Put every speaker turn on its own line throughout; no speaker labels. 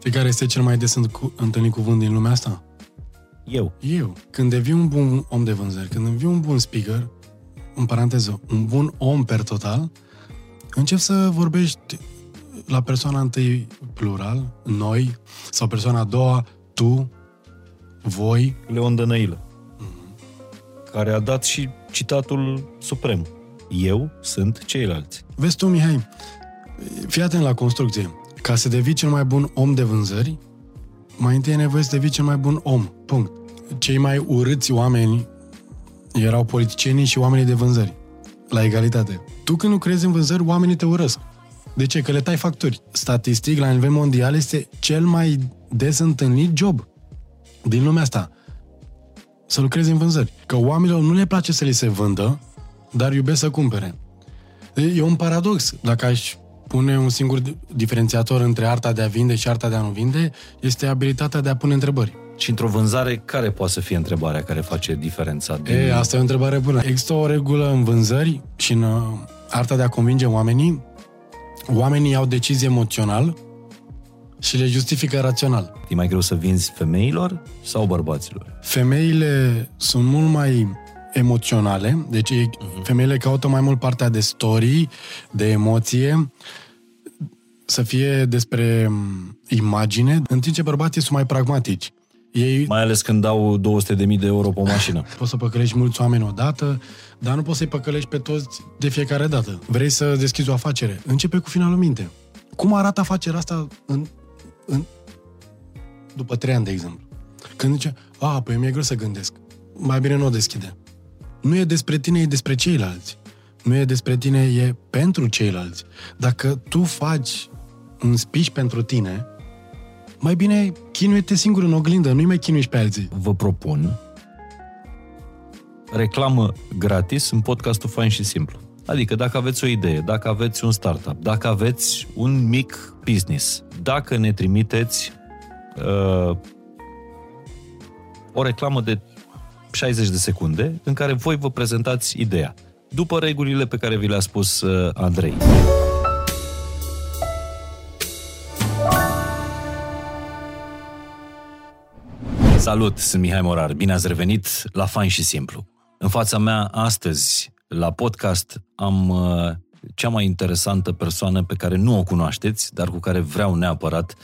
Știi care este cel mai des întâlnit cuvânt din lumea asta?
Eu.
Eu. Când devii un bun om de vânzări, când devii un bun speaker, în paranteză, un bun om per total, încep să vorbești la persoana întâi plural, noi, sau persoana a doua, tu, voi.
Leon Dănăilă, mm-hmm. care a dat și citatul suprem. Eu sunt ceilalți.
Vezi tu, Mihai, fii atent la construcție. Ca să devii cel mai bun om de vânzări, mai întâi e nevoie să devii cel mai bun om. Punct. Cei mai urâți oameni erau politicienii și oamenii de vânzări. La egalitate. Tu când lucrezi în vânzări, oamenii te urăsc. De ce? Că le tai facturi. Statistic, la nivel mondial, este cel mai des întâlnit job din lumea asta. Să lucrezi în vânzări. Că oamenilor nu le place să li se vândă, dar iubesc să cumpere. E un paradox. Dacă aș pune un singur diferențiator între arta de a vinde și arta de a nu vinde, este abilitatea de a pune întrebări.
Și într-o vânzare, care poate să fie întrebarea care face diferența?
Din... E, asta e o întrebare bună. Există o regulă în vânzări și în uh, arta de a convinge oamenii. Oamenii au decizie emoțional și le justifică rațional.
E mai greu să vinzi femeilor sau bărbaților?
Femeile sunt mult mai emoționale, deci uh-huh. femeile caută mai mult partea de story, de emoție, să fie despre mm, imagine, în timp ce bărbații sunt mai pragmatici.
Ei... Mai ales când dau 200.000 de euro pe o mașină.
poți să păcălești mulți oameni odată, dar nu poți să-i păcălești pe toți de fiecare dată. Vrei să deschizi o afacere? Începe cu finalul minte. Cum arată afacerea asta în, în, după trei ani, de exemplu? Când zice, a, păi mi-e greu să gândesc. Mai bine nu o deschide. Nu e despre tine, e despre ceilalți. Nu e despre tine, e pentru ceilalți. Dacă tu faci un speech pentru tine, mai bine chinuie-te singur în oglindă, nu-i mai chinuiești pe alții.
Vă propun reclamă gratis în podcastul Fain și Simplu. Adică dacă aveți o idee, dacă aveți un startup, dacă aveți un mic business, dacă ne trimiteți uh, o reclamă de 60 de secunde în care voi vă prezentați ideea, după regulile pe care vi le-a spus uh, Andrei. Salut, sunt Mihai Morar. Bine ați revenit la Fain și Simplu. În fața mea, astăzi, la podcast, am uh, cea mai interesantă persoană pe care nu o cunoașteți, dar cu care vreau neapărat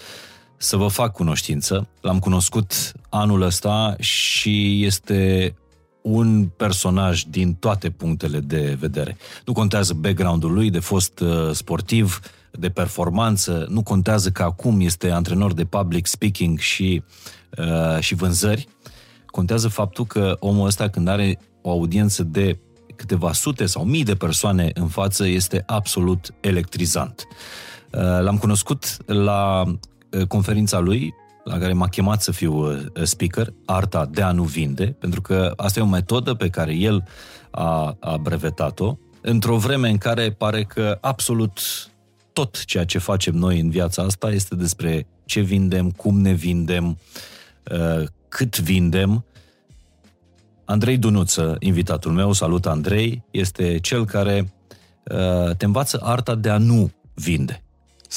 să vă fac cunoștință. L-am cunoscut anul ăsta și este un personaj din toate punctele de vedere. Nu contează background-ul lui de fost uh, sportiv, de performanță, nu contează că acum este antrenor de public speaking și, uh, și vânzări. Contează faptul că omul ăsta când are o audiență de câteva sute sau mii de persoane în față este absolut electrizant. Uh, l-am cunoscut la uh, conferința lui, la care m-a chemat să fiu uh, speaker, Arta de a nu vinde, pentru că asta e o metodă pe care el a, a brevetat-o, într-o vreme în care pare că absolut tot ceea ce facem noi în viața asta este despre ce vindem, cum ne vindem, cât vindem. Andrei Dunuță, invitatul meu, salut Andrei, este cel care te învață arta de a nu vinde.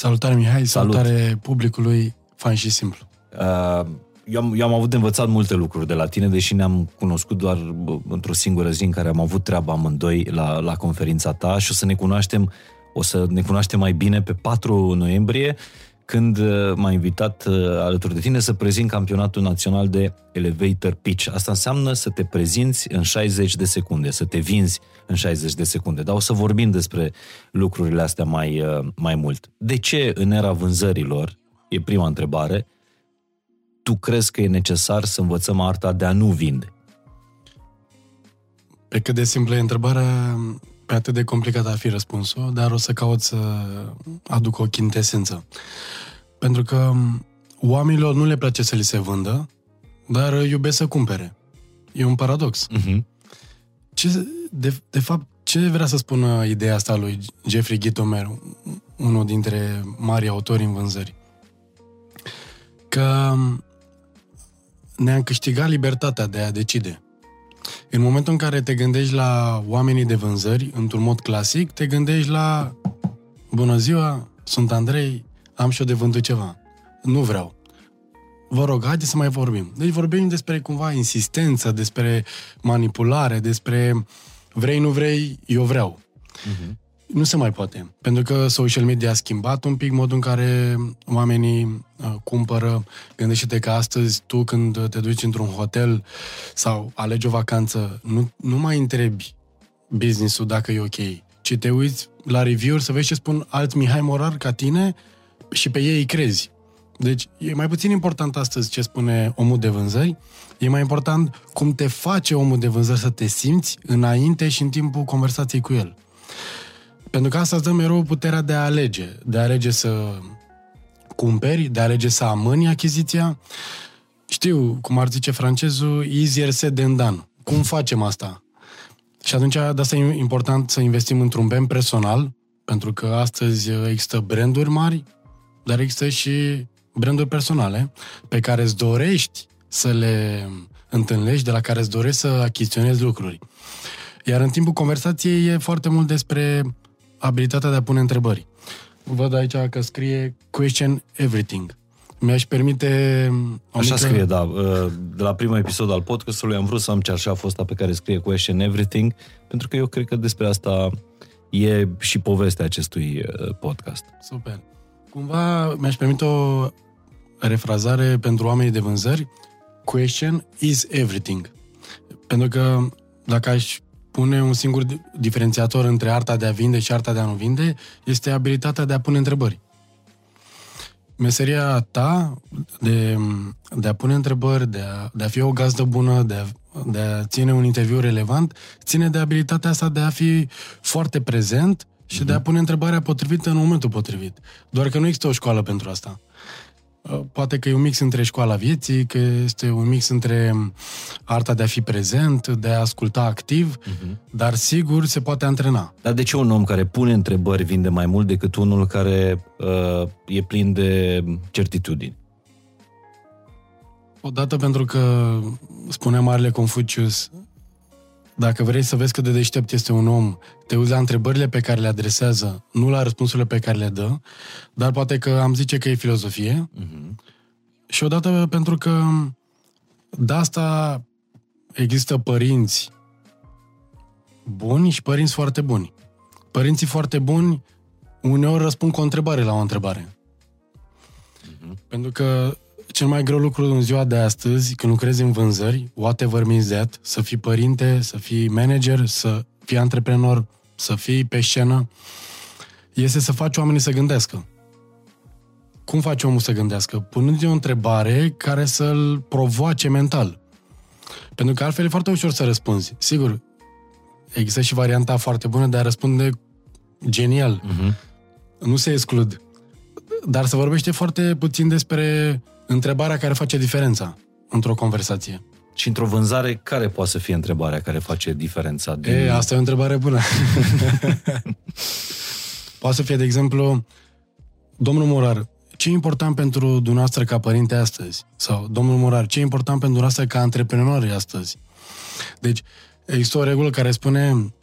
Salutare Mihai, Salut. salutare publicului, fain și simplu.
Uh, eu am, eu am avut de învățat multe lucruri de la tine, deși ne-am cunoscut doar într-o singură zi în care am avut treaba amândoi la, la conferința ta și o să ne cunoaștem, o să ne cunoaștem mai bine pe 4 noiembrie, când uh, m-a invitat uh, alături de tine să prezint campionatul național de elevator pitch. Asta înseamnă să te prezinți în 60 de secunde, să te vinzi în 60 de secunde. Dar o să vorbim despre lucrurile astea mai, mai mult. De ce în era vânzărilor, e prima întrebare, tu crezi că e necesar să învățăm arta de a nu vinde?
Pe cât de simplă e întrebarea, pe atât de complicat a fi răspunsul, dar o să caut să aduc o chintesență. Pentru că oamenilor nu le place să li se vândă, dar iubesc să cumpere. E un paradox. Uh-huh. Ce, de, de fapt, ce vrea să spună ideea asta lui Jeffrey Gitomer, unul dintre mari autori în vânzări? Că ne-am câștigat libertatea de a decide. În momentul în care te gândești la oamenii de vânzări, într-un mod clasic, te gândești la Bună ziua, sunt Andrei, am și eu de vândut ceva. nu vreau. Vă rog, haideți să mai vorbim. Deci vorbim despre cumva insistență, despre manipulare, despre vrei, nu vrei, eu vreau. Uh-huh. Nu se mai poate. Pentru că social media a schimbat un pic modul în care oamenii uh, cumpără. Gândește-te că astăzi tu când te duci într-un hotel sau alegi o vacanță, nu, nu mai întrebi business-ul dacă e ok, ci te uiți la review-uri să vezi ce spun alți Mihai Morar ca tine și pe ei îi crezi. Deci e mai puțin important astăzi ce spune omul de vânzări, e mai important cum te face omul de vânzări să te simți înainte și în timpul conversației cu el. Pentru că asta îți dă mereu puterea de a alege, de a alege să cumperi, de a alege să amâni achiziția. Știu, cum ar zice francezul, easier said than done. Cum facem asta? Și atunci, de asta e important să investim într-un brand personal, pentru că astăzi există branduri mari, dar există și branduri personale pe care îți dorești să le întâlnești, de la care îți dorești să achiziționezi lucruri. Iar în timpul conversației e foarte mult despre abilitatea de a pune întrebări. Văd aici că scrie question everything. Mi-aș permite...
Așa mică... scrie, da. Uh, de la primul episod al podcastului am vrut să am așa fosta pe care scrie question everything, pentru că eu cred că despre asta e și povestea acestui uh, podcast.
Super. Cumva mi-aș permite o refrazare pentru oamenii de vânzări. Question is everything. Pentru că dacă aș pune un singur diferențiator între arta de a vinde și arta de a nu vinde, este abilitatea de a pune întrebări. Meseria ta de, de a pune întrebări, de a, de a fi o gazdă bună, de a, de a ține un interviu relevant, ține de abilitatea asta de a fi foarte prezent și mm-hmm. de a mhm. pune întrebarea potrivită în momentul potrivit. Doar că nu există o școală pentru asta. Uh, poate că e un mix între școala vieții, că este un mix între arta de a fi prezent, de a asculta activ, uh-huh. dar sigur se poate antrena.
Dar de ce un om care pune întrebări vinde mai mult decât unul care uh, e plin de certitudini?
Odată pentru că spunea Marele Confucius, dacă vrei să vezi cât de deștept este un om, te uiți la întrebările pe care le adresează, nu la răspunsurile pe care le dă, dar poate că am zice că e filozofie. Uh-huh. Și odată pentru că de asta există părinți buni și părinți foarte buni. Părinții foarte buni uneori răspund cu o întrebare la o întrebare. Uh-huh. Pentru că cel mai greu lucru în ziua de astăzi, când lucrezi în vânzări, whatever means that, să fii părinte, să fii manager, să fii antreprenor, să fii pe scenă, este să faci oamenii să gândească. Cum faci omul să gândească? Punându-i o întrebare care să-l provoace mental. Pentru că altfel e foarte ușor să răspunzi. Sigur, există și varianta foarte bună de a răspunde genial. Uh-huh. Nu se exclud. Dar se vorbește foarte puțin despre întrebarea care face diferența într-o conversație.
Și într-o vânzare, care poate să fie întrebarea care face diferența?
Din... E, asta e o întrebare bună. poate să fie, de exemplu, domnul Morar, ce e important pentru dumneavoastră ca părinte astăzi? Sau, domnul Morar, ce e important pentru dumneavoastră ca antreprenori astăzi? Deci, există o regulă care spune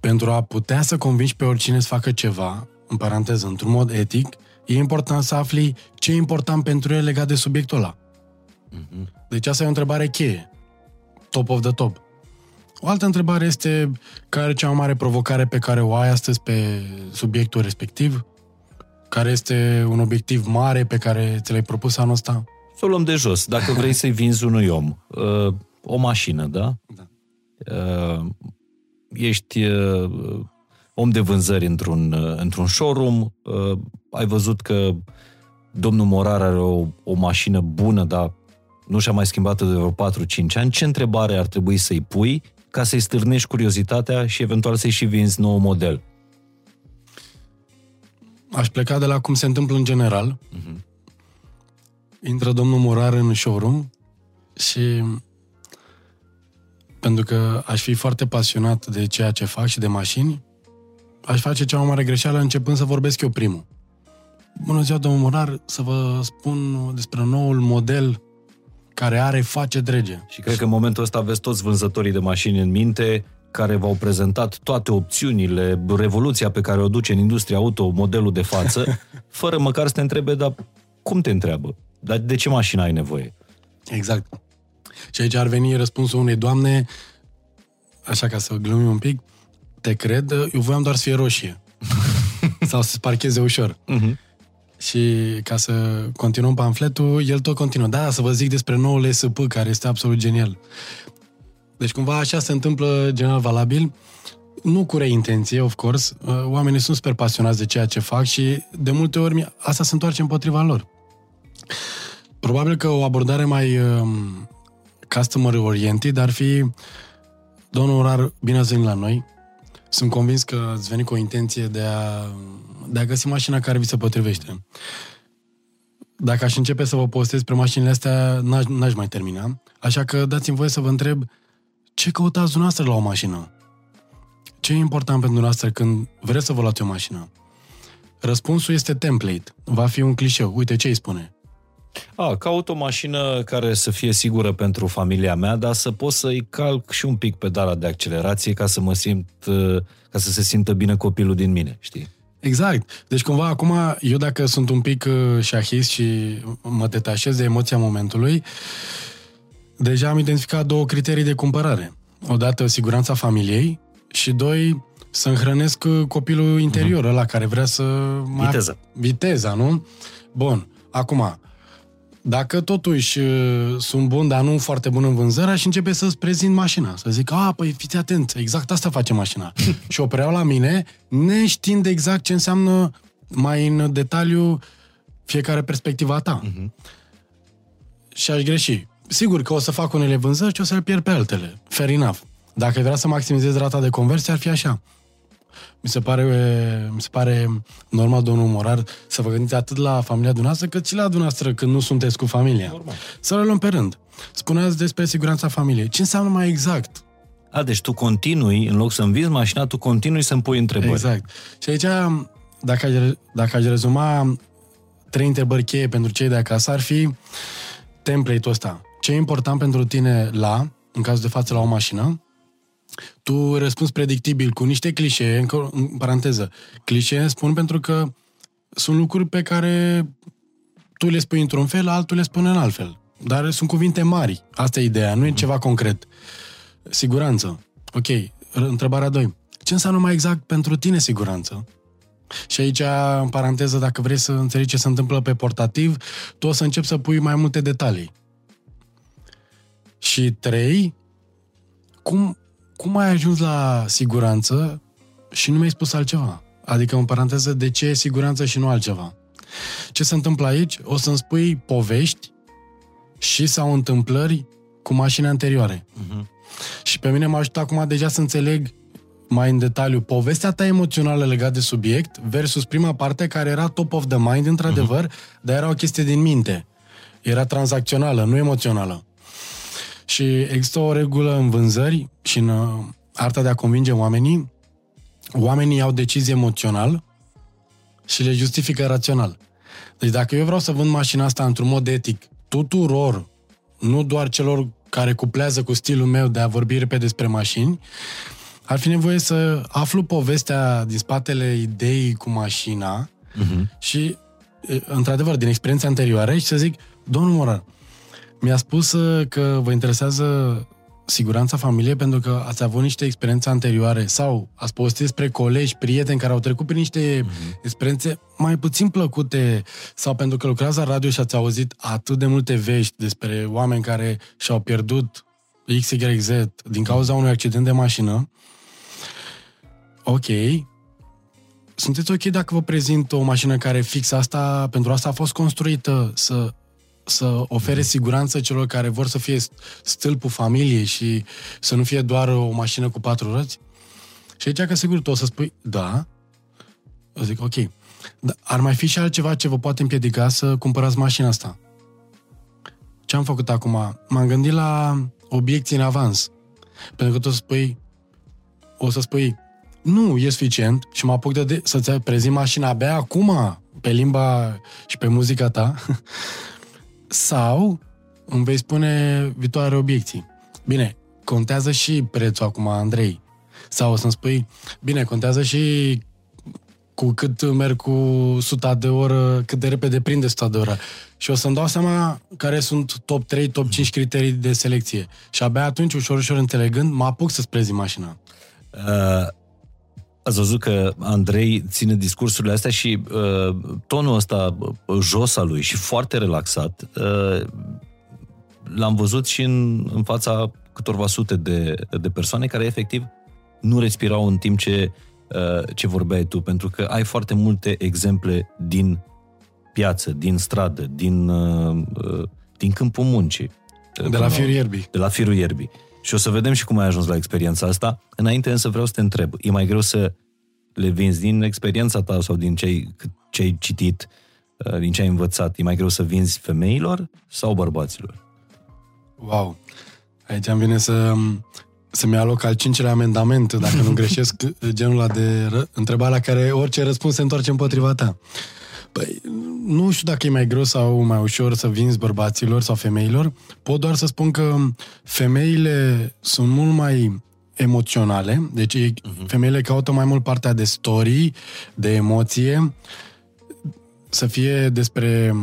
pentru a putea să convingi pe oricine să facă ceva, în paranteză, într-un mod etic, e important să afli ce e important pentru el legat de subiectul ăla. Mm-hmm. Deci asta e o întrebare cheie. Top of the top. O altă întrebare este care e cea mai mare provocare pe care o ai astăzi pe subiectul respectiv? Care este un obiectiv mare pe care ți l-ai propus anul ăsta?
Să o luăm de jos. Dacă vrei să-i vinzi unui om uh, o mașină, da? da. Uh, ești uh, om de vânzări într-un, uh, într-un showroom, uh, ai văzut că domnul Morar are o, o mașină bună, dar nu și-a mai schimbat de vreo 4-5 ani, ce întrebare ar trebui să-i pui ca să-i stârnești curiozitatea și eventual să-i și vinzi nou model?
Aș pleca de la cum se întâmplă în general. Uh-huh. Intră domnul Morar în showroom și pentru că aș fi foarte pasionat de ceea ce fac și de mașini, aș face cea mai mare greșeală începând să vorbesc eu primul. Bună ziua, domnul Morar, să vă spun despre noul model care are face drege.
Și cred că în momentul ăsta aveți toți vânzătorii de mașini în minte care v-au prezentat toate opțiunile, revoluția pe care o duce în industria auto, modelul de față, fără măcar să te întrebe, dar cum te întreabă? Dar de ce mașină ai nevoie?
Exact. Și aici ar veni răspunsul unei doamne, așa ca să glumim un pic, te cred, eu voiam doar să fie roșie. Sau să se parcheze ușor.
Uh-huh.
Și ca să continuăm pamfletul, el tot continuă. Da, să vă zic despre noul SP, care este absolut genial. Deci cumva așa se întâmplă general valabil, nu cu reintenție, of course. Oamenii sunt super pasionați de ceea ce fac și de multe ori asta se întoarce împotriva lor. Probabil că o abordare mai um, customer oriented ar fi domnul Rar, bine ați venit la noi. Sunt convins că ați venit cu o intenție de a, de a găsi mașina care vi se potrivește. Dacă aș începe să vă postez pe mașinile astea, n-aș, n-aș mai termina. Așa că dați-mi voie să vă întreb ce căutați dumneavoastră la o mașină? Ce e important pentru dumneavoastră când vreți să vă luați o mașină? Răspunsul este template. Va fi un clișeu. Uite ce îi spune.
A, caut o mașină care să fie sigură pentru familia mea, dar să pot să-i calc și un pic pedala de accelerație ca să mă simt, ca să se simtă bine copilul din mine, știi?
Exact. Deci cumva acum, eu dacă sunt un pic uh, șahist și mă detașez de emoția momentului, deja am identificat două criterii de cumpărare. Odată siguranța familiei și doi, să hrănesc uh, copilul interior, uh-huh. ăla care vrea să...
Viteza.
Viteza, nu? Bun. Acum, dacă totuși uh, sunt bun, dar nu foarte bun în vânzări, aș începe să-ți prezint mașina. Să zic, a, păi fiți atent, exact asta face mașina. și o preau la mine, neștiind exact ce înseamnă mai în detaliu fiecare perspectiva ta. Uh-huh. Și aș greși. Sigur că o să fac unele vânzări și o să le pierd pe altele. Fair enough. Dacă vrea să maximizez rata de conversie, ar fi așa. Mi se pare, mi se pare normal, domnul Morar, să vă gândiți atât la familia dumneavoastră, cât și la dumneavoastră când nu sunteți cu familia. Normal. Să le luăm pe rând. Spuneați despre siguranța familiei. Ce înseamnă mai exact?
A, deci tu continui, în loc să învizi mașina, tu continui să-mi pui întrebări.
Exact. Și aici, dacă aș, dacă aș rezuma trei întrebări cheie pentru cei de acasă, ar fi template-ul ăsta. Ce e important pentru tine la, în cazul de față, la o mașină, tu răspunzi predictibil cu niște clișee, încă, în paranteză, clișee spun pentru că sunt lucruri pe care tu le spui într-un fel, altul le spune în alt fel. Dar sunt cuvinte mari. Asta e ideea, nu e ceva concret. Siguranță. Ok, întrebarea 2. Ce înseamnă mai exact pentru tine siguranță? Și aici, în paranteză, dacă vrei să înțelegi ce se întâmplă pe portativ, tu o să începi să pui mai multe detalii. Și trei, cum cum ai ajuns la siguranță și nu mi-ai spus altceva? Adică, în paranteză, de ce e siguranță și nu altceva? Ce se întâmplă aici? O să-mi spui povești și sau întâmplări cu mașini anterioare. Uh-huh. Și pe mine m-a ajutat acum deja să înțeleg mai în detaliu povestea ta emoțională legată de subiect versus prima parte care era top of the mind, într-adevăr, uh-huh. dar era o chestie din minte. Era tranzacțională, nu emoțională. Și există o regulă în vânzări și în uh, arta de a convinge oamenii. Oamenii iau decizii emoțional și le justifică rațional. Deci dacă eu vreau să vând mașina asta într-un mod etic tuturor, nu doar celor care cuplează cu stilul meu de a vorbi repede despre mașini, ar fi nevoie să aflu povestea din spatele ideii cu mașina uh-huh. și, într-adevăr, din experiența anterioară și să zic, domnul Morar, mi-a spus uh, că vă interesează siguranța familiei pentru că ați avut niște experiențe anterioare sau ați povestit despre colegi, prieteni care au trecut prin niște mm-hmm. experiențe mai puțin plăcute sau pentru că lucrați la radio și ați auzit atât de multe vești despre oameni care și-au pierdut XYZ din cauza unui accident de mașină. Ok. Sunteți ok dacă vă prezint o mașină care fix asta, pentru asta a fost construită, să să ofere siguranță celor care vor să fie stâlpul familiei și să nu fie doar o mașină cu patru roți? Și aici că sigur tu o să spui, da, o zic, ok, dar ar mai fi și altceva ce vă poate împiedica să cumpărați mașina asta. Ce am făcut acum? M-am gândit la obiecții în avans. Pentru că tu o să spui, o să spui, nu e suficient și mă apuc de, de să-ți prezint mașina abia acum pe limba și pe muzica ta sau îmi vei spune viitoare obiecții. Bine, contează și prețul acum, Andrei. Sau o să-mi spui, bine, contează și cu cât merg cu suta de oră, cât de repede prinde suta de oră. Și o să-mi dau seama care sunt top 3, top 5 criterii de selecție. Și abia atunci, ușor, ușor înțelegând, mă apuc să sprezi mașina. Uh,
ați văzut că Andrei ține discursurile astea și uh, tonul ăsta uh, jos al lui și foarte relaxat, uh, l-am văzut și în, în fața câtorva sute de, de persoane care efectiv nu respirau în timp ce, uh, ce vorbeai tu, pentru că ai foarte multe exemple din piață, din stradă, din, uh, uh, din câmpul muncii.
De la firul ierbii.
De la firul ierbii. Și o să vedem și cum ai ajuns la experiența asta. Înainte însă vreau să te întreb, e mai greu să le vinzi din experiența ta sau din ce ai, ce ai citit, din ce ai învățat, e mai greu să vinzi femeilor sau bărbaților?
Wow! Aici am vine să, să-mi aloc al cincilea amendament, dacă nu greșesc, genul ăla de ră, întrebare la care orice răspuns se întoarce împotriva ta. Păi, nu știu dacă e mai greu sau mai ușor să vinzi bărbaților sau femeilor. Pot doar să spun că femeile sunt mult mai emoționale, deci uh-huh. femeile caută mai mult partea de story, de emoție, să fie despre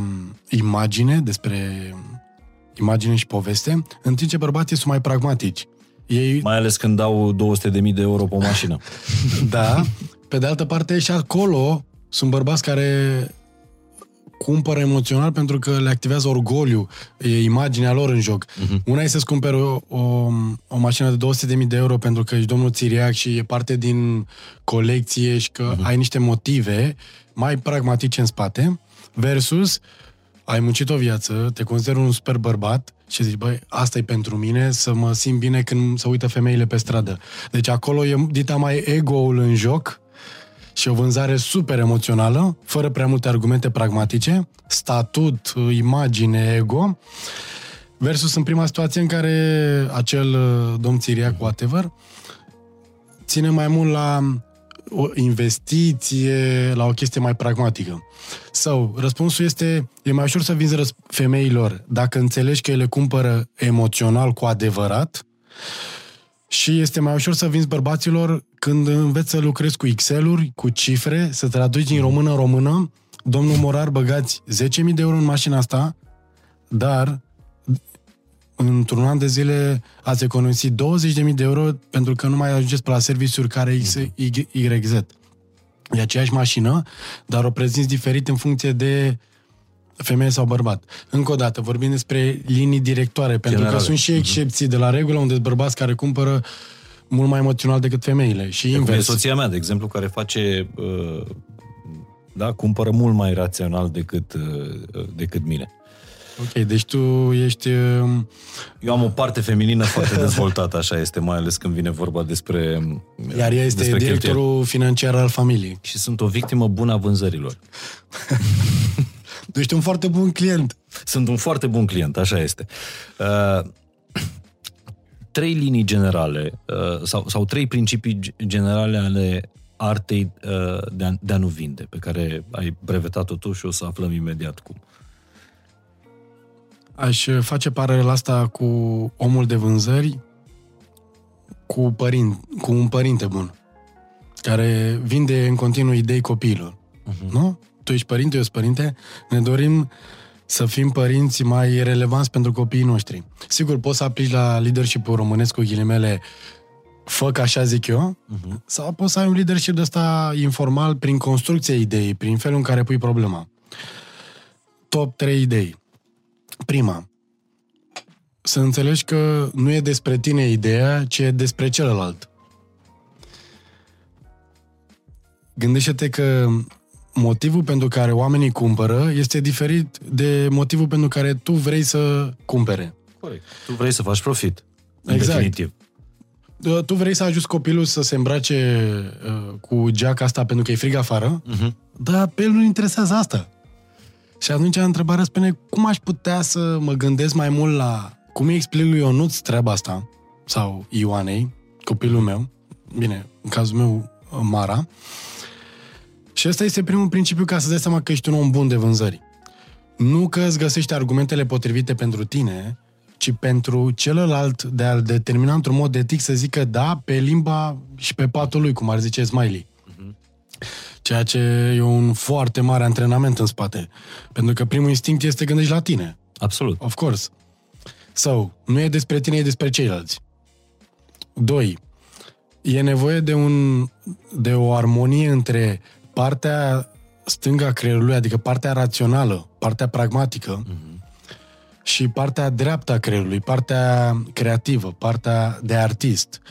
imagine, despre imagine și poveste, în timp ce bărbații sunt mai pragmatici.
Ei... Mai ales când dau 200.000 de euro pe o mașină.
da. Pe de altă parte, și acolo sunt bărbați care cumpără emoțional pentru că le activează orgoliu, e imaginea lor în joc. Uh-huh. Una e să-ți cumperi o, o, o mașină de 200.000 de euro pentru că ești domnul Țiriac și e parte din colecție și că uh-huh. ai niște motive mai pragmatice în spate, versus ai muncit o viață, te consideri un super bărbat și zici, băi, asta e pentru mine, să mă simt bine când se uită femeile pe stradă. Deci acolo e dita mai ego-ul în joc și o vânzare super emoțională, fără prea multe argumente pragmatice, statut, imagine, ego, versus în prima situație în care acel uh, domn Țiriac, whatever, ține mai mult la o investiție, la o chestie mai pragmatică. Sau, răspunsul este, e mai ușor să vinzi răsp- femeilor dacă înțelegi că ele cumpără emoțional cu adevărat și este mai ușor să vinzi bărbaților când înveți să lucrezi cu Excel-uri, cu cifre, să traduci din română în română. Domnul Morar, băgați 10.000 de euro în mașina asta, dar într-un an de zile ați economisit 20.000 de euro pentru că nu mai ajungeți pe la serviciuri care X, Y, YZ. E aceeași mașină, dar o prezinți diferit în funcție de femeie sau bărbat. Încă o dată, vorbim despre linii directoare, pentru Generale. că sunt și mhm. excepții de la regulă unde bărbați care cumpără mult mai emoțional decât femeile. Și invers. E
soția mea, de exemplu, care face, uh, da, cumpără mult mai rațional decât, uh, decât mine.
Ok, deci tu ești... Um,
Eu am o parte feminină foarte dezvoltată, așa este, mai ales când vine vorba despre
Iar ea este directorul cheltuieli. financiar al familiei.
Și sunt o victimă bună a vânzărilor.
tu ești un foarte bun client.
Sunt un foarte bun client, așa este. Uh, trei linii generale uh, sau, sau trei principii generale ale artei uh, de, a, de a nu vinde, pe care ai brevetat-o tu și o să aflăm imediat cum.
Aș face paralela asta cu omul de vânzări cu, părin, cu un părinte bun, care vinde în continuu idei copiilor. Uh-huh. Nu? Tu ești părinte, eu sunt părinte, ne dorim să fim părinți mai relevanți pentru copiii noștri. Sigur, poți să aplici la leadership-ul românesc cu ghilimele fă ca așa zic eu, uh-huh. sau poți să ai un leadership de ăsta informal prin construcția ideii, prin felul în care pui problema. Top 3 idei. Prima, să înțelegi că nu e despre tine ideea, ci e despre celălalt. Gândește-te că motivul pentru care oamenii cumpără este diferit de motivul pentru care tu vrei să cumpere.
Corect. Tu vrei să faci profit. Exact. Definitiv.
Tu vrei să ajuți copilul să se îmbrace uh, cu geaca asta pentru că e frig afară, uh-huh. dar pe el nu interesează asta. Și atunci întrebarea spune, cum aș putea să mă gândesc mai mult la cum îi explic lui Ionuț treaba asta, sau Ioanei, copilul meu, bine, în cazul meu, Mara, și ăsta este primul principiu ca să dai seama că ești un om bun de vânzări. Nu că îți găsești argumentele potrivite pentru tine, ci pentru celălalt de a-l determina într-un mod etic să zică da pe limba și pe patul lui, cum ar zice Smiley. Uh-huh. Ceea ce e un foarte mare antrenament în spate. Pentru că primul instinct este să te gândești la tine.
Absolut.
Of course. So, nu e despre tine, e despre ceilalți. Doi, e nevoie de, un, de o armonie între partea stânga a creierului, adică partea rațională, partea pragmatică, mm-hmm. și partea dreaptă a creierului, partea creativă, partea de artist.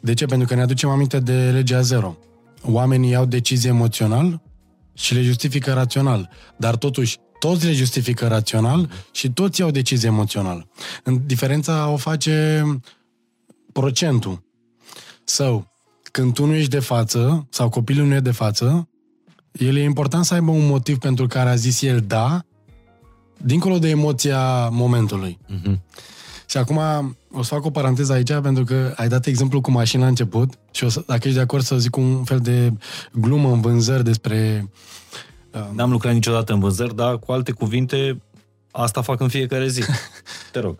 De ce? Pentru că ne aducem aminte de legea zero. Oamenii iau decizii emoțional și le justifică rațional, dar totuși toți le justifică rațional și toți iau decizie emoțional. Diferența o face procentul. Sau, când tu nu ești de față, sau copilul nu e de față, el e important să aibă un motiv pentru care a zis el da, dincolo de emoția momentului. Uh-huh. Și acum o să fac o paranteză aici, pentru că ai dat exemplu cu mașina la început și o să, dacă ești de acord să zic un fel de glumă în vânzări despre...
Uh... N-am lucrat niciodată în vânzări, dar cu alte cuvinte, asta fac în fiecare zi. Te rog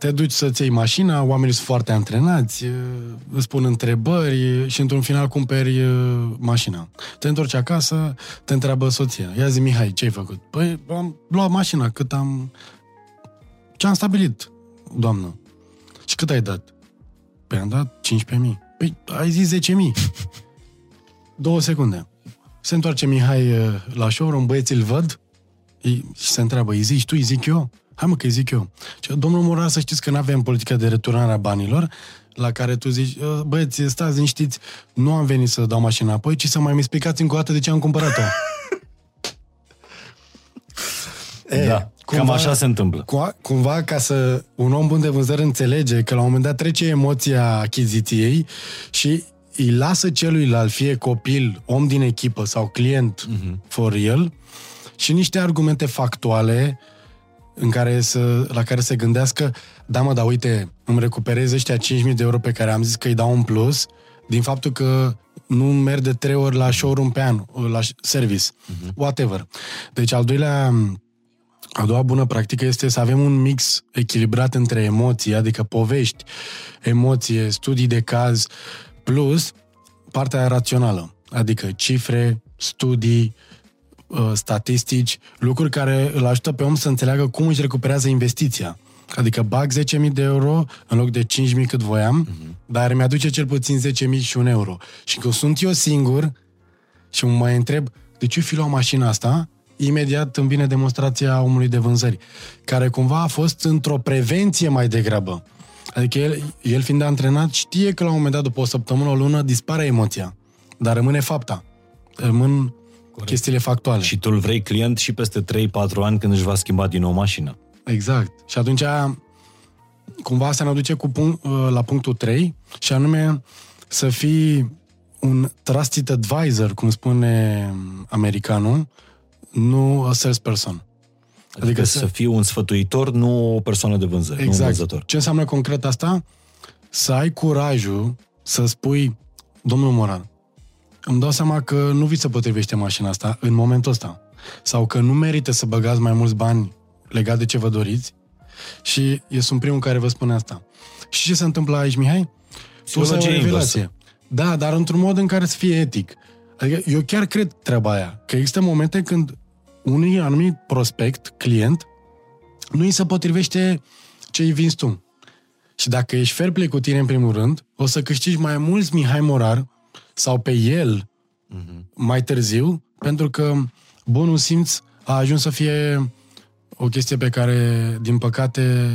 te duci să-ți iei mașina, oamenii sunt foarte antrenați, îți pun întrebări și într-un final cumperi mașina. Te întorci acasă, te întreabă soția. Ia zi, Mihai, ce ai făcut? Păi, am luat mașina, cât am... Ce am stabilit, doamnă? Și cât ai dat? Păi am dat 15.000. Păi ai zis 10.000. Două secunde. Se întoarce Mihai la showroom, băieții îl văd și se întreabă, îi zici tu, îi zic eu? Hai mă că îi zic eu. Și, domnul Morar, să știți că nu avem politică de returnare a banilor, la care tu zici, ă, băieți, stați liniștiți, nu am venit să dau mașina apoi, ci să mai mi explicați încă o dată de ce am cumpărat-o.
e, da, cumva, cam așa se întâmplă.
Cu, cumva, ca să un om bun de vânzări înțelege că la un moment dat trece emoția achiziției și îi lasă celuilalt, fie copil, om din echipă sau client uh-huh. for real, și niște argumente factuale în care să, la care se gândească, da mă, dar uite, îmi recuperez ăștia 5.000 de euro pe care am zis că îi dau un plus, din faptul că nu merg de trei ori la showroom pe an, la service, uh-huh. whatever. Deci al doilea, a doua bună practică este să avem un mix echilibrat între emoții, adică povești, emoție, studii de caz, plus partea rațională, adică cifre, studii, uh, statistici, lucruri care îl ajută pe om să înțeleagă cum își recuperează investiția. Adică bag 10.000 de euro în loc de 5.000 cât voiam, uh-huh. dar mi-aduce cel puțin 10.000 și un euro. Și când sunt eu singur și mă mai întreb de ce fi luat mașina asta, imediat îmi vine demonstrația omului de vânzări, care cumva a fost într-o prevenție mai degrabă. Adică el, el fiind antrenat, știe că la un moment dat, după o săptămână, o lună, dispare emoția. Dar rămâne fapta. Rămân Corect. chestiile factuale.
Și tu îl vrei client și peste 3-4 ani când își va schimba din nou mașina.
Exact. Și atunci cumva asta ne aduce cu punct, uh, la punctul 3 și anume să fii un trusted advisor, cum spune americanul, nu a salesperson.
Adică, adică să, să fii un sfătuitor, nu o persoană de vânzări, exact. nu un exact. vânzător.
Ce înseamnă concret asta? Să ai curajul să spui, domnul Moran, îmi dau seama că nu vi se potrivește mașina asta în momentul ăsta. Sau că nu merită să băgați mai mulți bani legat de ce vă doriți. Și eu sunt primul care vă spune asta. Și ce se întâmplă aici, Mihai?
Tu să o revelație.
Da, dar într-un mod în care să fie etic. Adică eu chiar cred treaba aia. Că există momente când unui anumit prospect, client, nu îi se potrivește ce îi vinzi tu. Și dacă ești fair play cu tine în primul rând, o să câștigi mai mulți Mihai Morar sau pe el uh-huh. mai târziu, pentru că bunul simț a ajuns să fie o chestie pe care, din păcate,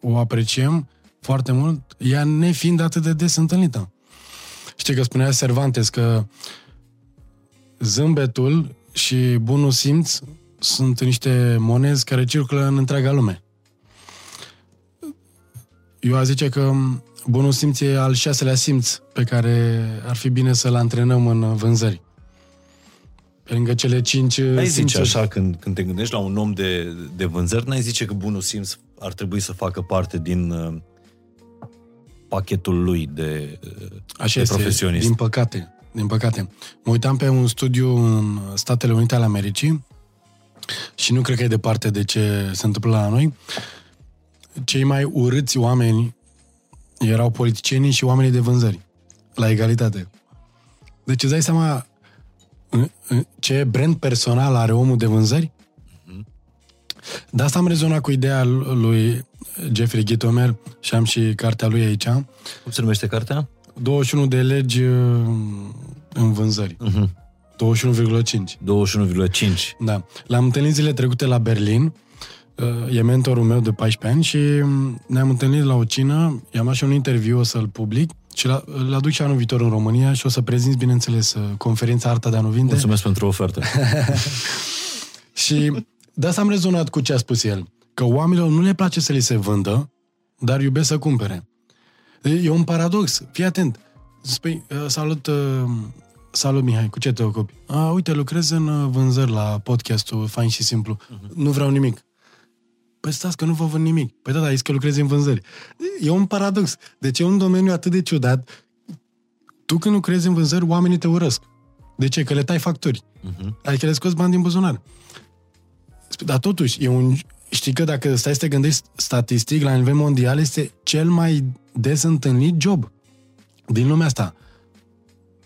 o apreciem foarte mult, ea nefiind atât de des întâlnită. Știi că spunea Cervantes că zâmbetul și bunul simț sunt niște monezi care circulă în întreaga lume. Eu aș zice că bunul simț e al șaselea simț pe care ar fi bine să-l antrenăm în vânzări. Pe lângă cele cinci
N-ai zice așa, când, când te gândești la un om de, de vânzări, n-ai zice că bunul simț ar trebui să facă parte din uh, pachetul lui de, uh, așa de este, profesionist.
din păcate. Din păcate. Mă uitam pe un studiu în Statele Unite ale Americii și nu cred că e departe de ce se întâmplă la noi. Cei mai urâți oameni erau politicienii și oamenii de vânzări, la egalitate. Deci îți dai seama ce brand personal are omul de vânzări? De asta am rezonat cu ideea lui Jeffrey Gitomer și am și cartea lui aici.
Cum se numește cartea?
21 de legi uh, în vânzări. Uh-huh. 21,5.
21,5.
Da. L-am întâlnit zile trecute la Berlin. Uh, e mentorul meu de 14 ani și ne-am întâlnit la o cină, i-am luat și un interviu, o să-l public și îl aduc și anul viitor în România și o să prezint, bineînțeles, uh, conferința Arta de a nu vinde.
Mulțumesc pentru ofertă.
și de asta am rezonat cu ce a spus el. Că oamenilor nu le place să li se vândă, dar iubesc să cumpere. E un paradox. Fii atent. Spui, uh, salut, uh, salut Mihai, cu ce te ocupi? A, uite, lucrez în uh, vânzări la podcastul Fain și Simplu. Uh-huh. Nu vreau nimic. Păi stați că nu vă vând nimic. Păi da, da, că lucrezi în vânzări. E un paradox. Deci e un domeniu atât de ciudat. Tu când lucrezi în vânzări, oamenii te urăsc. De ce? Că le tai facturi. Uh-huh. Adică le scoți bani din buzunar. Dar totuși, e un, știi că dacă stai să te gândești statistic, la nivel mondial, este cel mai des întâlnit job din lumea asta.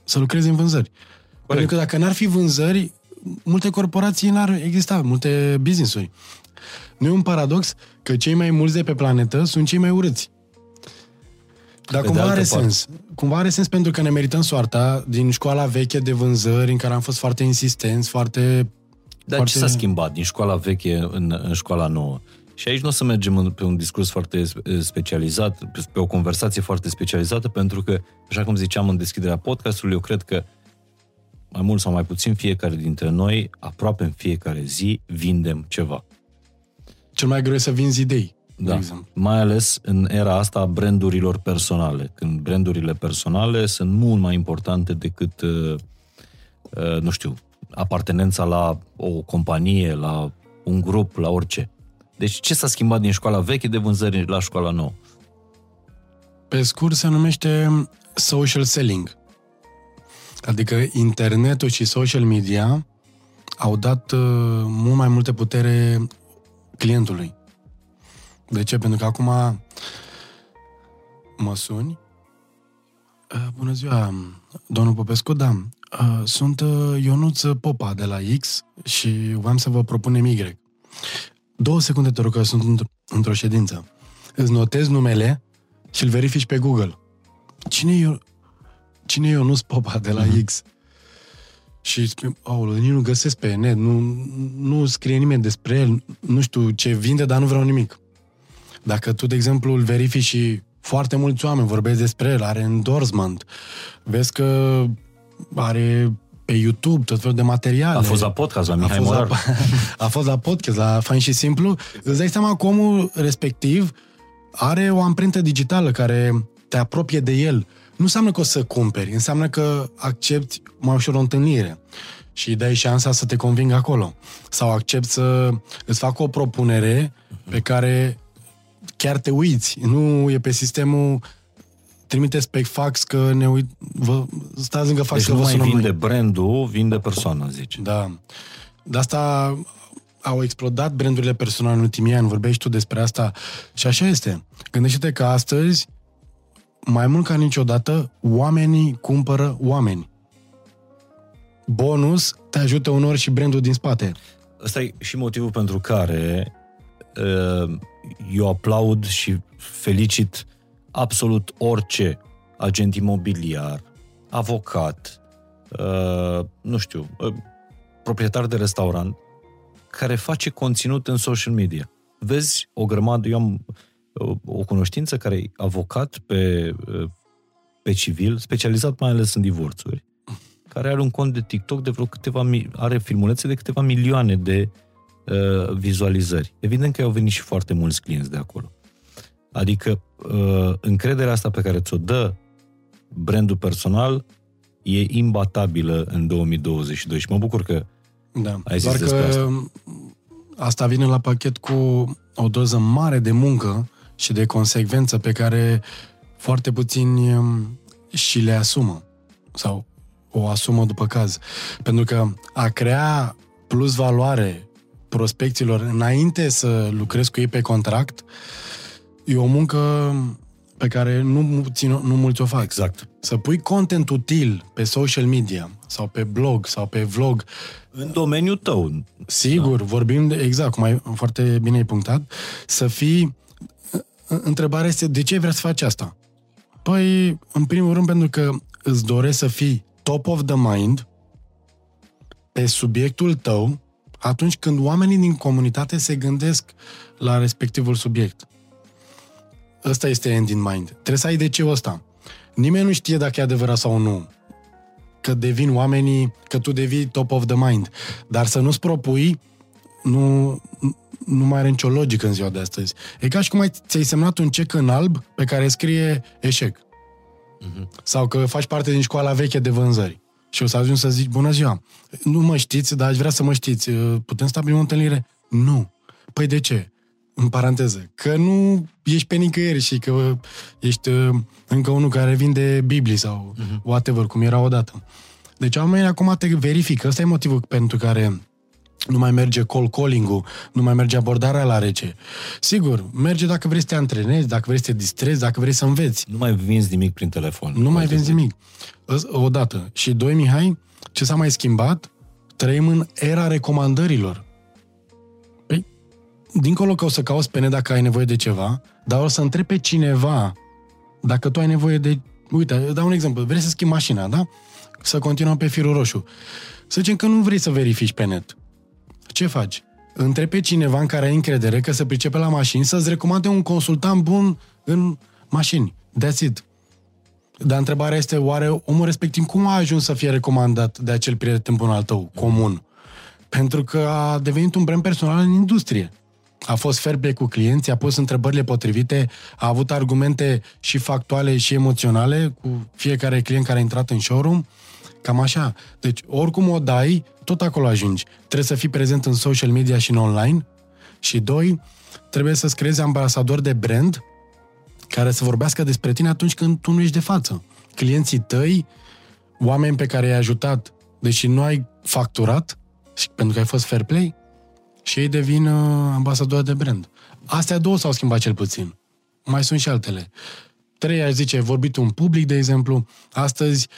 Să lucrezi în vânzări. Corect. Pentru că dacă n-ar fi vânzări, multe corporații n-ar exista, multe business-uri. Nu e un paradox că cei mai mulți de pe planetă sunt cei mai urâți. Dar pe cumva are parte. sens. Cumva are sens pentru că ne merităm soarta din școala veche de vânzări în care am fost foarte insistenți, foarte
dar foarte... ce s-a schimbat din școala veche în, în școala nouă? Și aici nu o să mergem în, pe un discurs foarte specializat, pe o conversație foarte specializată, pentru că, așa cum ziceam în deschiderea podcastului, eu cred că mai mult sau mai puțin fiecare dintre noi, aproape în fiecare zi, vindem ceva.
Cel mai greu e să vinzi idei.
Da, mai ales în era asta a brandurilor personale, când brandurile personale sunt mult mai importante decât, uh, uh, nu știu, apartenența la o companie, la un grup, la orice. Deci ce s-a schimbat din școala veche de vânzări la școala nouă?
Pe scurt se numește social selling. Adică internetul și social media au dat uh, mult mai multe putere clientului. De ce? Pentru că acum mă suni. Uh, bună ziua, domnul Popescu, da. Uh, sunt uh, Ionuț Popa de la X și vreau să vă propunem Y. Două secunde te rog că sunt într-o ședință. Îți notez numele și îl verifici pe Google. Cine e, cine e Ionuț Popa de la uh-huh. X? Și spune, aolă, nici nu găsesc pe net, nu, nu scrie nimeni despre el, nu știu ce vinde, dar nu vreau nimic. Dacă tu, de exemplu, îl verifici și foarte mulți oameni vorbesc despre el, are endorsement, vezi că are pe YouTube tot felul de materiale.
A fost la podcast la Mihai a Morar. La,
a fost la podcast, la Fain și Simplu. Îți dai seama că omul respectiv are o amprentă digitală care te apropie de el. Nu înseamnă că o să cumperi, înseamnă că accepti mai ușor o întâlnire și îi dai șansa să te convingă acolo. Sau accept să îți fac o propunere pe care chiar te uiți. Nu e pe sistemul trimiteți pe fax că ne uit... Vă, stați lângă fax
deci
că
nu
mai
vinde noi. brandul, vinde persoana, zice.
Da. De asta au explodat brandurile personale în ultimii ani, vorbești tu despre asta și așa este. Gândește-te că astăzi, mai mult ca niciodată, oamenii cumpără oameni. Bonus, te ajută unor și brandul din spate.
Ăsta e și motivul pentru care uh, eu aplaud și felicit absolut orice agent imobiliar, avocat, uh, nu știu, uh, proprietar de restaurant, care face conținut în social media. Vezi o grămadă, eu am uh, o cunoștință care e avocat pe, uh, pe civil, specializat mai ales în divorțuri, care are un cont de TikTok de vreo câteva, are filmulețe de câteva milioane de uh, vizualizări. Evident că au venit și foarte mulți clienți de acolo. Adică uh, încrederea asta pe care ți-o dă brandul personal e imbatabilă în 2022 și mă bucur că da. ai zis Doar despre că asta.
asta vine la pachet cu o doză mare de muncă și de consecvență pe care foarte puțini um, și le asumă sau o asumă după caz. Pentru că a crea plus valoare prospecților înainte să lucrezi cu ei pe contract, e o muncă pe care nu, mulți, nu mulți o fac.
Exact.
Să pui content util pe social media sau pe blog sau pe vlog.
În domeniul tău.
Sigur, da. vorbim de, exact, cum ai foarte bine ai punctat, să fii... Întrebarea este, de ce vrea să faci asta? Păi, în primul rând, pentru că îți dorești să fii top of the mind pe subiectul tău atunci când oamenii din comunitate se gândesc la respectivul subiect. Ăsta este end in mind. Trebuie să ai de ce ăsta. Nimeni nu știe dacă e adevărat sau nu. Că devin oamenii, că tu devii top of the mind. Dar să nu-ți propui, nu, nu mai are nicio logică în ziua de astăzi. E ca și cum ai, ți-ai semnat un cec în alb pe care scrie eșec. Uh-huh. Sau că faci parte din școala veche de vânzări. Și o să ajungi să zici, bună ziua, nu mă știți, dar aș vrea să mă știți. Putem stabili o întâlnire? Nu. Păi de ce? în paranteză, că nu ești pe nicăieri și că ești uh, încă unul care vinde Biblii sau uh-huh. whatever, cum era odată. Deci oamenii acum te verifică. Ăsta e motivul pentru care nu mai merge call calling-ul, nu mai merge abordarea la rece. Sigur, merge dacă vrei să te antrenezi, dacă vrei să te distrezi, dacă vrei să înveți.
Nu mai vinzi nimic prin telefon.
Nu mai vinzi nimic. Odată. Și doi, Mihai, ce s-a mai schimbat? Trăim în era recomandărilor dincolo că o să cauți pe net dacă ai nevoie de ceva, dar o să întrebi pe cineva dacă tu ai nevoie de... Uite, dau un exemplu. Vrei să schimbi mașina, da? Să continuăm pe firul roșu. Să zicem că nu vrei să verifici pe net. Ce faci? Întrebi pe cineva în care ai încredere că se pricepe la mașini să-ți recomande un consultant bun în mașini. That's it. Dar întrebarea este, oare omul respectiv cum a ajuns să fie recomandat de acel prieten bun al tău, comun? Pentru că a devenit un brand personal în industrie a fost fair play cu clienții, a pus întrebările potrivite, a avut argumente și factuale și emoționale cu fiecare client care a intrat în showroom. Cam așa. Deci, oricum o dai, tot acolo ajungi. Trebuie să fii prezent în social media și în online. Și doi, trebuie să-ți creezi ambasador de brand care să vorbească despre tine atunci când tu nu ești de față. Clienții tăi, oameni pe care i-ai ajutat, deși nu ai facturat, pentru că ai fost fair play, și ei devin uh, ambasadori de brand. Astea două s-au schimbat cel puțin. Mai sunt și altele. Trei, aș zice, vorbit un public, de exemplu. Astăzi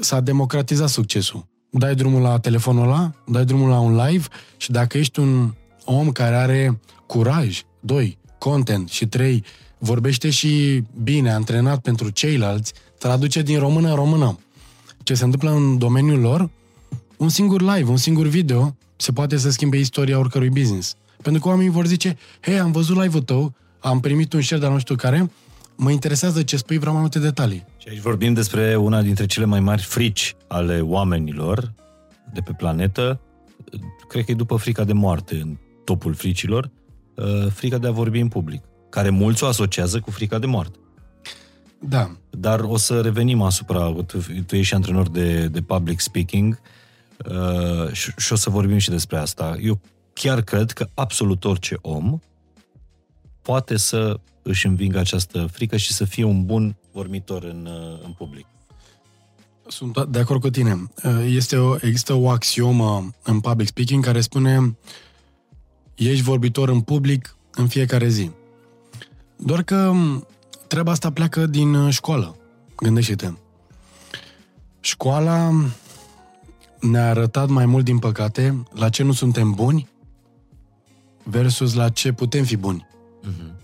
s-a democratizat succesul. Dai drumul la telefonul ăla, dai drumul la un live și dacă ești un om care are curaj, doi, content și trei, vorbește și bine, antrenat pentru ceilalți, traduce din română în română ce se întâmplă în domeniul lor, un singur live, un singur video se poate să schimbe istoria oricărui business. Pentru că oamenii vor zice, hei, am văzut live-ul tău, am primit un share de nu știu care, mă interesează ce spui, vreau mai multe detalii.
Și aici vorbim despre una dintre cele mai mari frici ale oamenilor de pe planetă. Cred că e după frica de moarte, în topul fricilor, uh, frica de a vorbi în public, care mulți o asociază cu frica de moarte.
Da.
Dar o să revenim asupra, tu, tu ești antrenor de, de public speaking, uh, Uh, și, și o să vorbim și despre asta. Eu chiar cred că absolut orice om poate să își învingă această frică și să fie un bun vormitor în, uh, în public.
Sunt de acord cu tine. Uh, este o, există o axiomă în public speaking care spune ești vorbitor în public în fiecare zi. Doar că um, treaba asta pleacă din școală. Gândește-te. Școala ne-a arătat mai mult, din păcate, la ce nu suntem buni versus la ce putem fi buni. Uh-huh.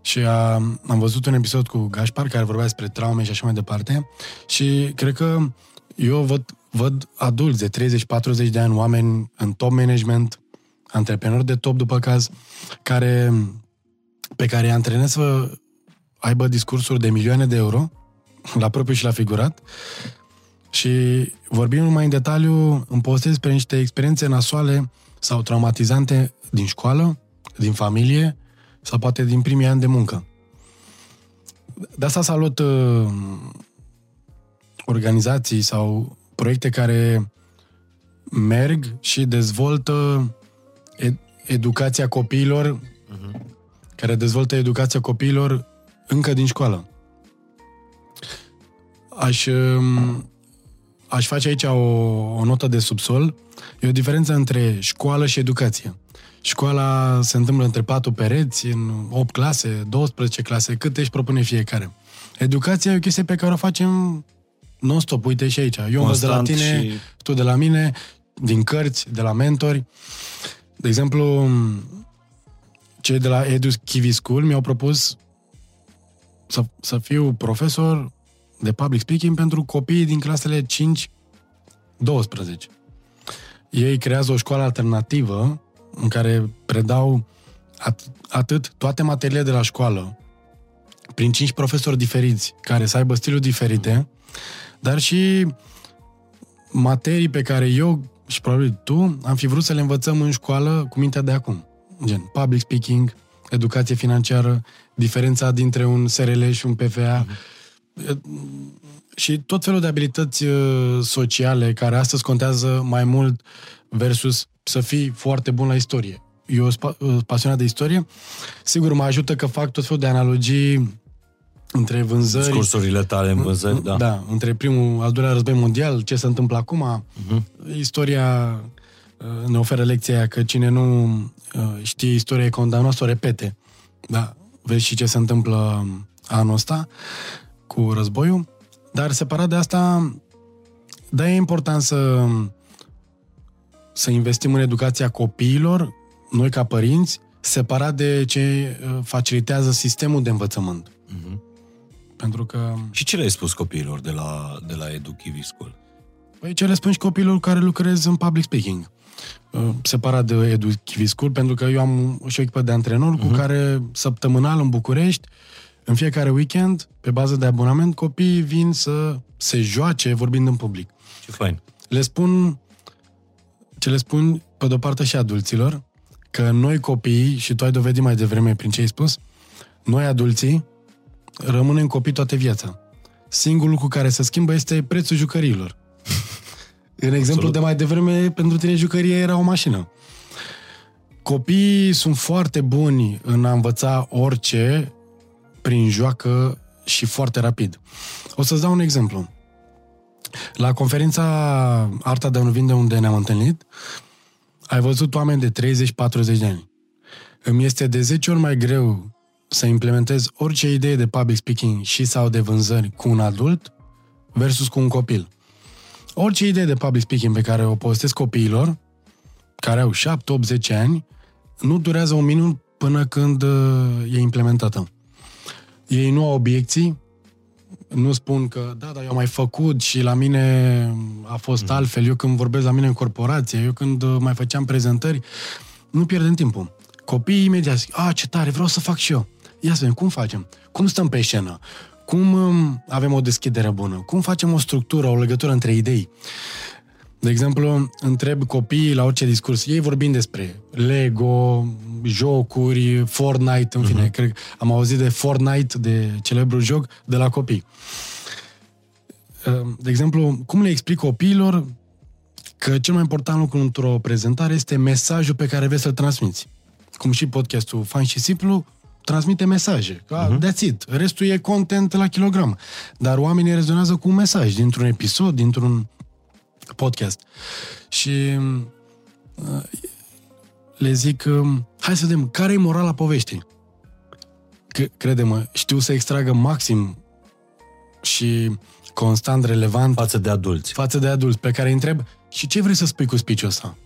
Și a, am văzut un episod cu Gaspar care vorbea despre traume și așa mai departe și cred că eu văd, văd adulți de 30-40 de ani, oameni în top management, antreprenori de top după caz, care, pe care îi antrenez să aibă discursuri de milioane de euro, la propriu și la figurat, și vorbim mai în detaliu, îmi postez despre niște experiențe nasoale sau traumatizante din școală, din familie sau poate din primii ani de muncă. De asta salut uh, organizații sau proiecte care merg și dezvoltă ed- educația copiilor, uh-huh. care dezvoltă educația copiilor încă din școală. Aș uh, aș face aici o, o notă de subsol. E o diferență între școală și educație. Școala se întâmplă între patru pereți, în 8 clase, 12 clase, cât își propune fiecare. Educația e o chestie pe care o facem non-stop, uite și aici. Eu învăț de la tine, și... tu de la mine, din cărți, de la mentori. De exemplu, cei de la Edu Kiwi School mi-au propus să, să fiu profesor de public speaking pentru copiii din clasele 5-12. Ei creează o școală alternativă în care predau at- atât toate materiile de la școală, prin cinci profesori diferiți, care să aibă stiluri diferite, dar și materii pe care eu și probabil tu am fi vrut să le învățăm în școală cu mintea de acum. Gen public speaking, educație financiară, diferența dintre un SRL și un PFA mm-hmm. și tot felul de abilități uh, sociale care astăzi contează mai mult versus să fii foarte bun la istorie. Eu sunt uh, pasionat de istorie. Sigur, mă ajută că fac tot felul de analogii între vânzări...
Discursurile tale în vânzări, da.
Da, între primul, al doilea război mondial, ce se întâmplă acum. Uh-huh. Istoria uh, ne oferă lecția că cine nu uh, știe istoria e condamnat să o repete. Da, vezi și ce se întâmplă anul ăsta cu războiul. Dar separat de asta, da, e important să, să investim în educația copiilor, noi ca părinți, separat de ce uh, facilitează sistemul de învățământ. Uh-huh. Pentru că...
Și ce le-ai spus copiilor de la, de la Edu Kiwi School?
Păi ce le spun și copiilor care lucrez în public speaking. Uh, separat de Edu Kiwi School, pentru că eu am și o echipă de antrenori uh-huh. cu mhm. care săptămânal în București, în fiecare weekend, pe bază de abonament, copiii vin să se joace vorbind în public.
Ce fain.
Le spun ce le spun pe de-o parte și adulților, că noi copiii, și tu ai dovedit mai devreme prin ce ai spus, noi adulții rămânem copii toată viața. Singurul lucru care se schimbă este prețul jucăriilor. În exemplu Absolut. de mai devreme, pentru tine jucăria era o mașină. Copiii sunt foarte buni în a învăța orice prin joacă și foarte rapid. O să-ți dau un exemplu. La conferința Arta de a nu vinde unde ne-am întâlnit, ai văzut oameni de 30-40 de ani. Îmi este de 10 ori mai greu să implementez orice idee de public speaking și sau de vânzări cu un adult versus cu un copil. Orice idee de public speaking pe care o postez copiilor, care au 7, 8, 10 ani, nu durează un minut până când uh, e implementată. Ei nu au obiecții, nu spun că, da, dar eu am mai făcut și la mine a fost mm. altfel. Eu când vorbesc la mine în corporație, eu când uh, mai făceam prezentări, nu pierdem timpul. Copiii imediat zic, a, ce tare, vreau să fac și eu. Ia să vedem, cum facem? Cum stăm pe scenă? Cum um, avem o deschidere bună? Cum facem o structură, o legătură între idei? De exemplu, întreb copiii la orice discurs, ei vorbind despre Lego, jocuri, Fortnite, în fine, uh-huh. cred am auzit de Fortnite, de celebru joc, de la copii. Uh, de exemplu, cum le explic copiilor că cel mai important lucru într-o prezentare este mesajul pe care vrei să-l transmiți. Cum și podcastul Fain și Simplu transmite mesaje. Ca, uh-huh. That's it. Restul e content la kilogram. Dar oamenii rezonează cu un mesaj dintr-un episod, dintr-un podcast. Și uh, le zic, um, hai să vedem, care e morala poveștii? Că, crede-mă, știu să extragă maxim și constant relevant
față de adulți.
Față de adulți, pe care îi întreb, și ce vrei să spui cu speech ăsta?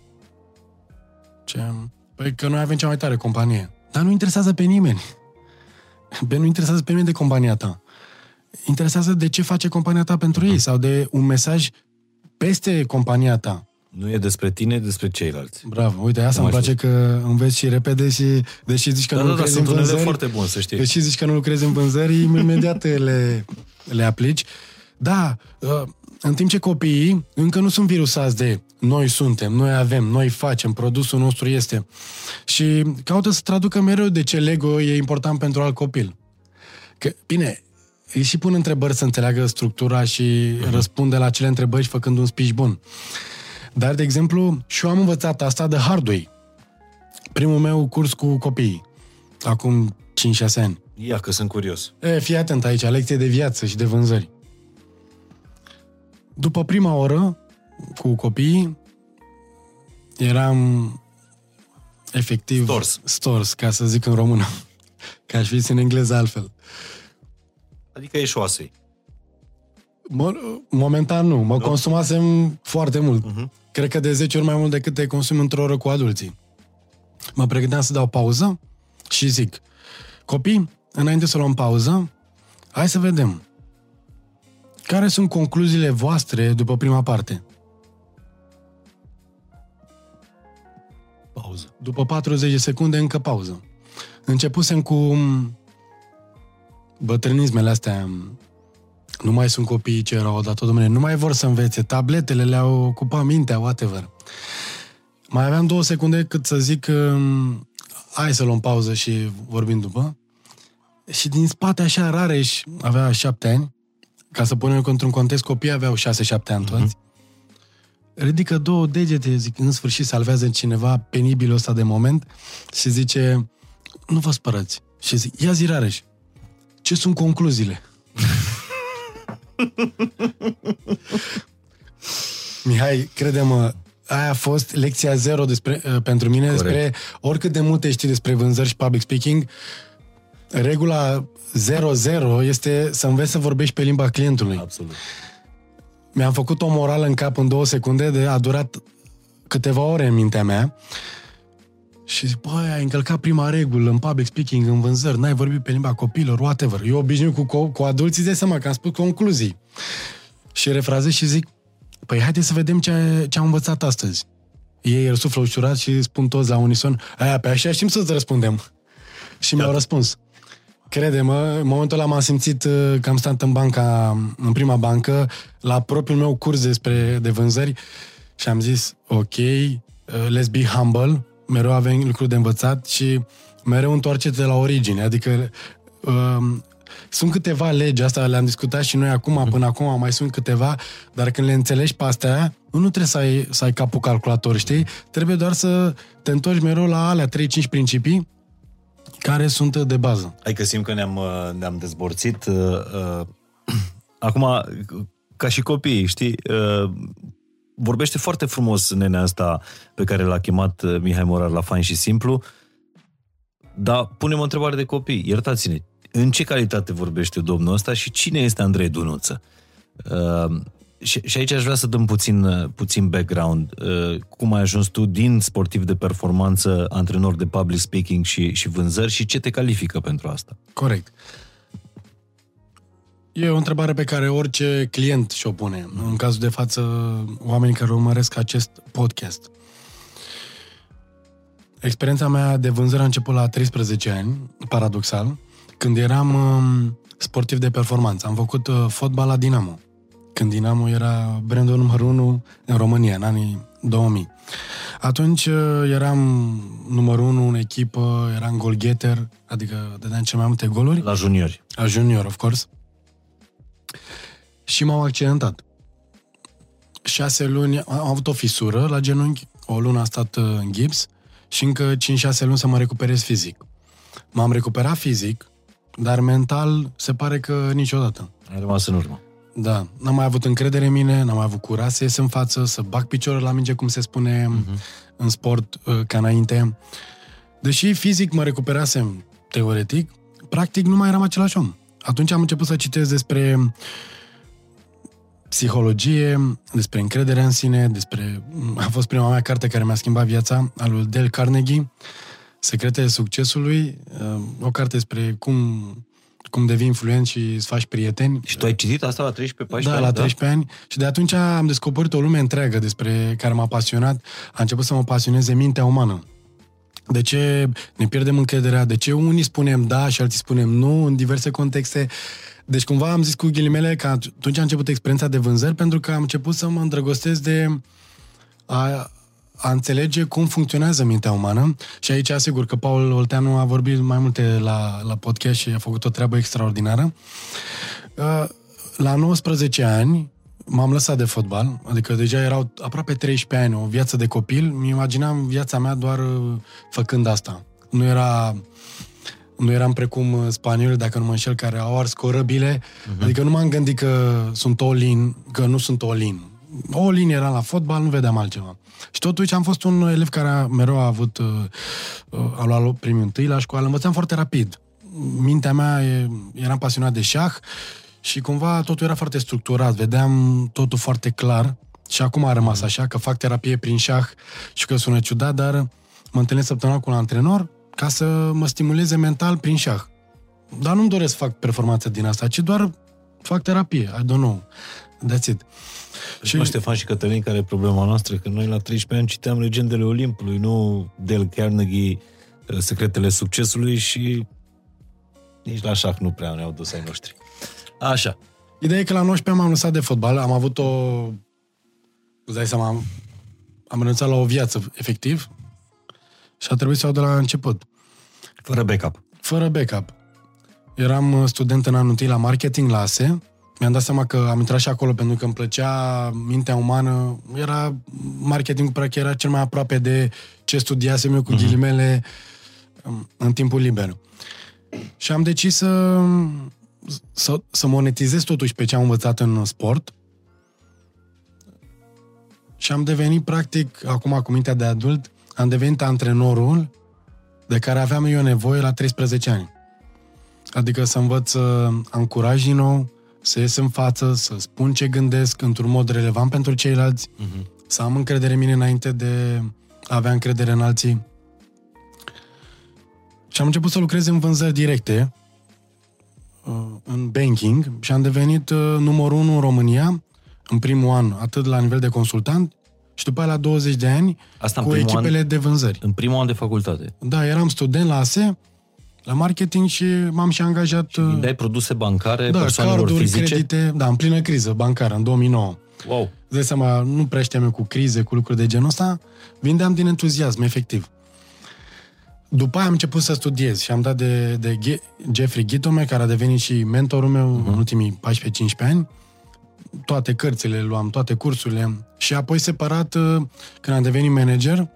Ce? Păi că noi avem cea mai tare companie. Dar nu interesează pe nimeni. Pe nu interesează pe nimeni de compania ta. Interesează de ce face compania ta pentru uh-huh. ei sau de un mesaj peste compania ta.
Nu e despre tine, e despre ceilalți.
Bravo. Uite, asta îmi place că înveți și repede și deși zici că da, nu da, lucrezi da, în vânzări...
foarte bun, să știi.
Deși zici că nu lucrezi în vânzări, imediat le, le aplici. Da, uh, în timp ce copiii încă nu sunt virusați de noi suntem, noi avem, noi facem, produsul nostru este. Și caută să traducă mereu de ce Lego e important pentru alt copil. Că, bine, îi și pun întrebări să înțeleagă structura și uh-huh. răspunde la cele întrebări făcând un speech bun. Dar, de exemplu, și eu am învățat asta de hardware. Primul meu curs cu copiii, acum 5-6 ani.
Ia că sunt curios.
E, fii atent aici, lecție de viață și de vânzări. După prima oră, cu copiii, eram efectiv
Stors.
stors ca să zic în română. Ca aș fi în engleză altfel.
Adică ești șoasei.
Mă, momentan nu. Mă consumasem foarte mult.
Mhm.
Cred că de 10 ori mai mult decât te consumi într-o oră cu adulții. Mă pregăteam să dau pauză și zic, copii, înainte să luăm pauză, hai să vedem. Care sunt concluziile voastre după prima parte?
Pauză.
După 40 de secunde, încă pauză. Începusem cu m, bătrânismele astea. Nu mai sunt copiii ce erau odată, domnule. Nu mai vor să învețe. Tabletele le-au ocupat mintea, whatever. Mai aveam două secunde cât să zic um, hai să luăm pauză și vorbim după. Și din spate așa Rareș avea șapte ani, ca să punem într-un context, copiii aveau șase-șapte ani toți. Ridică două degete, zic, în sfârșit salvează cineva penibilul ăsta de moment și zice, nu vă spărați. Și zic, ia zi Rareș, ce sunt concluziile? Mihai, crede-mă, aia a fost lecția zero despre, uh, pentru mine
Corect.
despre oricât de multe știi despre vânzări și public speaking. Regula 0-0 este să înveți să vorbești pe limba clientului.
Absolut.
Mi-am făcut o morală în cap în două secunde, de a durat câteva ore în mintea mea. Și zic, băi, ai încălcat prima regulă în public speaking, în vânzări, n-ai vorbit pe limba copilor, whatever. Eu obișnuit cu, cu, cu adulții, de seama că am spus concluzii. Și refrazez și zic, păi haideți să vedem ce, ce am învățat astăzi. Ei răsuflă ușurat și spun toți la unison, aia, pe așa știm să-ți răspundem. Și mi-au răspuns. Crede-mă, în momentul ăla m-am simțit uh, că am stat în banca, în prima bancă, la propriul meu curs despre de vânzări și am zis, ok, uh, let's be humble, mereu avem lucruri de învățat și mereu întoarce-te la origine, adică um, sunt câteva legi, asta le-am discutat și noi acum, până acum mai sunt câteva, dar când le înțelegi pe astea, nu trebuie să ai, să ai capul calculator, știi? Trebuie doar să te întorci mereu la alea 3-5 principii care sunt de bază.
Hai că simt că ne-am, uh, ne-am dezborțit. uh, uh, Acum, ca și copiii, știi, uh, vorbește foarte frumos nenea asta pe care l-a chemat uh, Mihai Morar la Fain și Simplu, dar punem o întrebare de copii. Iertați-ne, în ce calitate vorbește domnul ăsta și cine este Andrei Dunuță? Uh, și, și aici aș vrea să dăm puțin, uh, puțin background. Uh, cum ai ajuns tu din sportiv de performanță, antrenor de public speaking și, și vânzări și ce te califică pentru asta?
Corect. E o întrebare pe care orice client și-o pune. În cazul de față, oamenii care urmăresc acest podcast. Experiența mea de vânzări a început la 13 ani, paradoxal, când eram um, sportiv de performanță. Am făcut uh, fotbal la Dinamo, când Dinamo era brandul numărul 1 în România, în anii 2000. Atunci uh, eram numărul 1 în echipă, eram goalgetter, adică dădeam cel mai multe goluri.
La juniori.
La junior, of course. Și m-am accidentat. Șase luni, am avut o fisură la genunchi, o lună a stat uh, în gips și încă 5-6 luni să mă recuperez fizic. M-am recuperat fizic, dar mental se pare că niciodată.
Ai rămas în urmă.
Da, n-am mai avut încredere în mine, n-am mai avut curaj să ies în față, să bag piciorul la minge, cum se spune uh-huh. în sport, uh, ca înainte. Deși fizic mă recuperasem teoretic, practic nu mai eram același om. Atunci am început să citesc despre psihologie, despre încrederea în sine, despre... A fost prima mea carte care mi-a schimbat viața, al lui Dale Carnegie, Secretele succesului, uh, o carte despre cum, cum devii influent și îți faci prieteni.
Și tu ai citit asta la 13-14
Da,
ani?
la 13 ani. Și de atunci am descoperit o lume întreagă despre care m-a pasionat. A început să mă pasioneze mintea umană. De ce ne pierdem încrederea? De ce unii spunem da și alții spunem nu în diverse contexte? Deci cumva am zis cu ghilimele că atunci a început experiența de vânzări pentru că am început să mă îndrăgostesc de a, a înțelege cum funcționează mintea umană și aici asigur că Paul Olteanu a vorbit mai multe la, la podcast și a făcut o treabă extraordinară. Uh, La 19 ani m-am lăsat de fotbal, adică deja erau aproape 13 ani, o viață de copil, mi imaginam viața mea doar uh, făcând asta. Nu era Nu eram precum uh, spaniolii, dacă nu mă înșel, care au ars corăbile. Uh-huh. Adică nu m-am gândit că sunt all-in, că nu sunt all-in. All-in era la fotbal, nu vedeam altceva. Și totuși am fost un elev care mereu a avut, uh, uh, a luat primul întâi la școală. Învățam foarte rapid. Mintea mea, eram pasionat de șah și cumva totul era foarte structurat. Vedeam totul foarte clar. Și acum a rămas așa, că fac terapie prin șah și că sună ciudat, dar mă întâlnesc săptămâna cu un antrenor ca să mă stimuleze mental prin șah. Dar nu-mi doresc să fac performanță din asta, ci doar fac terapie, I don't know. That's it.
Și nu Ștefan și Cătălin care e problema noastră, că noi la 13 ani citeam legendele Olimpului, nu Del Carnegie, uh, secretele succesului și nici la șah nu prea ne-au dus ai noștri. Așa.
Ideea e că la 19 m-am lăsat de fotbal, am avut o... Îți dai seama, am, am renunțat la o viață, efectiv, și a trebuit să o de la început.
Fără backup.
Fără backup. Eram uh, student în anul întâi la marketing la ASE. Mi-am dat seama că am intrat și acolo pentru că îmi plăcea mintea umană. Era marketing practic era cel mai aproape de ce studiasem eu cu uh-huh. ghilimele um, în timpul liber. Și am decis să, să, să monetizez totuși pe ce am învățat în sport. Și am devenit practic, acum cu mintea de adult, am devenit antrenorul de care aveam eu nevoie la 13 ani. Adică să învăț să am curaj din nou, să ies în față, să spun ce gândesc într-un mod relevant pentru ceilalți, uh-huh. să am încredere în mine înainte de a avea încredere în alții. Și am început să lucrez în vânzări directe, uh, în banking, și am devenit uh, numărul unu în România, în primul an, atât la nivel de consultant, și după aia la 20 de ani Asta cu echipele an, de vânzări.
În primul an de facultate.
Da, eram student la ASE, la marketing și m-am și angajat... Și
dai produse bancare da, persoanelor carduri, fizice?
credite, da, în plină criză bancară, în 2009.
Wow!
Îți dai seama, nu prea știam eu cu crize, cu lucruri de genul ăsta, vindeam din entuziasm, efectiv. După aia am început să studiez și am dat de, de Jeffrey Gitome, care a devenit și mentorul meu uh-huh. în ultimii 14-15 ani toate cărțile luam, toate cursurile și apoi separat, uh, când am devenit manager,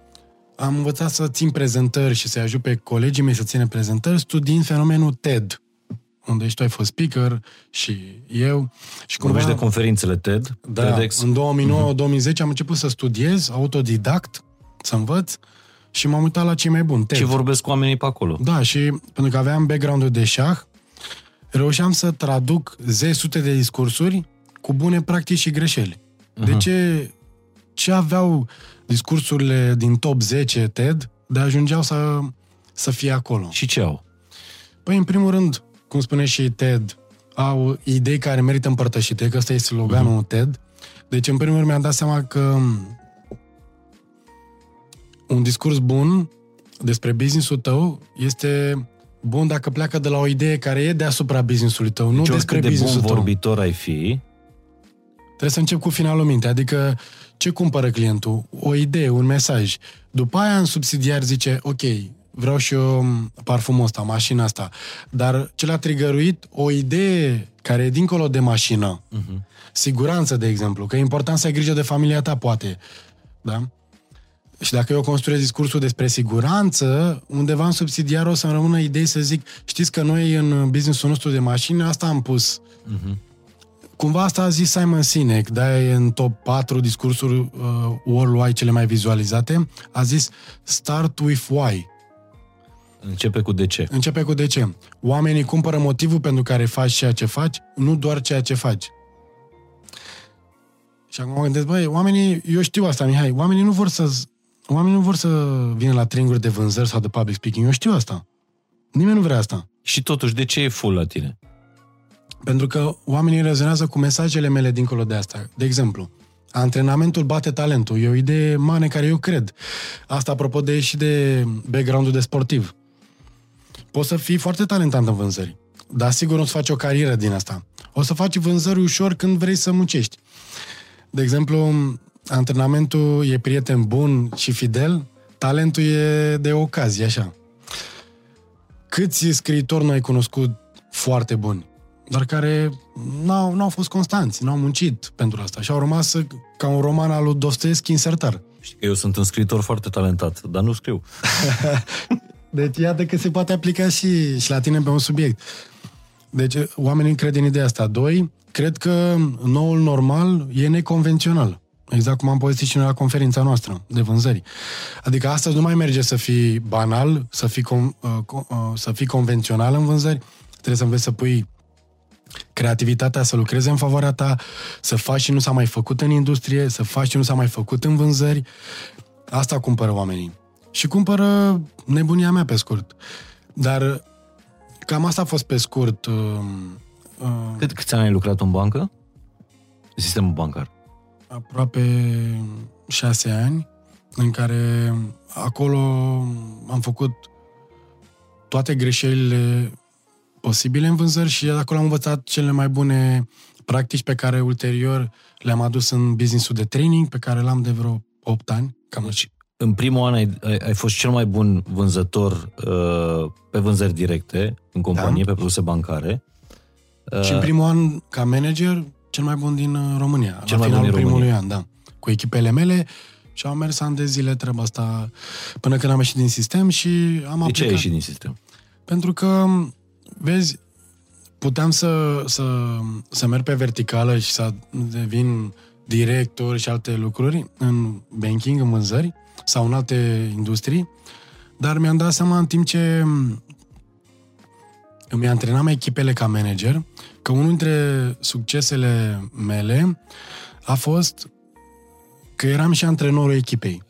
am învățat să țin prezentări și să-i ajut pe colegii mei să țină prezentări studiind fenomenul TED, unde și tu ai fost speaker și eu. Și
cumva, Vorbești de conferințele TED?
Da, TEDx. în 2009-2010 am început să studiez, autodidact, să învăț și m-am uitat la cei mai buni. TED.
Și vorbesc cu oamenii pe acolo.
Da, și pentru că aveam background-ul de șah, reușeam să traduc zeci sute de discursuri cu bune practici și greșeli. Uh-huh. De ce, ce aveau discursurile din top 10 TED de ajungeau să, să fie acolo?
Și ce au?
Păi, în primul rând, cum spune și TED, au idei care merită împărtășite, că ăsta este sloganul uh-huh. TED. Deci, în primul rând, mi-am dat seama că un discurs bun despre businessul tău este bun dacă pleacă de la o idee care e deasupra businessului tău, deci nu despre
de
businessul
bun vorbitor tău. ai fi,
Trebuie să încep cu finalul minte, adică ce cumpără clientul? O idee, un mesaj. După aia în subsidiar zice, ok, vreau și eu parfumul ăsta, mașina asta. Dar ce l-a trigăruit? O idee care e dincolo de mașină. Uh-huh. Siguranță, de exemplu, că e important să ai grijă de familia ta, poate. Da? Și dacă eu construiesc discursul despre siguranță, undeva în subsidiar o să-mi rămână idei să zic, știți că noi în businessul nostru de mașini, asta am pus. Uh-huh. Cumva asta a zis Simon Sinek, da, e în top 4 discursuri uh, worldwide cele mai vizualizate, a zis Start with why.
Începe cu de ce.
Începe cu de ce. Oamenii cumpără motivul pentru care faci ceea ce faci, nu doar ceea ce faci. Și acum mă gândesc, băi, oamenii, eu știu asta, Mihai, oamenii nu vor să oamenii nu vor să vină la traininguri de vânzări sau de public speaking, eu știu asta. Nimeni nu vrea asta.
Și totuși, de ce e full la tine?
Pentru că oamenii rezonează cu mesajele mele dincolo de asta. De exemplu, antrenamentul bate talentul. E o idee mare care eu cred. Asta apropo de și de background-ul de sportiv. Poți să fii foarte talentat în vânzări, dar sigur nu o să faci o carieră din asta. O să faci vânzări ușor când vrei să muncești. De exemplu, antrenamentul e prieten bun și fidel, talentul e de ocazie, așa. Câți scriitori nu ai cunoscut foarte buni? Dar care n-au, n-au fost constanți, n-au muncit pentru asta și au rămas ca un roman al lui Dostoevski insertar.
Știi că eu sunt un scriitor foarte talentat, dar nu scriu.
Deci iată că se poate aplica și, și la tine pe un subiect. Deci oamenii cred în ideea asta. Doi, cred că noul normal e neconvențional. Exact cum am povestit și noi la conferința noastră de vânzări. Adică astăzi nu mai merge să fii banal, să fii, com, uh, uh, să fii convențional în vânzări, trebuie să înveți să pui creativitatea, să lucrezi în favoarea ta, să faci și nu s-a mai făcut în industrie, să faci și nu s-a mai făcut în vânzări. Asta cumpără oamenii. Și cumpără nebunia mea pe scurt. Dar cam asta a fost pe scurt. Uh,
uh, Cât, câți ani ai lucrat în bancă? Sistemul bancar.
Aproape șase ani, în care acolo am făcut toate greșelile posibile în vânzări și acolo am învățat cele mai bune practici pe care ulterior le-am adus în businessul de training, pe care l-am de vreo 8 ani. Cam deci,
în primul an ai, ai fost cel mai bun vânzător uh, pe vânzări directe în companie, da. pe produse bancare.
Uh, și în primul an, ca manager, cel mai bun din uh, România. Cel la mai finalul bun din primului România. an, da. Cu echipele mele și am mers ani de zile treaba asta până când am ieșit din sistem și am de aplicat.
ce ai ieșit din sistem?
Pentru că vezi, puteam să, să, să merg pe verticală și să devin director și alte lucruri în banking, în vânzări sau în alte industrii, dar mi-am dat seama în timp ce îmi antrenam echipele ca manager, că unul dintre succesele mele a fost că eram și antrenorul echipei.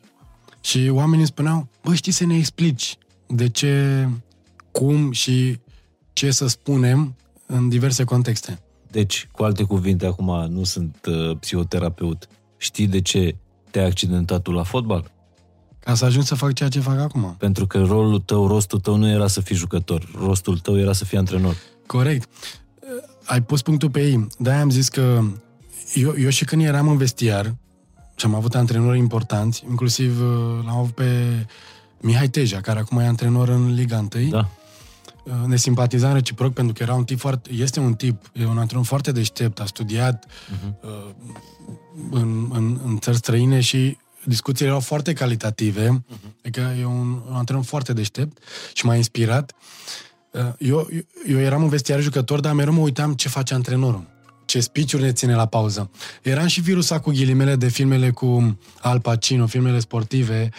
Și oamenii spuneau, bă, știi să ne explici de ce, cum și ce să spunem în diverse contexte.
Deci, cu alte cuvinte, acum nu sunt uh, psihoterapeut. Știi de ce te-ai accidentat tu la fotbal?
Ca să ajung să fac ceea ce fac acum.
Pentru că rolul tău, rostul tău nu era să fii jucător. Rostul tău era să fii antrenor.
Corect. Uh, ai pus punctul pe ei. De-aia am zis că eu, eu și când eram în vestiar și am avut antrenori importanți, inclusiv uh, l-am avut pe Mihai Teja, care acum e antrenor în Liga 1. Da Uh, ne simpatizam reciproc pentru că era un tip foarte, este un tip, e un antrenor foarte deștept, a studiat uh-huh. uh, în, în, în țări străine și discuțiile erau foarte calitative, uh-huh. adică e un, un antrenor foarte deștept și m-a inspirat. Uh, eu, eu, eu eram un vestiar jucător, dar mereu mă uitam ce face antrenorul ce speech ne ține la pauză. Eram și virusa cu ghilimele de filmele cu Al Pacino, filmele sportive,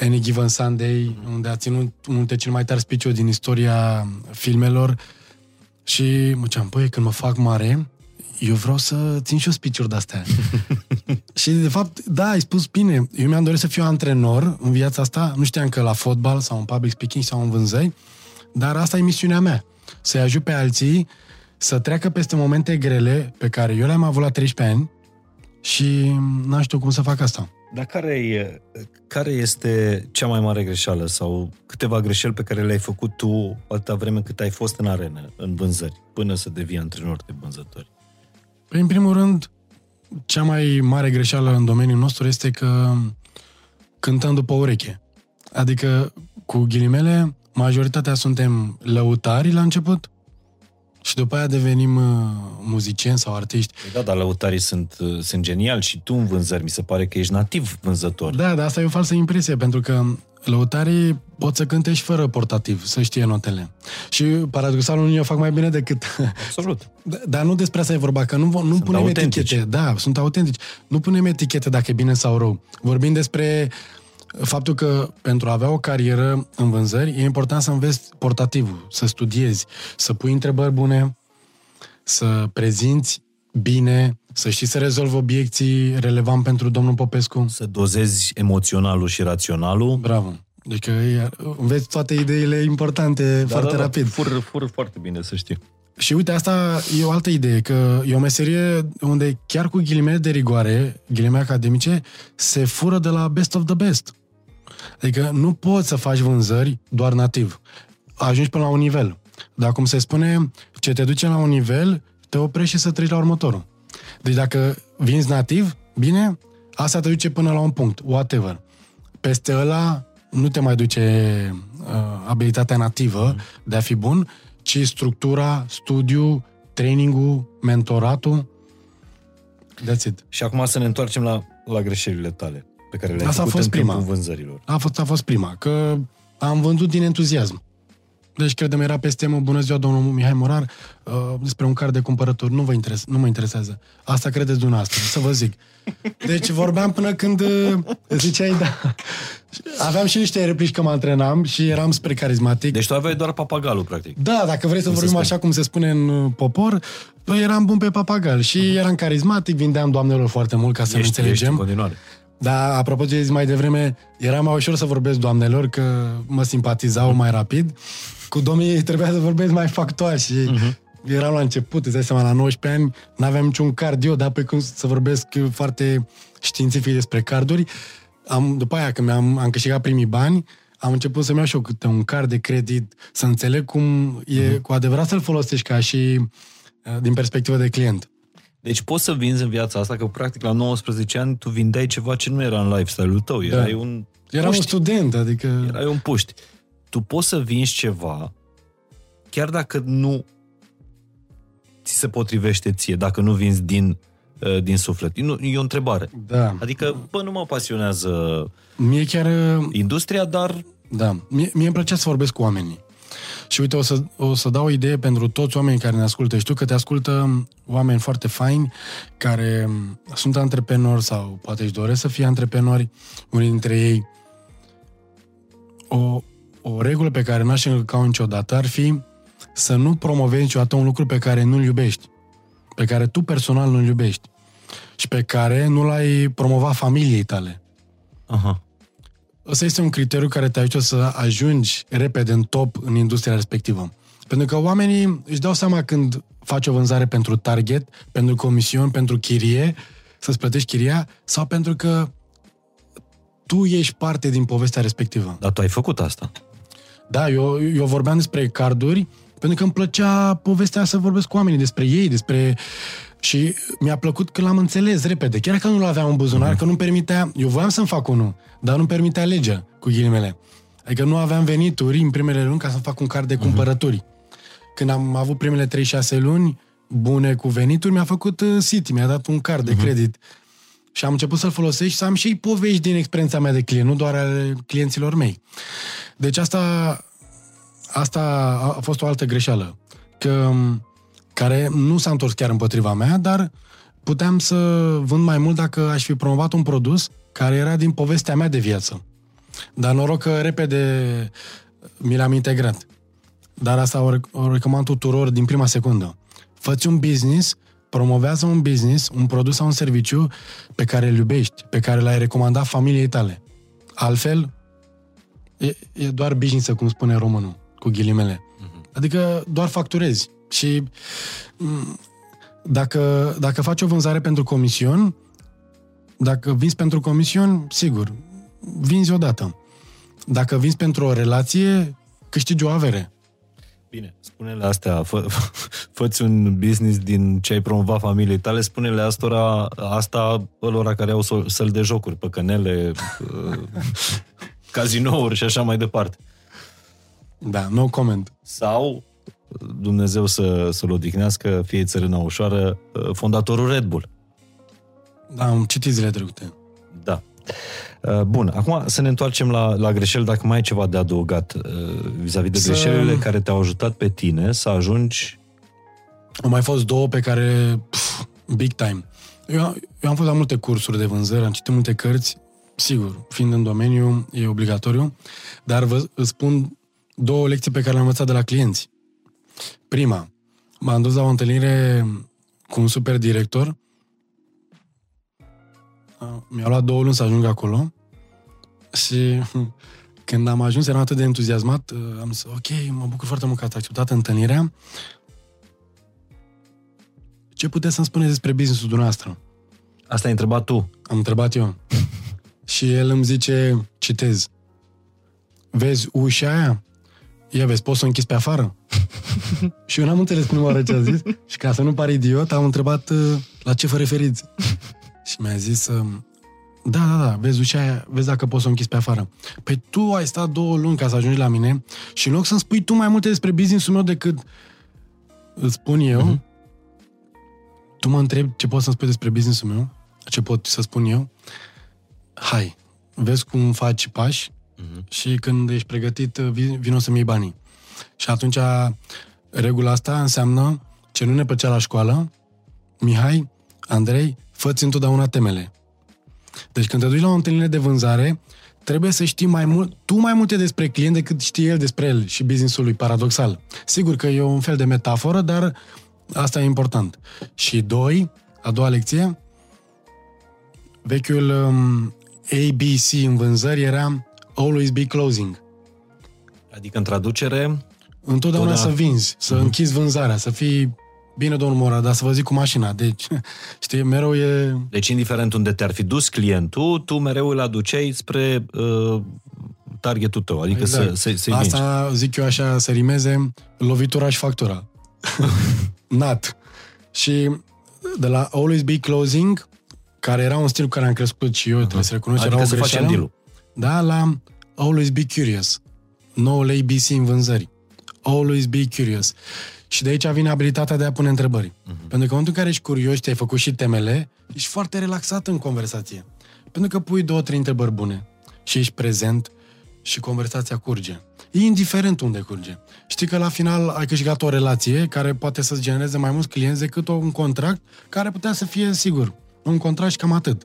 Any Given Sunday, unde a ținut unul dintre cel mai tari speech din istoria filmelor și mă ceam, păi, când mă fac mare, eu vreau să țin și eu speech de-astea. și, de fapt, da, ai spus bine. Eu mi-am dorit să fiu antrenor în viața asta. Nu știam că la fotbal sau în public speaking sau în vânzări, dar asta e misiunea mea. Să-i ajut pe alții să treacă peste momente grele pe care eu le-am avut la 13 ani și n-am știut cum să fac asta.
Dar care, e, care este cea mai mare greșeală sau câteva greșeli pe care le-ai făcut tu atâta vreme cât ai fost în arenă, în vânzări, până să devii antrenor de vânzători?
Păi, în primul rând, cea mai mare greșeală în domeniul nostru este că cântăm după ureche. Adică, cu ghilimele, majoritatea suntem lăutari la început și după aia devenim uh, muzicieni sau artiști.
Da, dar lăutarii sunt, uh, sunt geniali și tu în vânzări, mi se pare că ești nativ vânzător.
Da, dar asta e o falsă impresie, pentru că lăutarii pot să cânte și fără portativ, să știe notele. Și paradoxal unii o fac mai bine decât...
Absolut.
Dar nu despre asta e vorba, că nu, nu sunt punem autentici. etichete. Da, sunt autentici. Nu punem etichete dacă e bine sau rău. Vorbim despre faptul că pentru a avea o carieră în vânzări e important să înveți portativul, să studiezi, să pui întrebări bune, să prezinți bine, să știi să rezolvi obiecții relevant pentru domnul Popescu.
Să dozezi emoționalul și raționalul.
Bravo. Deci că înveți toate ideile importante da, foarte da, da. rapid.
Fur, fur foarte bine, să știi.
Și uite, asta e o altă idee, că e o meserie unde chiar cu ghilimele de rigoare, ghilimele academice, se fură de la best of the best. Adică nu poți să faci vânzări doar nativ. Ajungi până la un nivel. Dar cum se spune, ce te duce la un nivel, te oprești și să treci la următorul. Deci dacă vinzi nativ, bine, asta te duce până la un punct, whatever. Peste ăla nu te mai duce uh, abilitatea nativă de a fi bun, ci structura, studiu, trainingul, mentoratul. That's it.
Și acum să ne întoarcem la, la greșelile tale pe care le-ai Asta făcut a fost în prima. vânzărilor.
A fost, a fost prima, că am vândut din entuziasm. Deci, credem, era pe stemă, bună ziua, domnul Mihai Morar, uh, despre un card de cumpărături, nu, vă interes, nu mă interesează. Asta credeți dumneavoastră, să vă zic. Deci vorbeam până când uh, ziceai, da. Aveam și niște replici că mă antrenam și eram spre carismatic.
Deci tu aveai doar papagalul, practic.
Da, dacă vrei să
Cum se
vorbim
spune.
așa cum se spune în uh, popor, păi eram bun pe papagal și eram carismatic, vindeam doamnelor foarte mult ca să ne
Ești, ești în
înțelegem.
continuare.
Da, apropo ce ai zis mai devreme, era mai ușor să vorbesc doamnelor, că mă simpatizau mai rapid. Cu domnii trebuia să vorbesc mai factual și uh-huh. eram la început, îți dai seama, la 19 ani, n-aveam niciun cardio, dar pe cum să vorbesc foarte științific despre carduri. Am, după aia, când am, am câștigat primii bani, am început să-mi iau și eu câte un card de credit, să înțeleg cum e cu adevărat să-l folosești ca și uh, din perspectivă de client.
Deci poți să vinzi în viața asta, că practic la 19 ani tu vindeai ceva ce nu era în lifestyle-ul tău, erai un
Eram un
puști.
student, adică...
Erai un puști. Tu poți să vinzi ceva chiar dacă nu ți se potrivește ție, dacă nu vinzi din, uh, din suflet. Nu, e o întrebare.
Da.
Adică, bă, nu mă pasionează
Mie chiar uh,
industria, dar
Da, mie, mie îmi plăcea să vorbesc cu oamenii. Și uite, o să, o să dau o idee pentru toți oamenii care ne ascultă. Știu că te ascultă oameni foarte faini care sunt antreprenori sau poate își doresc să fie antreprenori, unii dintre ei. O, o regulă pe care n-aș încălca niciodată ar fi să nu promovezi niciodată un lucru pe care nu-l iubești, pe care tu personal nu-l iubești și pe care nu l-ai promova familiei tale.
aha,
Ăsta este un criteriu care te ajută să ajungi repede în top în industria respectivă. Pentru că oamenii își dau seama când faci o vânzare pentru target, pentru comision, pentru chirie, să-ți plătești chiria, sau pentru că tu ești parte din povestea respectivă.
dar tu ai făcut asta.
Da, eu, eu vorbeam despre carduri pentru că îmi plăcea povestea să vorbesc cu oamenii despre ei, despre... Și mi-a plăcut că l-am înțeles repede. Chiar că nu-l aveam în buzunar, că nu-mi permitea... Eu voiam să-mi fac unul, dar nu-mi permitea legea, cu ghilimele. Adică nu aveam venituri în primele luni ca să fac un card de cumpărături. Când am avut primele 3-6 luni bune cu venituri, mi-a făcut uh, City, mi-a dat un card de credit. Și am început să-l folosesc și să am și povești din experiența mea de client, nu doar ale clienților mei. Deci asta, asta a fost o altă greșeală, că, care nu s-a întors chiar împotriva mea, dar puteam să vând mai mult dacă aș fi promovat un produs care era din povestea mea de viață. Dar noroc că repede mi l-am integrat. Dar asta o, rec- o recomand tuturor din prima secundă. Făți un business, promovează un business, un produs sau un serviciu pe care îl iubești, pe care l-ai recomandat familiei tale. Altfel, e, e doar business, cum spune românul, cu ghilimele. Adică doar facturezi. Și m, dacă, dacă faci o vânzare pentru comision, dacă vinzi pentru comision, sigur, vinzi odată. Dacă vinzi pentru o relație, câștigi o avere.
Bine, spune-le astea, fă, fă un business din ce ai promovat familiei tale, spune-le astora, asta ălora care au sol- săl de jocuri, păcănele, uh, cazinouri și așa mai departe.
Da, no comment.
Sau, Dumnezeu să, să-l odihnească, fie țărâna ușoară, uh, fondatorul Red Bull.
Da, am citit zilele trecute.
Da. Uh, Bun, acum să ne întoarcem la, la greșeli, dacă mai ai ceva de adăugat uh, vis-a-vis de
Să-
greșelile care te-au ajutat pe tine să ajungi
Au mai fost două pe care, pf, big time. Eu, eu am fost la multe cursuri de vânzări, am citit multe cărți, sigur, fiind în domeniu, e obligatoriu, dar vă îți spun două lecții pe care le-am învățat de la clienți. Prima, m-am dus la o întâlnire cu un super director, mi-a luat două luni să ajung acolo și când am ajuns eram atât de entuziasmat, am zis, ok, mă bucur foarte mult că ați acceptat întâlnirea, ce puteți să-mi spuneți despre business-ul dumneavoastră?
Asta ai întrebat tu.
Am întrebat eu. și el îmi zice, citez, vezi ușa aia? Ia vezi, poți să o închizi pe afară? și eu n-am înțeles prima oară ce a zis și ca să nu par idiot, am întrebat uh, la ce vă referiți. și mi-a zis, uh, da, da, da, vezi ușa aia, vezi dacă poți să o închizi pe afară. Păi tu ai stat două luni ca să ajungi la mine și în loc să-mi spui tu mai multe despre business-ul meu decât îți spun eu, uh-huh. tu mă întrebi ce poți să-mi spui despre business-ul meu, ce pot să spun eu, hai, vezi cum faci pași, Uh-huh. Și când ești pregătit, vin să-mi iei banii. Și atunci regula asta înseamnă ce nu ne plăcea la școală, Mihai, Andrei, fă întotdeauna temele. Deci când te duci la o întâlnire de vânzare, trebuie să știi mai mult, tu mai multe despre client decât știe el despre el și businessul lui, paradoxal. Sigur că e un fel de metaforă, dar asta e important. Și doi, a doua lecție, vechiul um, ABC în vânzări era always be closing.
Adică în traducere...
Întotdeauna să vinzi, să uh-huh. închizi vânzarea, să fii Bine, domnul Mora, dar să vă zic cu mașina. Deci, știi, mereu e...
Deci, indiferent unde te-ar fi dus clientul, tu mereu îl aduceai spre uh, targetul tău, adică exact. să, să, să
Asta vinci. zic eu așa, să rimeze, lovitura și factura. Nat. Și de la Always Be Closing, care era un stil cu care am crescut și eu, uh-huh. trebuie să recunosc,
adică era o să facem deal
Da, la Always Be Curious. Noul ABC în vânzări. Always Be Curious. Și de aici vine abilitatea de a pune întrebări. Uh-huh. Pentru că în momentul în care ești curios, te-ai făcut și temele, ești foarte relaxat în conversație. Pentru că pui două, trei întrebări bune și ești prezent și conversația curge. Indiferent unde curge. Știi că la final ai câștigat o relație care poate să-ți genereze mai mulți clienți decât un contract care putea să fie, sigur, un contract și cam atât.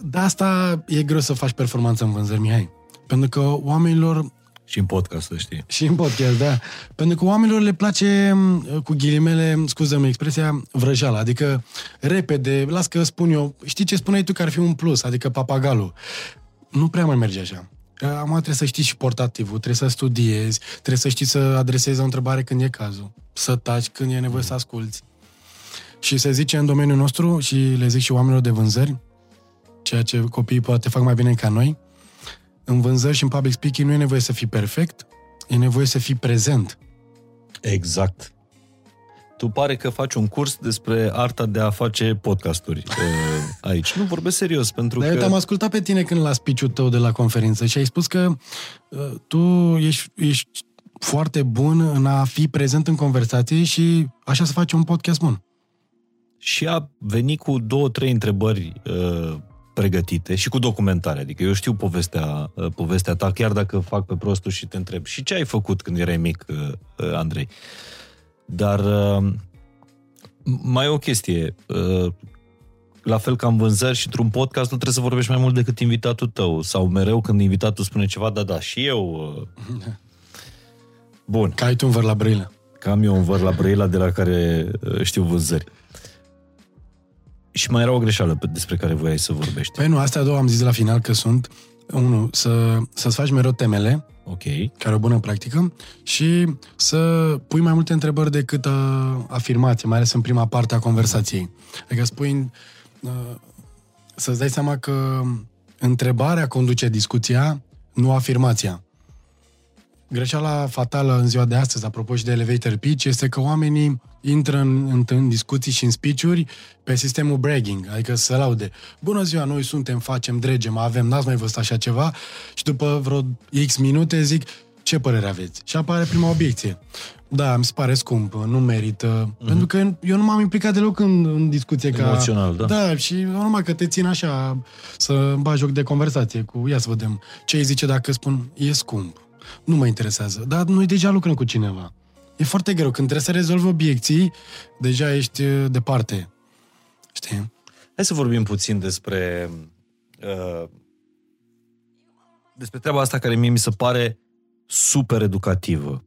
De asta e greu să faci performanță în vânzări, Mihai. Pentru că oamenilor
și în podcast, să știi.
Și în podcast, da. Pentru că oamenilor le place, cu ghilimele, scuză-mi expresia, vrăjeala. Adică, repede, las că spun eu, știi ce spuneai tu că ar fi un plus, adică papagalul. Nu prea mai merge așa. Acum trebuie să știi și portativul, trebuie să studiezi, trebuie să știi să adresezi o întrebare când e cazul, să taci când e nevoie să asculți. Și se zice în domeniul nostru, și le zic și oamenilor de vânzări, ceea ce copiii poate fac mai bine ca noi, în vânzări și în public speaking nu e nevoie să fii perfect, e nevoie să fii prezent.
Exact. Tu pare că faci un curs despre arta de a face podcasturi aici. Nu vorbesc serios, pentru
Dar
că...
eu te-am ascultat pe tine când la speech tău de la conferință și ai spus că uh, tu ești, ești foarte bun în a fi prezent în conversație și așa să faci un podcast bun.
Și a venit cu două, trei întrebări uh, pregătite și cu documentare. Adică eu știu povestea, uh, povestea ta, chiar dacă fac pe prostul și te întreb. Și ce ai făcut când erai mic, uh, uh, Andrei? Dar mai e o chestie. La fel ca în vânzări și într-un podcast nu trebuie să vorbești mai mult decât invitatul tău. Sau mereu când invitatul spune ceva, da, da, și eu... Bun.
Ca ai tu un văr la brăila.
Cam eu un văr la brăila de la care știu vânzări. Și mai era o greșeală despre care voiai să vorbești.
Păi nu, astea două am zis la final că sunt, unul, să, să-ți faci mereu temele,
ok,
care e o bună practică, și să pui mai multe întrebări decât uh, afirmații, mai ales în prima parte a conversației. Adică spui, uh, să-ți dai seama că întrebarea conduce discuția, nu afirmația. Greșeala fatală în ziua de astăzi, apropo și de elevator pitch, este că oamenii intră în, în, în discuții și în speech pe sistemul bragging, adică să laude. Bună ziua, noi suntem, facem, dregem, avem, n-ați mai văzut așa ceva și după vreo X minute zic, ce părere aveți? Și apare prima obiecție. Da, mi se pare scump, nu merită. Mm-hmm. Pentru că eu nu m-am implicat deloc în, în discuție
ca... Emoțional, da.
Da, și normal că te țin așa să bagi joc de conversație cu... Ia să vedem ce îi zice dacă spun e scump. Nu mă interesează. Dar noi deja lucrăm cu cineva. E foarte greu. Când trebuie să rezolvi obiecții, deja ești uh, departe. Știi?
Hai să vorbim puțin despre uh, despre treaba asta care mie mi se pare super educativă.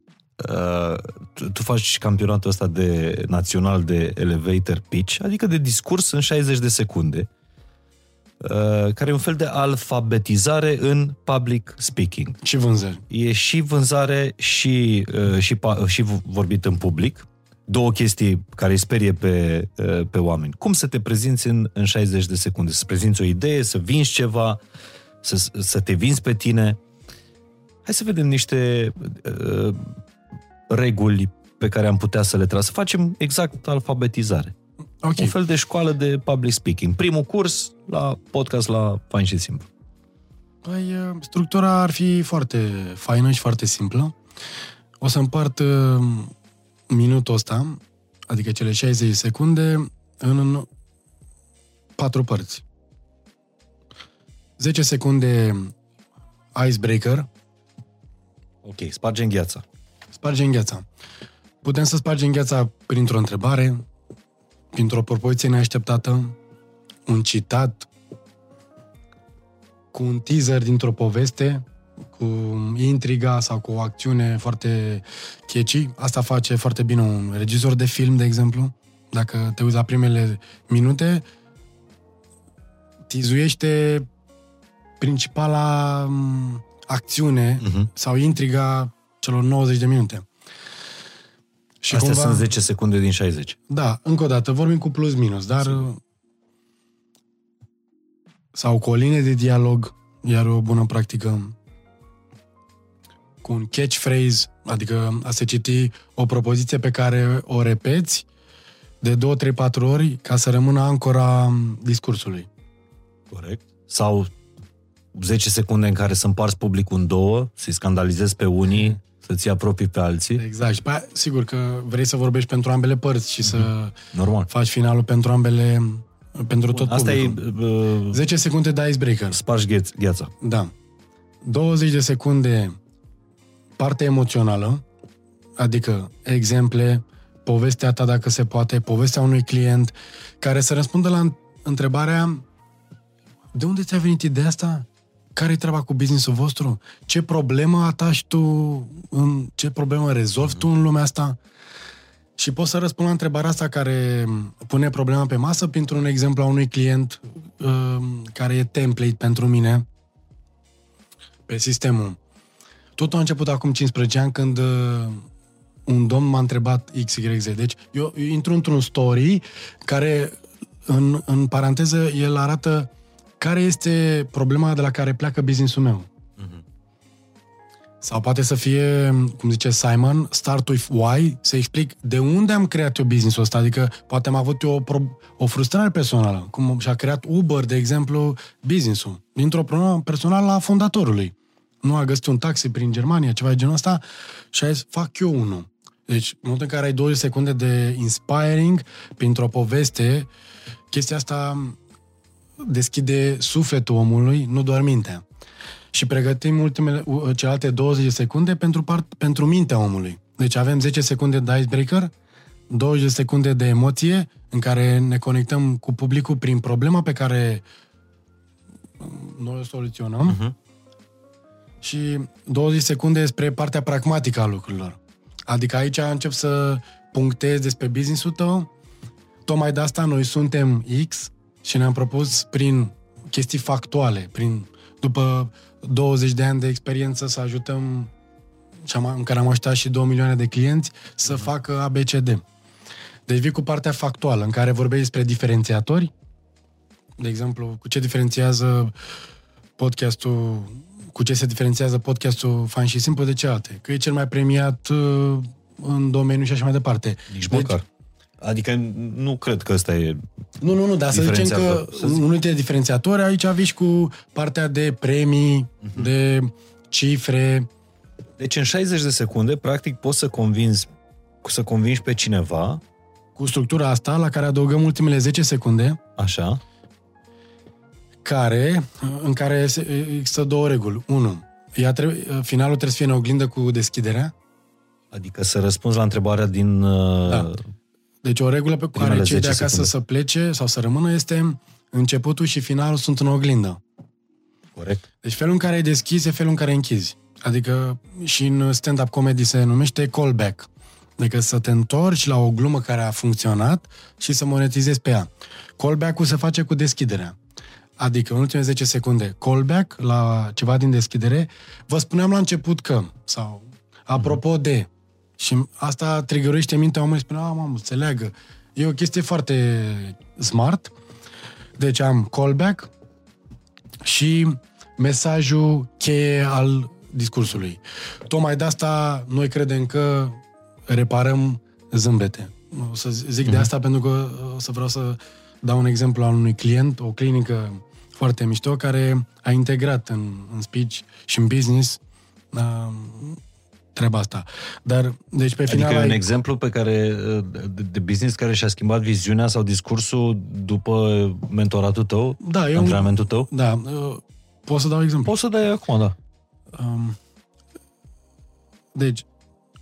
Uh, tu, tu faci campionatul ăsta de național de elevator pitch, adică de discurs în 60 de secunde. Uh, care e un fel de alfabetizare în public speaking.
Și vânzări.
E și vânzare și, uh, și, și vorbit în public. Două chestii care îi sperie pe, uh, pe oameni. Cum să te prezinți în, în 60 de secunde? Să prezinți o idee, să vinzi ceva, să, să te vinzi pe tine. Hai să vedem niște uh, reguli pe care am putea să le trag. Să facem exact alfabetizare. Okay. Un fel de școală de public speaking. Primul curs la podcast la Fain și Simplu.
Păi, structura ar fi foarte faină și foarte simplă. O să împart minutul ăsta, adică cele 60 secunde, în patru părți. 10 secunde icebreaker,
Ok, spargem gheața.
spargem gheața. Putem să spargem gheața printr-o întrebare, printr-o propoziție neașteptată, un citat, cu un teaser dintr-o poveste, cu intriga sau cu o acțiune foarte catchy. Asta face foarte bine un regizor de film, de exemplu. Dacă te uiți la primele minute, tizuiește principala m, acțiune
Mhm.
sau intriga celor 90 de minute.
Și Astea sunt 10 secunde din 60.
Da, încă o dată, vorbim cu plus minus, dar sau cu o linie de dialog, iar o bună practică cu un catchphrase, adică a se citi o propoziție pe care o repeți de 2, 3, 4 ori ca să rămână ancora discursului.
Corect. Sau 10 secunde în care să împarți publicul în două, să-i scandalizezi pe unii, să-ți apropii pe alții.
Exact. Și pe aia, sigur că vrei să vorbești pentru ambele părți și să
Normal.
faci finalul pentru ambele, pentru tot
Asta
publicul.
e... Uh,
10 secunde de icebreaker.
spargi gheț- gheața.
Da. 20 de secunde parte emoțională, adică exemple, povestea ta dacă se poate, povestea unui client, care să răspundă la întrebarea de unde ți-a venit ideea asta? Care-i treaba cu business-ul vostru? Ce problemă atași tu? În, ce problemă rezolvi tu în lumea asta? Și poți să răspund la întrebarea asta care pune problema pe masă printr-un exemplu a unui client uh, care e template pentru mine pe sistemul. Totul a început acum 15 ani când uh, un domn m-a întrebat XYZ. Deci eu, eu intru într-un story care, în, în paranteză, el arată care este problema de la care pleacă business-ul meu. Sau poate să fie, cum zice Simon, start with why, să explic de unde am creat eu business-ul ăsta. Adică poate am avut eu o, pro- o frustrare personală, cum și-a creat Uber, de exemplu, business-ul. Dintr-o problemă personală a fondatorului. Nu a găsit un taxi prin Germania, ceva de genul ăsta, și a zis, fac eu unul. Deci, în momentul în care ai 20 secunde de inspiring, printr-o poveste, chestia asta deschide sufletul omului, nu doar mintea. Și pregătim ultimele, u- celelalte 20 de secunde pentru, part, pentru mintea omului. Deci avem 10 secunde de icebreaker, 20 de secunde de emoție, în care ne conectăm cu publicul prin problema pe care noi o soluționăm
Mhm.
și 20 secunde spre partea pragmatică a lucrurilor. Adică aici încep să punctez despre business-ul tău. Tocmai de asta noi suntem X și ne-am propus prin chestii factuale, prin după 20 de ani de experiență să ajutăm și am, în care am ajutat și 2 milioane de clienți să facă ABCD. Deci vii cu partea factuală, în care vorbești despre diferențiatori, de exemplu, cu ce diferențiază podcastul, cu ce se diferențiază podcastul Fan și Simplu de cealaltă. Că e cel mai premiat uh, în domeniu și așa mai departe.
Nici
Deci-
măcar. Adică nu cred că ăsta e...
Nu, nu, nu, dar să zicem că
Diferențiator, să zic.
unul dintre diferențiatori aici vii și cu partea de premii,
Mhm.
de cifre.
Deci în 60 de secunde, practic, poți să convingi, să convingi pe cineva,
cu structura asta, la care adăugăm ultimele 10 secunde,
așa,
care, în care se- există două reguli. Unu, ea trebuie, finalul trebuie să fie în oglindă cu deschiderea.
adică să răspunzi la întrebarea din... uh,
Da. Deci o regulă pe care
Primele
cei de
10
acasă
secunde.
să plece sau să rămână este începutul și finalul sunt în oglindă.
Corect.
Deci felul în care ai deschis e felul în care închizi. Adică și în stand-up comedy se numește callback. Adică să te întorci la o glumă care a funcționat și să monetizezi pe ea. Callback-ul se face cu deschiderea. Adică în ultimele 10 secunde callback la ceva din deschidere. Vă spuneam la început că, sau apropo de, și asta trigărește mintea omului, spune, a, mamă, se leagă. E o chestie foarte smart. Deci am callback, și mesajul cheie al discursului. Tocmai de asta noi credem că reparăm zâmbete. O să zic de asta pentru că o să vreau să dau un exemplu al unui client, o clinică foarte mișto, care a integrat în, în speech și în business uh, treaba asta. Dar, deci pe final...
Adică e un
ai-
exemplu pe care, uh, de, de business care și-a schimbat viziunea sau discursul după mentoratul tău,
Da, e un-
antrenamentul tău?
Da, uh, Pot să dau exemplu?
Poți să dai acum, da.
Um, deci,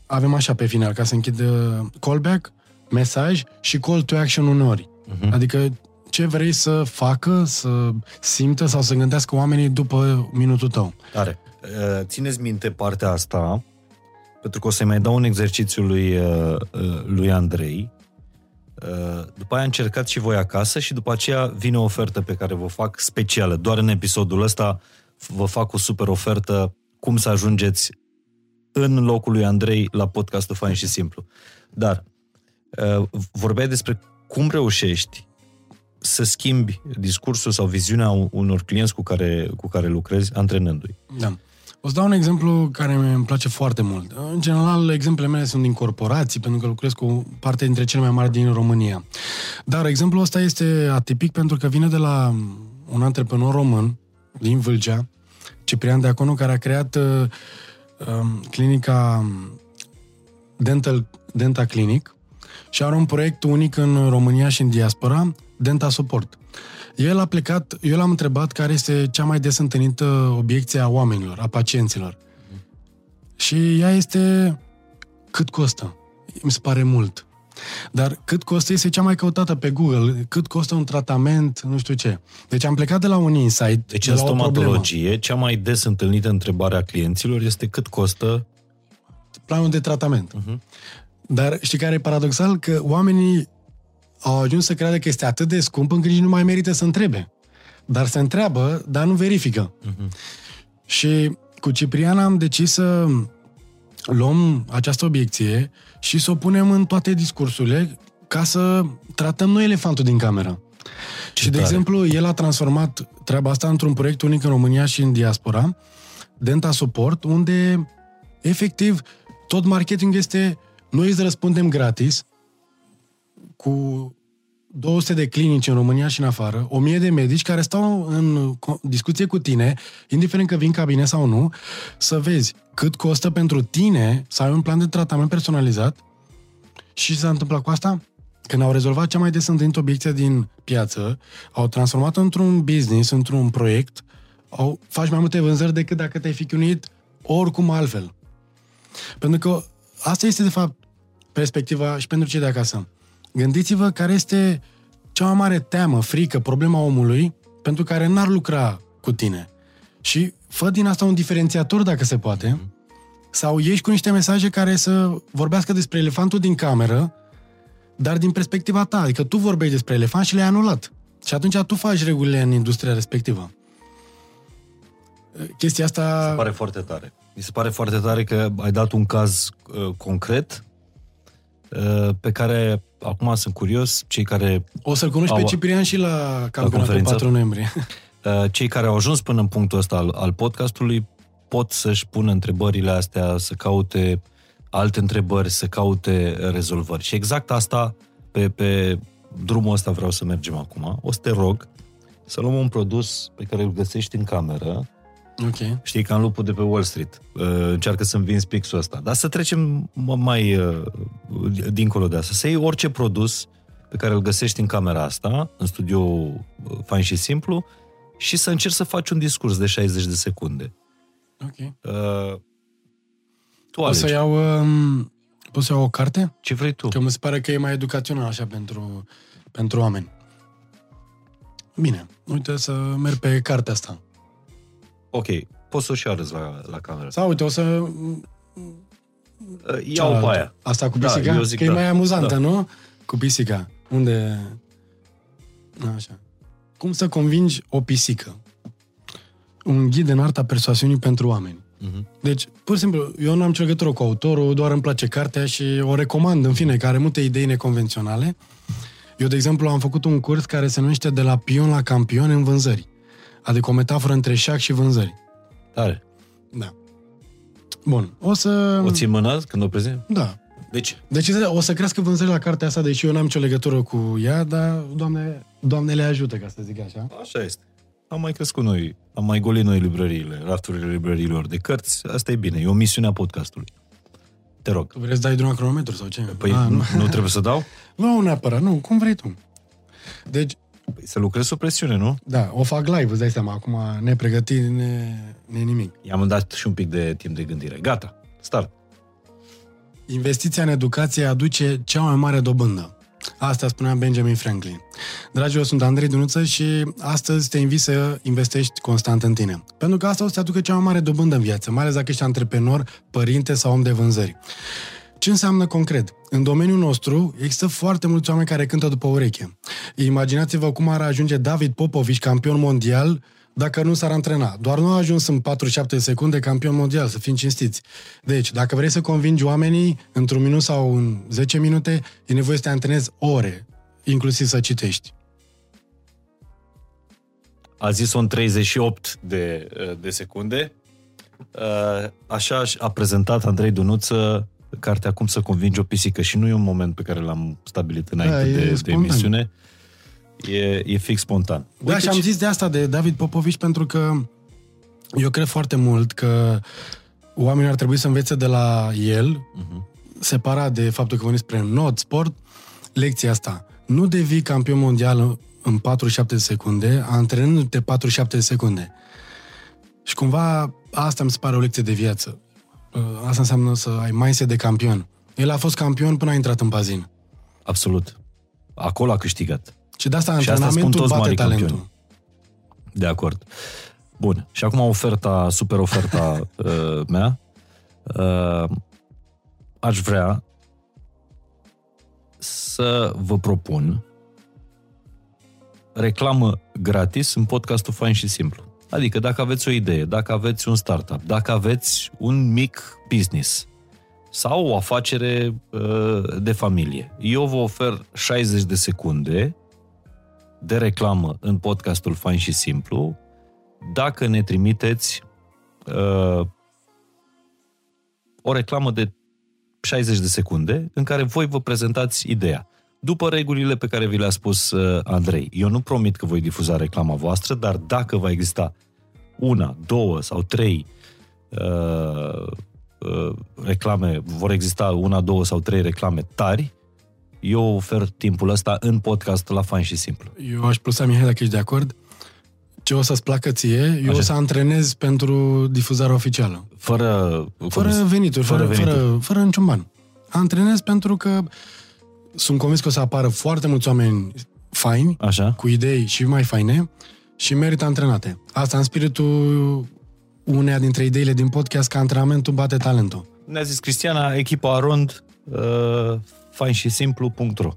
avem așa pe final, ca să închid uh, callback, mesaj și call to action uneori. Uh-huh. Adică ce vrei să facă, să simtă sau să gândească oamenii după minutul tău.
Tare. Uh, țineți minte partea asta, pentru că o să-i mai dau un exercițiu lui, uh, uh, lui Andrei. După aia încercați și voi acasă și după aceea vine o ofertă pe care vă fac specială. Doar în episodul ăsta vă fac o super ofertă cum să ajungeți în locul lui Andrei la podcastul Fain și Simplu. Dar vorbeai despre cum reușești să schimbi discursul sau viziunea unor clienți cu care, cu care lucrezi antrenându-i.
Da. O să dau un exemplu care îmi place foarte mult. În general, exemplele mele sunt din corporații, pentru că lucrez cu parte dintre cele mai mari din România. Dar exemplul ăsta este atipic pentru că vine de la un antreprenor român din Vâlcea, Ciprian Deaconu, care a creat uh, uh, clinica Dental, Denta Clinic și are un proiect unic în România și în diaspora, Denta Support. El a plecat, eu l-am întrebat care este cea mai des întâlnită obiecție a oamenilor, a pacienților. Și ea este cât costă. Mi se pare mult. Dar cât costă este cea mai căutată pe Google, cât costă un tratament, nu știu ce. Deci am plecat de la un insight.
Deci de în stomatologie, cea mai des întâlnită întrebare a clienților este cât costă
planul de tratament. Uh-huh. Dar știi care e paradoxal? Că oamenii au ajuns să creadă că este atât de scump încât nici nu mai merită să întrebe. Dar se întreabă, dar nu verifică. Uh-huh. Și cu Ciprian am decis să luăm această obiecție și să o punem în toate discursurile ca să tratăm noi elefantul din cameră. Ce și, tare. de exemplu, el a transformat treaba asta într-un proiect unic în România și în diaspora, Denta Support, unde, efectiv, tot marketing este noi îți răspundem gratis, cu 200 de clinici în România și în afară, 1000 de medici care stau în discuție cu tine, indiferent că vin cabine sau nu, să vezi cât costă pentru tine să ai un plan de tratament personalizat și s-a întâmplat cu asta? Când au rezolvat cea mai des întâlnită obiecție din piață, au transformat într-un business, într-un proiect, au, faci mai multe vânzări decât dacă te-ai fi chinuit oricum altfel. Pentru că asta este, de fapt, perspectiva și pentru cei de acasă. Gândiți-vă care este cea mai mare teamă, frică, problema omului pentru care n-ar lucra cu tine. Și fă din asta un diferențiator dacă se poate, sau ieși cu niște mesaje care să vorbească despre elefantul din cameră, dar din perspectiva ta. Adică tu vorbești despre elefant și le-ai anulat. Și atunci tu faci regulile în industria respectivă. Chestia asta...
Mi se pare foarte tare. Mi se pare foarte tare că ai dat un caz uh, concret uh, pe care acum sunt curios, cei care...
O să-l cunoști au, pe Ciprian și la campionatul 4 noiembrie.
Uh, cei care au ajuns până în punctul ăsta al, al podcastului pot să-și pună întrebările astea, să caute alte întrebări, să caute rezolvări. Și exact asta, pe, pe drumul ăsta vreau să mergem acum. O să te rog să luăm un produs pe care îl găsești în cameră,
Okay.
Știi, ca în lupul de pe Wall Street. Uh, încearcă să învinzi pixul ăsta. Dar să trecem mai uh, dincolo de asta. Să iei orice produs pe care îl găsești în camera asta, în studio uh, fain și simplu, și să încerci să faci un discurs de 60 de secunde.
Ok.
Uh, tu
Poți să iau, um, pot să iau o carte?
Ce vrei tu?
Că mi se pare că e mai educațional așa pentru, pentru oameni. Bine, uite să merg pe cartea asta.
Ok, poți să o și arăți la, la cameră.
Sau uite, o să...
Uh, iau pe aia.
Asta cu pisica? Da, eu zic că da. e mai amuzantă, da. nu? Cu pisica. Unde... Așa. Cum să convingi o pisică? Un ghid în arta persoasiunii pentru oameni. Uh-huh. Deci, pur și simplu, eu nu am nicio legătură cu autorul, doar îmi place cartea și o recomand, în fine, că are multe idei neconvenționale. Eu, de exemplu, am făcut un curs care se numește De la pion la campion în vânzări. Adică o metaforă între șac și vânzări.
Tare.
Da. Bun, o să...
O ții mâna când o prezint?
Da.
Deci?
Deci o să crească vânzările la cartea asta, deși eu n-am nicio legătură cu ea, dar doamne, doamne le ajută, ca să zic așa.
Așa este. Am mai crescut noi, am mai golit noi librăriile, rafturile librăriilor de cărți. Asta e bine, e o misiune a podcastului. Te rog.
Tu vrei să dai drum cronometru sau ce?
Păi A, ah, nu, nu trebuie să dau?
Nu neapărat, nu, cum vrei tu. Deci,
Păi să lucrezi sub presiune, nu?
Da, o fac live, îți dai seama, acum nepregătit, ne, ne nimic.
I-am dat și un pic de timp de gândire. Gata, start.
Investiția în educație aduce cea mai mare dobândă. Asta spunea Benjamin Franklin. Dragilor, sunt Andrei Dunuță și astăzi te invit să investești constant în tine. Pentru că asta o să te aducă cea mai mare dobândă în viață, mai ales dacă ești antreprenor, părinte sau om de vânzări. Ce înseamnă concret? În domeniul nostru există foarte mulți oameni care cântă după ureche. Imaginați-vă cum ar ajunge David Popovici, campion mondial, dacă nu s-ar antrena. Doar nu a ajuns în 47 secunde campion mondial, să fim cinstiți. Deci, dacă vrei să convingi oamenii într-un minut sau în 10 minute, e nevoie să te antrenezi ore, inclusiv să citești.
A zis-o în 38 de, de secunde. Așa a prezentat Andrei Dunuță cartea Cum să convingi o pisică și nu e un moment pe care l-am stabilit înainte da, de, de emisiune. E, e fix spontan.
Da, Uite și am ce... zis de asta de David Popovici pentru că eu cred foarte mult că oamenii ar trebui să învețe de la el, uh-huh. separat de faptul că veni spre not sport, lecția asta. Nu devii campion mondial în 47 de secunde, antrenându-te 47 de secunde. Și cumva asta mi se pare o lecție de viață. Uh, asta înseamnă să ai mindset de campion. El a fost campion până a intrat în bazin.
Absolut. Acolo a câștigat.
Și de asta antrenamentul bate talentul. Campioni.
De acord. Bun. Și acum oferta, super oferta uh, mea. Uh, aș vrea să vă propun reclamă gratis în podcastul Fain și Simplu. Adică dacă aveți o idee, dacă aveți un startup, dacă aveți un mic business sau o afacere uh, de familie, eu vă ofer 60 de secunde de reclamă în podcastul Fain și Simplu dacă ne trimiteți uh, o reclamă de 60 de secunde în care voi vă prezentați ideea. După regulile pe care vi le-a spus uh, Andrei. Eu nu promit că voi difuza reclama voastră, dar dacă va exista una, două sau trei uh, uh, reclame, vor exista una, două sau trei reclame tari, eu ofer timpul ăsta în podcast la fain și simplu.
Eu aș plusa, Mihai, dacă ești de acord, ce o să-ți placă ție, eu Așa. o să antrenez pentru difuzarea oficială.
Fără...
Fără venituri, fără, fără, venituri. fără, fără niciun ban. Antrenez pentru că sunt convins că o să apară foarte mulți oameni faini,
Așa.
cu idei și mai faine și merită antrenate. Asta în spiritul uneia dintre ideile din podcast, că antrenamentul bate talentul.
Ne-a zis Cristiana, echipa Arond, uh, fain și simplu.ro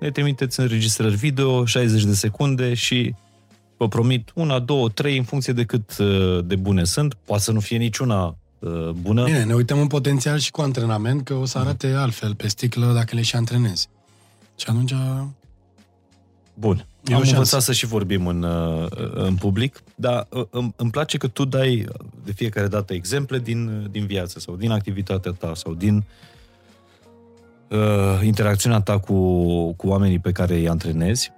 Ne trimiteți înregistrări video, 60 de secunde și vă promit una, două, trei, în funcție de cât uh, de bune sunt. Poate să nu fie niciuna uh, bună.
Bine, ne uităm în potențial și cu antrenament, că o să arate mm. altfel pe sticlă dacă le și antrenezi. Și atunci...
Bun. Eu Am învățat să și vorbim în, uh, în public, dar îmi, îmi place că tu dai de fiecare dată exemple din, din viață sau din activitatea ta sau din uh, interacțiunea ta cu, cu oamenii pe care îi antrenezi.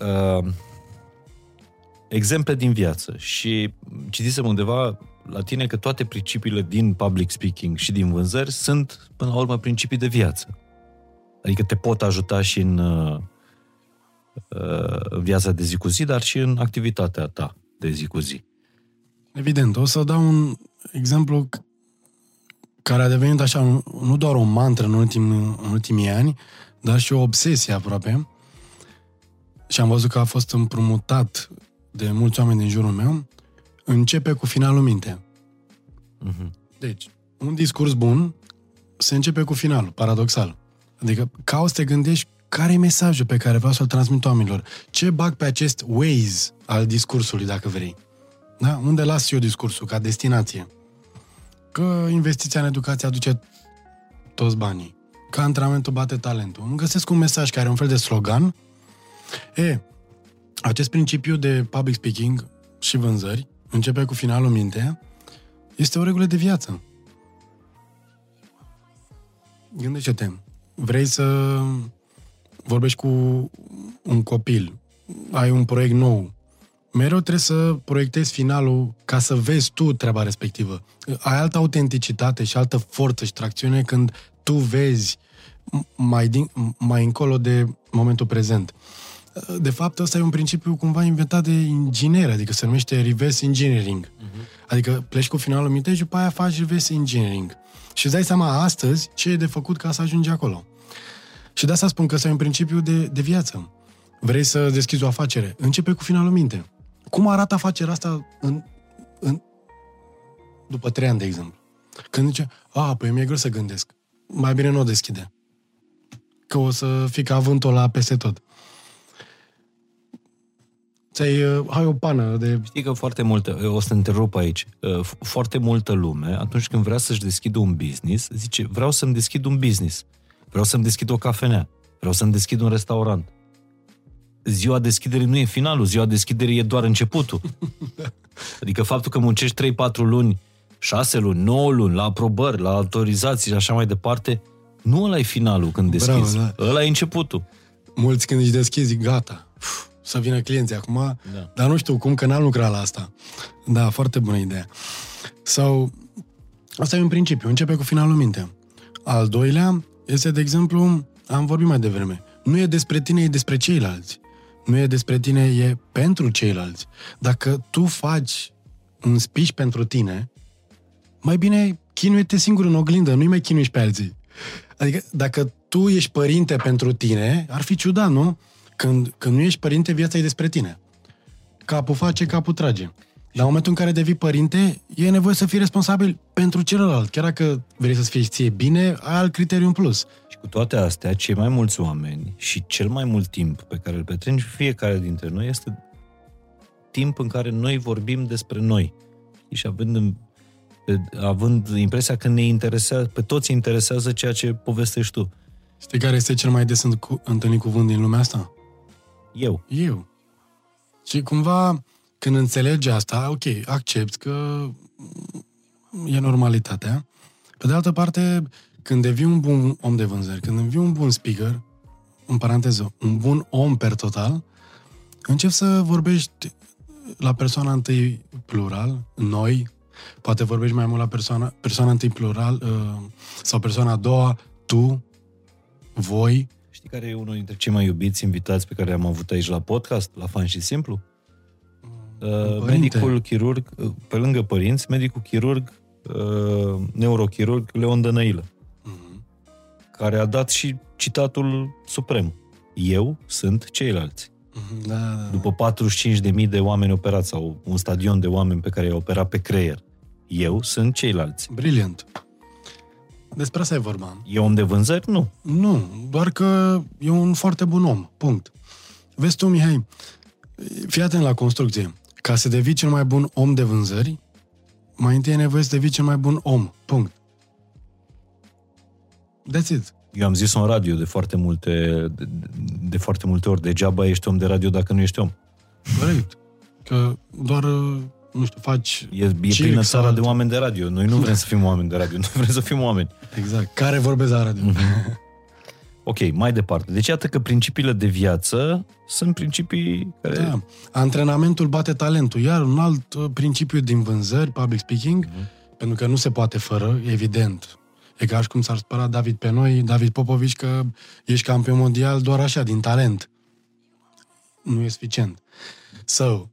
Uh, exemple din viață și citisem undeva la tine că toate principiile din public speaking și din vânzări sunt, până la urmă, principii de viață. Adică te pot ajuta și în, uh, în viața de zi cu zi, dar și în activitatea ta de zi cu zi.
Evident. O să dau un exemplu care a devenit așa, nu doar o mantră în, ultim, în ultimii ani, dar și o obsesie aproape. Și am văzut că a fost împrumutat de mulți oameni din jurul meu, începe cu finalul minte. Uh-huh. Deci, un discurs bun se începe cu finalul, paradoxal. Adică, ca să te gândești care e mesajul pe care vreau să-l transmit oamenilor. Ce bag pe acest Waze al discursului, dacă vrei. Da? Unde las eu discursul, ca destinație? Că investiția în educație aduce toți banii. Că antrenamentul bate talentul. Îmi găsesc un mesaj care are un fel de slogan. E, acest principiu de public speaking și vânzări începe cu finalul minte, este o regulă de viață. Gândește-te, vrei să vorbești cu un copil, ai un proiect nou, mereu trebuie să proiectezi finalul ca să vezi tu treaba respectivă. Ai altă autenticitate și altă forță și tracțiune când tu vezi mai, din, mai încolo de momentul prezent. De fapt, ăsta e un principiu cumva inventat de ingineri, adică se numește reverse engineering. Uh-huh. Adică pleci cu finalul minte și după aia faci reverse engineering. Și îți dai seama astăzi ce e de făcut ca să ajungi acolo. Și de asta spun că ăsta e un principiu de, de viață. Vrei să deschizi o afacere? Începe cu finalul minte. Cum arată afacerea asta în, în, după trei ani, de exemplu? Când zice, a, păi mi-e greu să gândesc. Mai bine nu o deschide. Că o să fie ca vântul la peste tot. Ți-ai, uh, hai o pană de...
Știi că foarte multă, o să te întrerup aici, uh, foarte multă lume, atunci când vrea să-și deschidă un business, zice, vreau să-mi deschid un business, vreau să-mi deschid o cafenea, vreau să-mi deschid un restaurant. Ziua deschiderii nu e finalul, ziua deschiderii e doar începutul. Adică faptul că muncești 3-4 luni, 6 luni, 9 luni, la aprobări, la autorizații și așa mai departe, nu ăla e finalul când deschizi, Bravo, da. ăla e începutul.
Mulți când își deschizi, gata, Uf, să vină clienții acum, da. dar nu știu cum, că n-am lucrat la asta. Da, foarte bună idee. Sau, asta e un principiu, începe cu finalul minte. Al doilea este, de exemplu, am vorbit mai devreme, nu e despre tine, e despre ceilalți. Nu e despre tine, e pentru ceilalți. Dacă tu faci un speech pentru tine, mai bine chinuie-te singur în oglindă, nu-i mai chinuiești pe alții. Adică dacă tu ești părinte pentru tine, ar fi ciudat, nu? Când, când nu ești părinte, viața e despre tine. Capul face, capul trage. Dar în momentul în care devii părinte, e nevoie să fii responsabil pentru celălalt. Chiar dacă vrei să-ți fie ție bine, ai alt criteriu în plus.
Și cu toate astea, cei mai mulți oameni și cel mai mult timp pe care îl petrecem fiecare dintre noi este timp în care noi vorbim despre noi. Și având, având impresia că ne interesează, pe toți interesează ceea ce povestești tu.
Știi care este cel mai des întâlnit cuvânt din lumea asta?
Eu.
Eu. Și cumva, când înțelegi asta, ok, accept că e normalitatea. Pe de altă parte, când devii un bun om de vânzări, când devii un bun speaker, în paranteză, un bun om per total, începi să vorbești la persoana întâi plural, noi, poate vorbești mai mult la persoana, persoana întâi plural uh, sau persoana a doua, tu, voi.
Știi care e unul dintre cei mai iubiți invitați pe care am avut aici la podcast, la Fan și Simplu? Uh, medicul chirurg, uh, pe lângă părinți, medicul chirurg, uh, neurochirurg Leon Dănăilă, uh-huh. care a dat și citatul suprem. Eu sunt ceilalți.
Uh-huh. Da, da, da.
După 45.000 de oameni operați sau un stadion de oameni pe care i-a operat pe creier. Eu sunt ceilalți.
Brilliant. Despre asta e vorba.
E om de vânzări? Nu.
Nu, doar că e un foarte bun om. Punct. Vezi tu, Mihai, fii atent la construcție. Ca să devii cel mai bun om de vânzări, mai întâi e nevoie să devii cel mai bun om. Punct. That's it.
Eu am zis în radio de foarte multe, de, de foarte multe ori, degeaba ești om de radio dacă nu ești om.
Corect. Că doar, nu știu, faci...
E, e plină țara de oameni de radio. Noi nu vrem să fim oameni de radio, noi vrem să fim oameni.
Exact. Care vorbesc la radio. Mm-hmm.
Ok, mai departe. Deci iată că principiile de viață sunt principii care... Da.
Antrenamentul bate talentul. Iar un alt uh, principiu din vânzări, public speaking, mm-hmm. pentru că nu se poate fără, evident. E ca și cum s-ar spăra David pe noi, David Popovici, că ești campion mondial doar așa, din talent. Nu e suficient. So,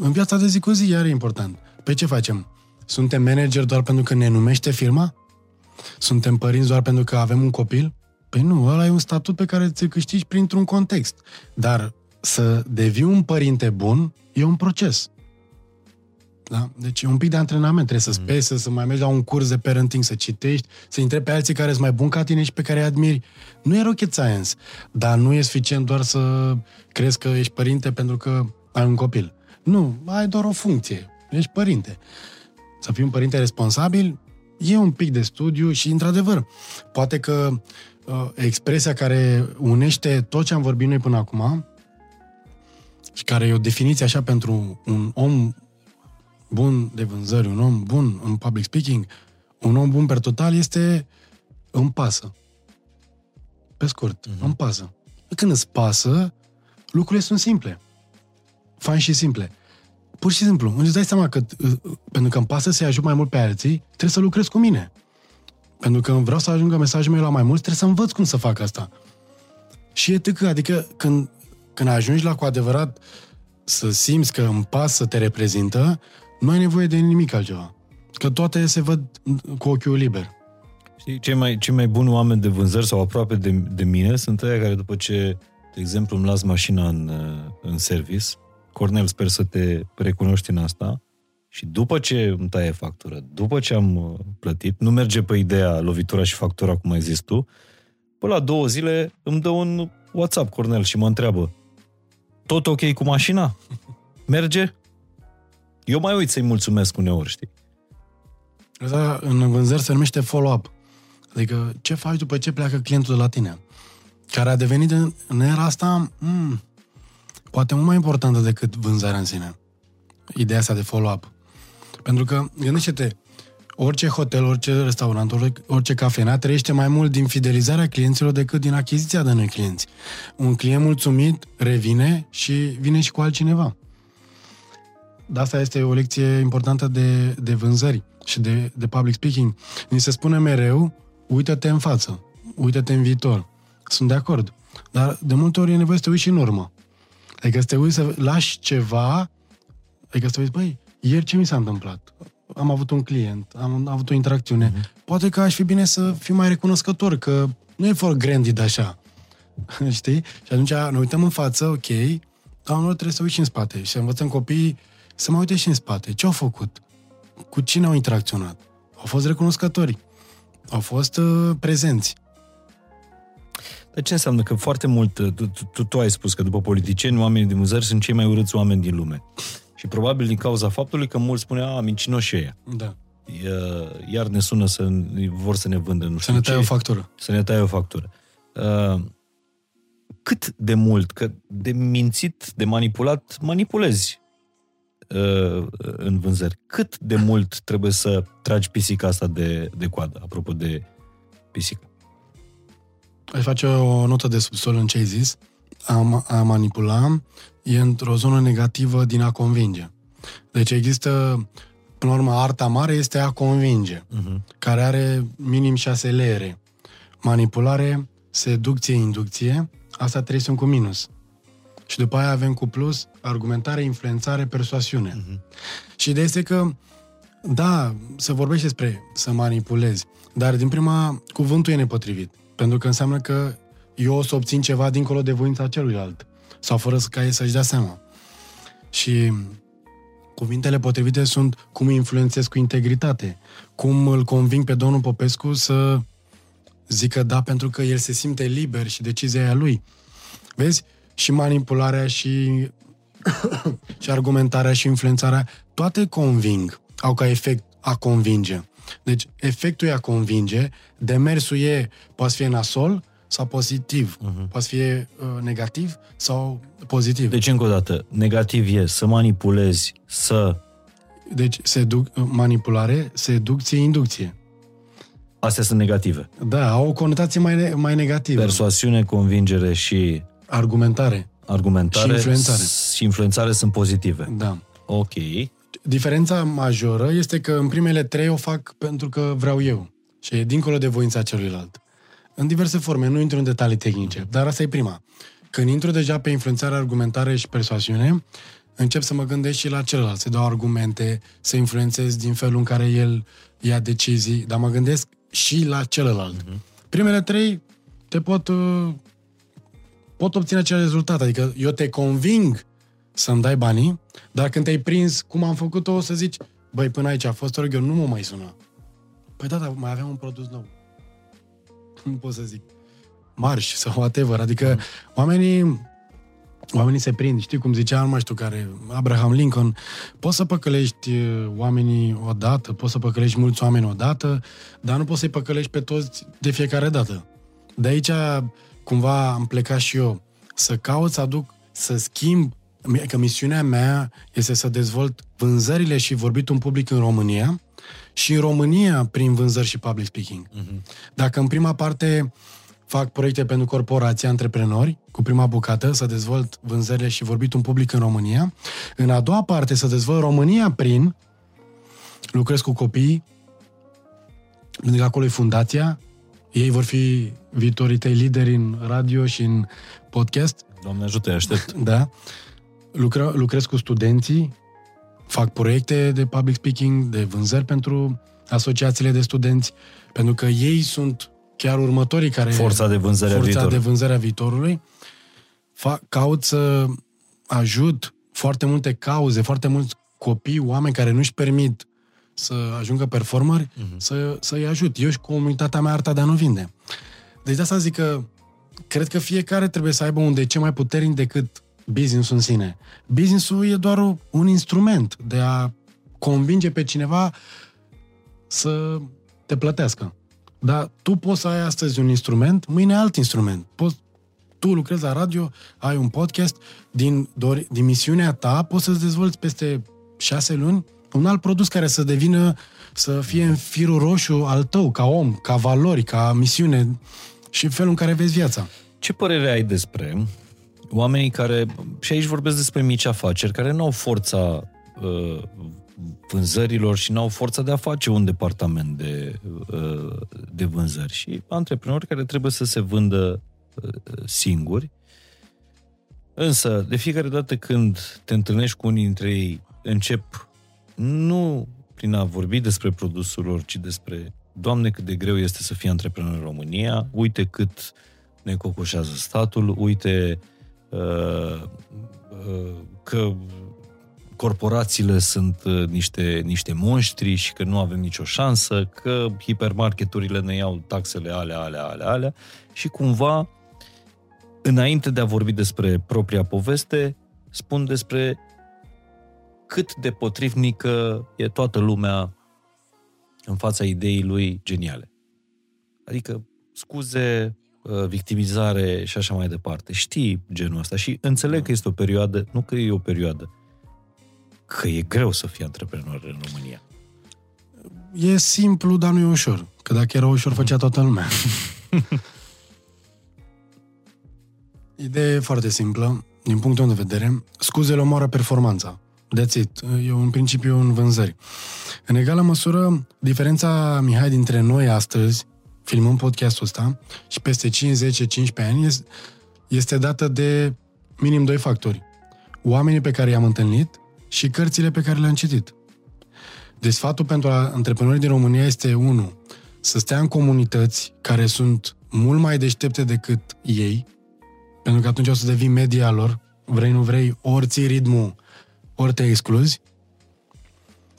în viața de zi cu zi, iar e important. Pe ce facem? Suntem manager doar pentru că ne numește firma? Suntem părinți doar pentru că avem un copil? Păi nu, ăla e un statut pe care ți-l câștigi printr-un context. Dar să devii un părinte bun e un proces. Da? Deci e un pic de antrenament. Trebuie să spui, să, să mai mergi la un curs de parenting, să citești, să întrebi pe alții care sunt mai buni ca tine și pe care îi admiri. Nu e rocket science, dar nu e suficient doar să crezi că ești părinte pentru că ai un copil. Nu, ai doar o funcție. Ești părinte. Să fii un părinte responsabil e un pic de studiu și, într-adevăr, poate că uh, expresia care unește tot ce am vorbit noi până acum și care e o definiție așa pentru un om bun de vânzări, un om bun în public speaking, un om bun per total este îmi pasă. Pe scurt, uh-huh. îmi pasă. Când îți pasă, lucrurile sunt simple. Fain și simple. Pur și simplu, îți dai seama că uh, pentru că îmi pasă să-i ajut mai mult pe alții, trebuie să lucrez cu mine. Pentru că vreau să ajungă mesajul meu la mai mulți, trebuie să învăț cum să fac asta. Și e tâcă, adică când, când ajungi la cu adevărat să simți că în pas să te reprezintă, nu ai nevoie de nimic altceva. Că toate se văd cu ochiul liber.
Știi, cei mai, cei mai buni oameni de vânzări sau aproape de, de mine sunt aia care după ce, de exemplu, îmi las mașina în, în service, Cornel, sper să te recunoști în asta, și după ce îmi taie factură, după ce am uh, plătit, nu merge pe ideea lovitura și factura, cum ai zis tu, până la două zile îmi dă un WhatsApp, Cornel, și mă întreabă, tot ok cu mașina? Merge? Eu mai uit să-i mulțumesc uneori, știi?
Asta în vânzări se numește follow-up. Adică ce faci după ce pleacă clientul de la tine? Care a devenit în era asta mm, poate mult mai importantă decât vânzarea în sine. Ideea asta de follow-up. Pentru că, gândește-te, orice hotel, orice restaurant, orice cafenea trăiește mai mult din fidelizarea clienților decât din achiziția de noi clienți. Un client mulțumit revine și vine și cu altcineva. De asta este o lecție importantă de, de vânzări și de, de public speaking. Ni se spune mereu, uită-te în față, uită-te în viitor. Sunt de acord. Dar de multe ori e nevoie să te uiți și în urmă. Adică să te uiți să lași ceva, adică să te uiți, băi, ieri ce mi s-a întâmplat? Am avut un client, am avut o interacțiune. Uh-huh. Poate că aș fi bine să fiu mai recunoscător, că nu e for granted așa. Știi? Și atunci ne uităm în față, ok, dar nu trebuie să uiți și în spate. Și învățăm copiii să mă uite și în spate. Ce au făcut? Cu cine au interacționat? Au fost recunoscători. Au fost uh, prezenți.
Dar ce înseamnă? Că foarte mult, tu, tu, tu ai spus că după politicieni, oamenii din vânzări sunt cei mai urâți oameni din lume. Și probabil din cauza faptului că mulți spune, a, mincinoși ăia.
Da.
Iar ne sună să vor să ne vândă, nu
Să ne taie o factură.
Să ne taie o factură. Uh, cât de mult, că de mințit, de manipulat, manipulezi uh, în vânzări. Cât de mult trebuie să tragi pisica asta de, de coadă, apropo de pisică?
Aș face o notă de subsol în ce ai zis. A, a manipula e într-o zonă negativă din a convinge. Deci există, până la urmă, arta mare este a convinge, uh-huh. care are minim șase leere. Manipulare, seducție, inducție, asta trei sunt cu minus. Și după aia avem cu plus argumentare, influențare, persoasiune. Uh-huh. Și ideea este că, da, să vorbești despre să manipulezi, dar din prima cuvântul e nepotrivit. Pentru că înseamnă că eu o să obțin ceva dincolo de voința celuilalt. Sau fără ca ei să-și dea seama. Și cuvintele potrivite sunt cum influențez cu integritate. Cum îl conving pe domnul Popescu să zică da pentru că el se simte liber și decizia e a lui. Vezi? Și manipularea și, și argumentarea și influențarea, toate conving, au ca efect a convinge. Deci efectul e a convinge, demersul e, poate fi nasol sau pozitiv, uh-huh. poate fi uh, negativ sau pozitiv.
Deci, încă o dată, negativ e să manipulezi, să...
Deci, seduc, manipulare, seducție, inducție.
Astea sunt negative.
Da, au o conotație mai, mai negativă.
Persoasiune, convingere și...
Argumentare.
Argumentare
și influențare.
Și influențare sunt pozitive.
Da.
Ok.
Diferența majoră este că în primele trei o fac pentru că vreau eu. Și e dincolo de voința celuilalt. În diverse forme, nu intru în detalii tehnice, dar asta e prima. Când intru deja pe influențare, argumentare și persoasiune, încep să mă gândesc și la celălalt, să dau argumente, să influențez din felul în care el ia decizii, dar mă gândesc și la celălalt. Uh-huh. Primele trei te pot, uh, pot obține acel rezultat, adică eu te conving să-mi dai banii, dar când te-ai prins cum am făcut-o, o să zici, băi, până aici a fost, o eu nu mă mai sună. Păi da, dar mai aveam un produs nou. Nu pot să zic. Marș sau whatever. Adică mm. oamenii oamenii se prind, știi cum zicea, nu mai știu care, Abraham Lincoln, poți să păcălești uh, oamenii odată, poți să păcălești mulți oameni odată, dar nu poți să-i păcălești pe toți de fiecare dată. De aici, cumva, am plecat și eu să caut să aduc, să schimb că misiunea mea este să dezvolt vânzările și vorbitul în public în România și în România prin vânzări și public speaking. Uh-huh. Dacă în prima parte fac proiecte pentru corporații, antreprenori, cu prima bucată, să dezvolt vânzările și vorbitul în public în România, în a doua parte să dezvolt România prin lucrez cu copii, pentru că acolo e fundația, Ei vor fi viitorii tăi lideri în radio și în podcast.
Doamne ajută, aștept.
Da. Lucra, lucrez cu studenții, fac proiecte de public speaking, de vânzări pentru asociațiile de studenți, pentru că ei sunt chiar următorii care...
Forța de vânzare
forța
a viitorului.
de vânzare a viitorului. Fac, caut să ajut foarte multe cauze, foarte mulți copii, oameni care nu-și permit să ajungă performeri, uh-huh. să, să-i ajut. Eu și comunitatea mea arta de a nu vinde. Deci de asta zic că cred că fiecare trebuie să aibă un de ce mai puternic decât business-ul în sine. Business-ul e doar o, un instrument de a convinge pe cineva să te plătească. Dar tu poți să ai astăzi un instrument, mâine alt instrument. Poți, tu lucrezi la radio, ai un podcast, din, dori, din misiunea ta poți să-ți dezvolți peste șase luni un alt produs care să devină, să fie în firul roșu al tău, ca om, ca valori, ca misiune și felul în care vezi viața.
Ce părere ai despre oamenii care, și aici vorbesc despre mici afaceri, care nu au forța uh, vânzărilor și nu au forța de a face un departament de, uh, de vânzări și antreprenori care trebuie să se vândă uh, singuri. Însă, de fiecare dată când te întâlnești cu unii dintre ei, încep nu prin a vorbi despre produsul lor, ci despre Doamne, cât de greu este să fii antreprenor în România, uite cât ne cocoșează statul, uite uh, uh, că corporațiile sunt uh, niște, niște monștri și că nu avem nicio șansă, că hipermarketurile ne iau taxele alea, alea, alea, alea și cumva, înainte de a vorbi despre propria poveste, spun despre cât de potrivnică e toată lumea în fața ideii lui geniale. Adică scuze, uh, victimizare și așa mai departe. Știi genul ăsta și înțeleg că este o perioadă, nu că e o perioadă, că e greu să fii antreprenor în România.
E simplu, dar nu e ușor. Că dacă era ușor, făcea toată lumea. Ideea e foarte simplă, din punctul meu de vedere. Scuzele omoară performanța. That's it. E un principiu în vânzări. În egală măsură, diferența, Mihai, dintre noi astăzi, filmăm podcastul ăsta, și peste 5, 10, 15 ani, este dată de minim doi factori. Oamenii pe care i-am întâlnit și cărțile pe care le-am citit. Deci sfatul pentru antreprenorii din România este, unul, să stea în comunități care sunt mult mai deștepte decât ei, pentru că atunci o să devii media lor, vrei, nu vrei, ori ții ritmul, ori te excluzi.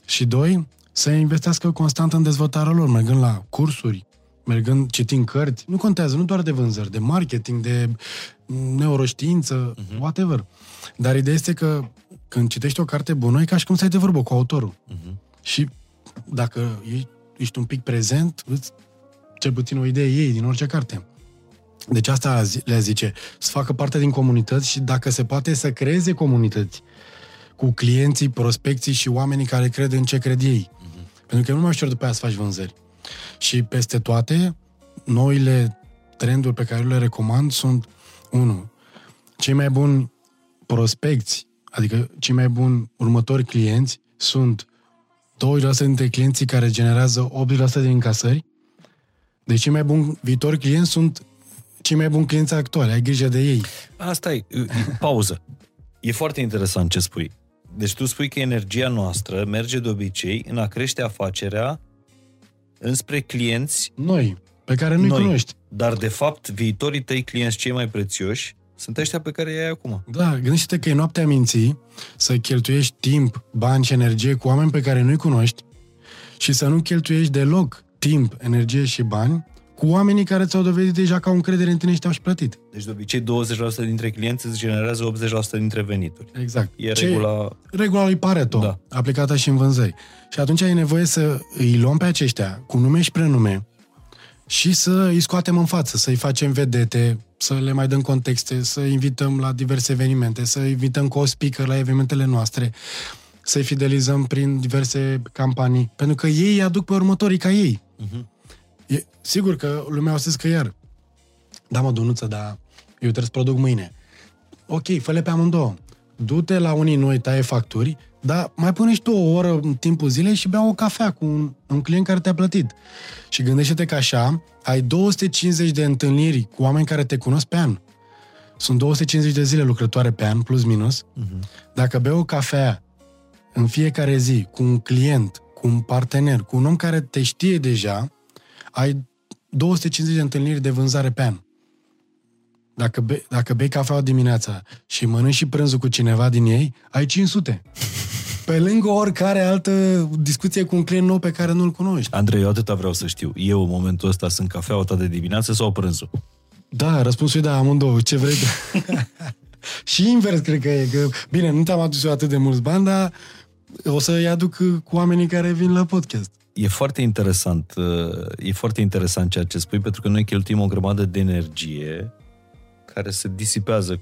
Și doi, să investească constant în dezvoltarea lor, mergând la cursuri, mergând, citind cărți, nu contează, nu doar de vânzări, de marketing, de neuroștiință, uh-huh. whatever. Dar ideea este că când citești o carte bună, e ca și cum să ai de vorbă cu autorul. Uh-huh. Și dacă ești un pic prezent, îți cel puțin o idee ei din orice carte. Deci asta le zice, să facă parte din comunități și dacă se poate să creeze comunități cu clienții, prospecții și oamenii care cred în ce cred ei. Uh-huh. Pentru că nu mai ușor după aia să faci vânzări. Și peste toate, noile trenduri pe care le recomand sunt, unu, cei mai buni prospecți, adică cei mai buni următori clienți sunt 20% dintre clienții care generează 80% din încasări. Deci cei mai buni viitori clienți sunt cei mai buni clienți actuali. Ai grijă de ei.
Asta e, pauză. E foarte interesant ce spui. Deci tu spui că energia noastră merge de obicei în a crește afacerea înspre clienți
noi, pe care nu-i noi. cunoști.
Dar de fapt, viitorii tăi clienți cei mai prețioși sunt ăștia pe care i-ai acum.
Da, gândește-te că e noaptea minții să cheltuiești timp, bani și energie cu oameni pe care nu-i cunoști și să nu cheltuiești deloc timp, energie și bani cu oamenii care ți-au dovedit deja că au încredere în tine și te-au și plătit.
Deci de obicei 20% dintre clienți îți generează 80% dintre venituri.
Exact.
E Ce regula...
Regula lui Pareto, da. aplicată și în vânzări. Și atunci ai nevoie să îi luăm pe aceștia cu nume și prenume și să îi scoatem în față, să îi facem vedete, să le mai dăm contexte, să invităm la diverse evenimente, să invităm cu o speaker la evenimentele noastre, să-i fidelizăm prin diverse campanii, pentru că ei aduc pe următorii ca ei. Uh-huh. E, sigur că lumea o să că iar, da mă, Dunuță, dar eu trebuie să produc mâine. Ok, fă-le pe amândouă. Du-te la unii noi, taie facturi, Dar mai pune și tu o oră în timpul zilei și bea o cafea cu un, un client care te-a plătit. Și gândește-te că așa ai 250 de întâlniri cu oameni care te cunosc pe an. Sunt 250 de zile lucrătoare pe an, plus minus. Uh-huh. Dacă bei o cafea în fiecare zi cu un client, cu un partener, cu un om care te știe deja, ai 250 de întâlniri de vânzare pe an. Dacă, be, dacă bei cafeaua dimineața și mănânci și prânzul cu cineva din ei, ai 500. Pe lângă oricare altă discuție cu un client nou pe care nu-l cunoști.
Andrei, eu atâta vreau să știu. Eu, în momentul ăsta, sunt cafeaua ta de dimineață sau prânzul?
Da, răspunsul e da, amândouă. Ce vrei? și invers, cred că e. Că, bine, nu te-am adus eu atât de mulți bani, dar o să-i aduc cu oamenii care vin la podcast.
E foarte interesant, uh, e foarte interesant ceea ce spui, pentru că noi cheltuim o grămadă de energie care se disipează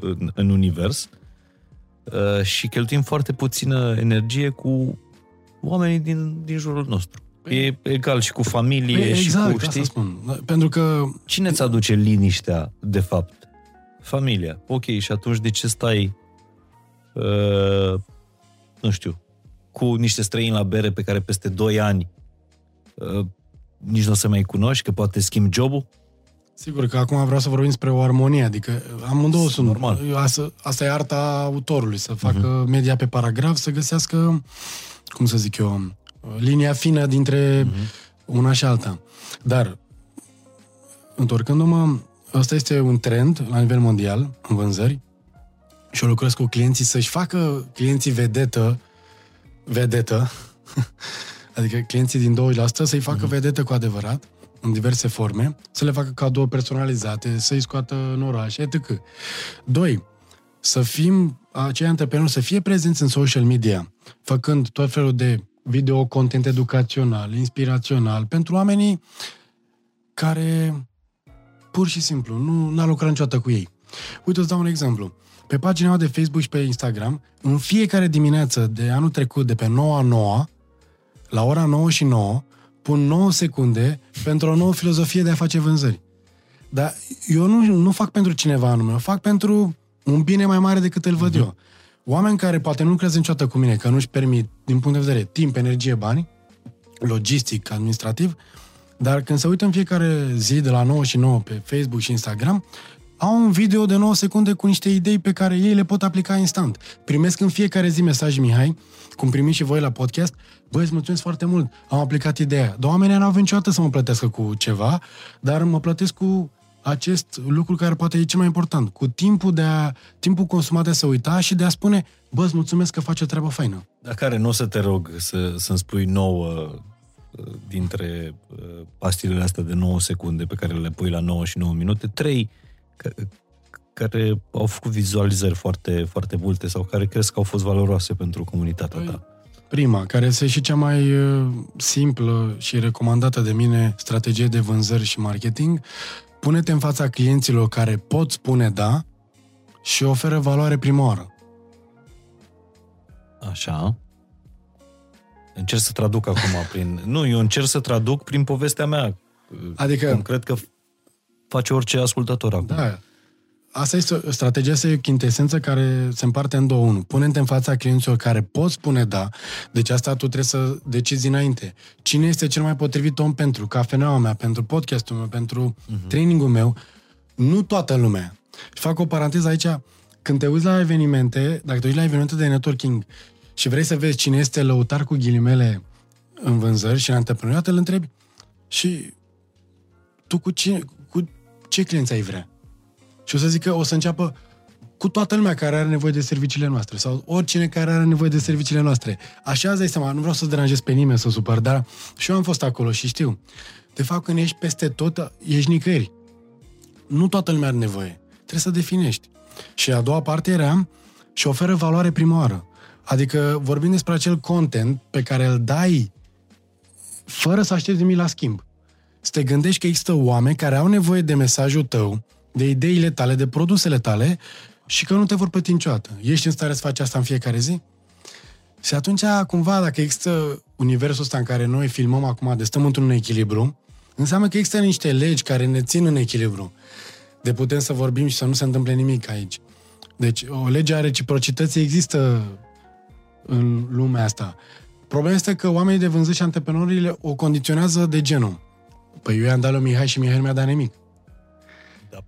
în, în univers uh, și cheltuim foarte puțină energie cu oamenii din, din jurul nostru. E egal și cu familie
Păi,
și
exact,
cu, știi?
asta spun. Pentru că
Cine îți aduce liniștea, de fapt? Familia. Ok, și atunci de ce stai, uh, nu știu, cu niște străini la bere pe care peste 2 ani uh, nici nu o să mai cunoști, că poate schimbi jobul?
Sigur că acum vreau să vorbim despre o armonie, adică amândouă sunt.
Normal.
Asta, asta e arta autorului, să facă uh-huh. media pe paragraf, să găsească, cum să zic eu, linia fină dintre uh-huh. una și alta. Dar, întorcându-mă, ăsta este un trend la nivel mondial, în vânzări, și eu lucrez cu clienții să-și facă clienții vedetă, vedetă, adică clienții din 20% să-i facă uh-huh. vedetă cu adevărat, în diverse forme, să le facă cadou personalizate, să-i scoată în oraș, etc. Doi, să fim acei antreprenori, să fie prezenți în social media, făcând tot felul de video content educațional, inspirațional, pentru oamenii care pur și simplu nu a lucrat niciodată cu ei. Uite, îți dau un exemplu. Pe pagina mea de Facebook și pe Instagram, în fiecare dimineață de anul trecut, de pe 9 a 9, la ora 9 și 9, pun 9 secunde pentru o nouă filozofie de a face vânzări. Dar eu nu, nu fac pentru cineva anume, o fac pentru un bine mai mare decât îl văd uh-huh. eu. Oameni care poate nu lucrează niciodată cu mine, că nu-și permit, din punct de vedere, timp, energie, bani, logistic, administrativ, dar când se uită în fiecare zi de la 9 și 9 pe Facebook și Instagram, au un video de 9 secunde cu niște idei pe care ei le pot aplica instant. Primesc în fiecare zi mesaj, Mihai, cum primiți și voi la podcast, băi, îți mulțumesc foarte mult, am aplicat ideea. Dar oamenii n-au venit niciodată să mă plătească cu ceva, dar mă plătesc cu acest lucru care poate e cel mai important, cu timpul, de a, timpul consumat de a se uita și de a spune, bă, îți mulțumesc că face o treabă faină.
Dar care nu o să te rog să, să-mi spui nouă dintre pastilele astea de 9 secunde pe care le pui la 9 și 9 minute, trei care au făcut vizualizări foarte, foarte multe sau care crezi că au fost valoroase pentru comunitatea ta?
Prima, care este și cea mai simplă și recomandată de mine strategie de vânzări și marketing, pune-te în fața clienților care pot spune da și oferă valoare prima oară.
Așa. Încerc să traduc acum prin... Nu, eu încerc să traduc prin povestea mea.
Adică...
Cum cred că face orice ascultător acum.
Da. Asta este o strategie, asta e o chintesență care se împarte în două. Unu, pune-te în fața clienților care pot spune da, deci asta tu trebuie să decizi înainte. Cine este cel mai potrivit om pentru cafeneaua mea, pentru podcastul meu, pentru uh-huh. trainingul meu? Nu toată lumea. Și fac o paranteză aici. Când te uiți la evenimente, dacă te uiți la evenimente de networking și vrei să vezi cine este lăutar cu ghilimele în vânzări și în antreprenoriat, îl întrebi și tu cu, cine, cu ce clienți ai vrea? Și o să zic că o să înceapă cu toată lumea care are nevoie de serviciile noastre sau oricine care are nevoie de serviciile noastre. Așa îți dai seama, nu vreau să deranjez pe nimeni să supăr, dar și eu am fost acolo și știu. De fapt, când ești peste tot, ești nicăieri. Nu toată lumea are nevoie. Trebuie să definești. Și a doua parte era și oferă valoare prima oară. Adică vorbim despre acel content pe care îl dai fără să aștepți nimic la schimb. Să te gândești că există oameni care au nevoie de mesajul tău, de ideile tale, de produsele tale și că nu te vor plăti niciodată. Ești în stare să faci asta în fiecare zi? Și atunci, cumva, dacă există universul ăsta în care noi filmăm acum, de stăm într-un echilibru, înseamnă că există niște legi care ne țin în echilibru. De putem să vorbim și să nu se întâmple nimic aici. Deci, o lege a reciprocității există în lumea asta. Problema este că oamenii de vânzări și antreprenorile o condiționează de genul. Păi eu i-am dat lui Mihai și Mihai nu mi-a dat nimic.
Da.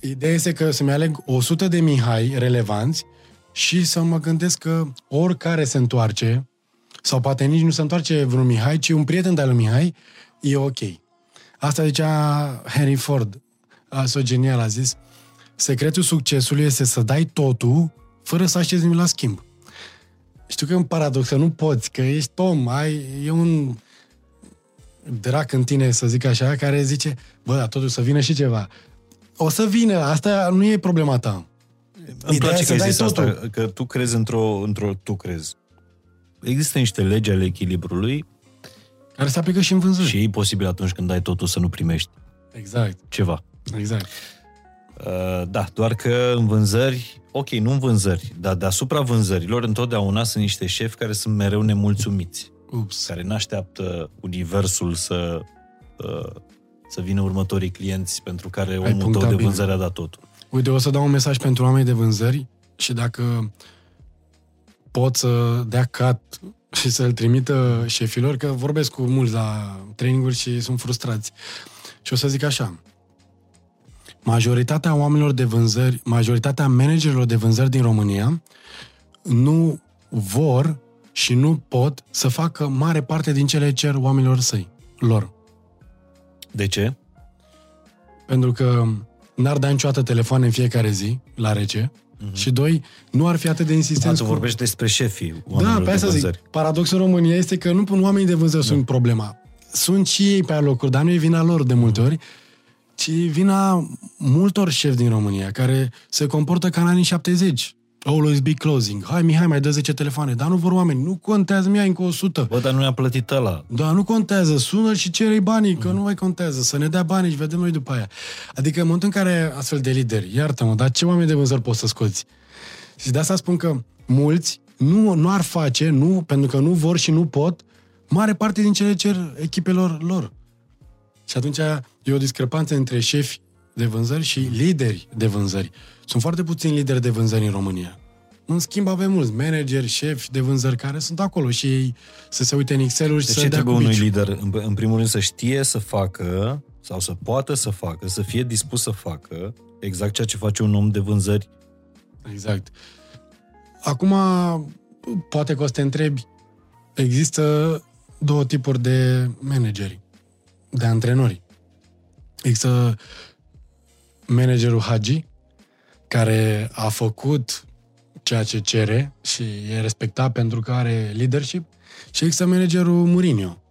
Ideea este că să-mi aleg 100 de Mihai relevanți și să mă gândesc că oricare se întoarce, sau poate nici nu se întoarce vreun Mihai, ci un prieten de-al lui Mihai, e ok. Asta zicea Henry Ford, asta genial, a zis, secretul succesului este să dai totul fără să aștepți nimic la schimb. Știu că e un paradox, că nu poți, că ești om, ai, e un drac în tine, să zic așa, care zice, bă, dar totuși să vină și ceva. O să vină, asta nu e problema ta.
Îmi
Ideea
place
e
că
să
ai
dai
zis asta,
totul.
că tu crezi într-o, într-o... Tu crezi. Există niște legi ale echilibrului
Care se aplică și în vânzări.
și e posibil atunci când dai totul să nu primești
Exact,
ceva.
exact.
Uh, Da, doar că în vânzări, ok, nu în vânzări, dar deasupra vânzărilor întotdeauna sunt niște șefi care sunt mereu nemulțumiți,
Ups.
care n-așteaptă universul să, uh, să vină următorii clienți pentru care omul tău
punctat
de
bine.
vânzări a dat totul.
Uite, o să dau un mesaj pentru oameni de vânzări și dacă pot să dea cat și să-l trimită șefilor, că vorbesc cu mulți la traininguri și sunt frustrați. Și o să zic așa, majoritatea oamenilor de vânzări, majoritatea managerilor de vânzări din România nu vor și nu pot să facă mare parte din cele cer oamenilor săi, lor.
De ce?
Pentru că n-ar da niciodată telefoane în fiecare zi, la rece, uh-huh. și doi, nu ar fi atât de
A,
insistenți
tu
cu...
vorbești despre șefii
Da,
oamenilor
pe
de
asta zic.
vânzări.
Paradoxul în România este că nu pun oamenii de vânzări sunt problema. Sunt și ei pe alocuri, dar nu e vina lor de multe ori, ci vina multor șefi din România care se comportă ca în anii 70. Always be closing. Hai, Mihai, mai dă 10 telefoane. Dar nu vor oameni. Nu contează, Mihai, încă 100.
Bă, dar nu i-a plătit ăla.
Da, nu contează. Sună și cere banii, că nu mai contează. Să ne dea banii și vedem noi după aia. Adică în momentul în care astfel de lideri, iartă-mă, dar ce oameni de vânzări poți să scoți? Și de asta spun că mulți nu, nu ar face, nu, pentru că nu vor și nu pot, mare parte din cele cer echipelor lor. Și atunci e o discrepanță între șefi de vânzări și lideri de vânzări. Sunt foarte puțini lideri de vânzări în România. În schimb avem mulți manageri, șefi de vânzări care sunt acolo și ei să se uite în Excel-uri și
De
să
ce
dea
trebuie
cu
unui
biciul.
lider? În, în primul rând să știe să facă sau să poată să facă, să fie dispus să facă exact ceea ce face un om de vânzări.
Exact. Acum, poate că o să te întrebi, există două tipuri de manageri, de antrenori. Există managerul Hagi, care a făcut ceea ce cere și e respectat pentru că are leadership, și există managerul Mourinho.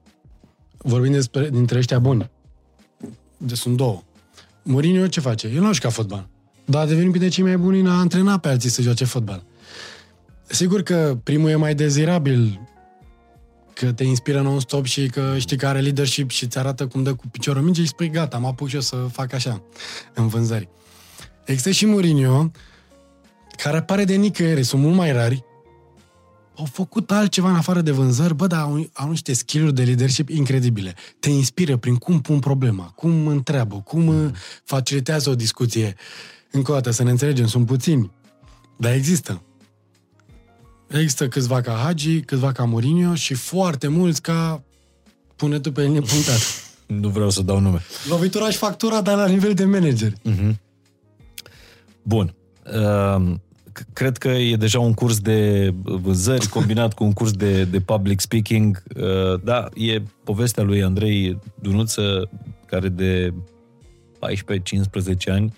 Vorbim despre, dintre ăștia buni. Deci sunt două. Mourinho ce face? El nu a jucat fotbal. Dar a devenit printre cei mai buni în a antrena pe alții să joace fotbal. Sigur că primul e mai dezirabil, că te inspiră non-stop și că știi că are leadership și îți arată cum dă cu piciorul minge și spui gata, mă apuc și eu să fac așa în vânzări. Există și Mourinho, care apare de nicăieri, sunt mult mai rari, au făcut altceva în afară de vânzări, bă, dar au, au niște skill-uri de leadership incredibile. Te inspiră prin cum pun problema, cum întreabă, cum mm. facilitează o discuție. Încă o dată, să ne înțelegem, sunt puțini, dar există. Există câțiva ca Hagi, câțiva ca Mourinho și foarte mulți ca pune tu pe linie punctată.
Nu vreau să dau nume.
Lovituraș și factura, dar la nivel de manager.
Bun. Uh, c- Cred că e deja un curs de vânzări combinat cu un curs de, de public speaking. Uh, Da, e povestea lui Andrei Dunuță, care de 14-15 ani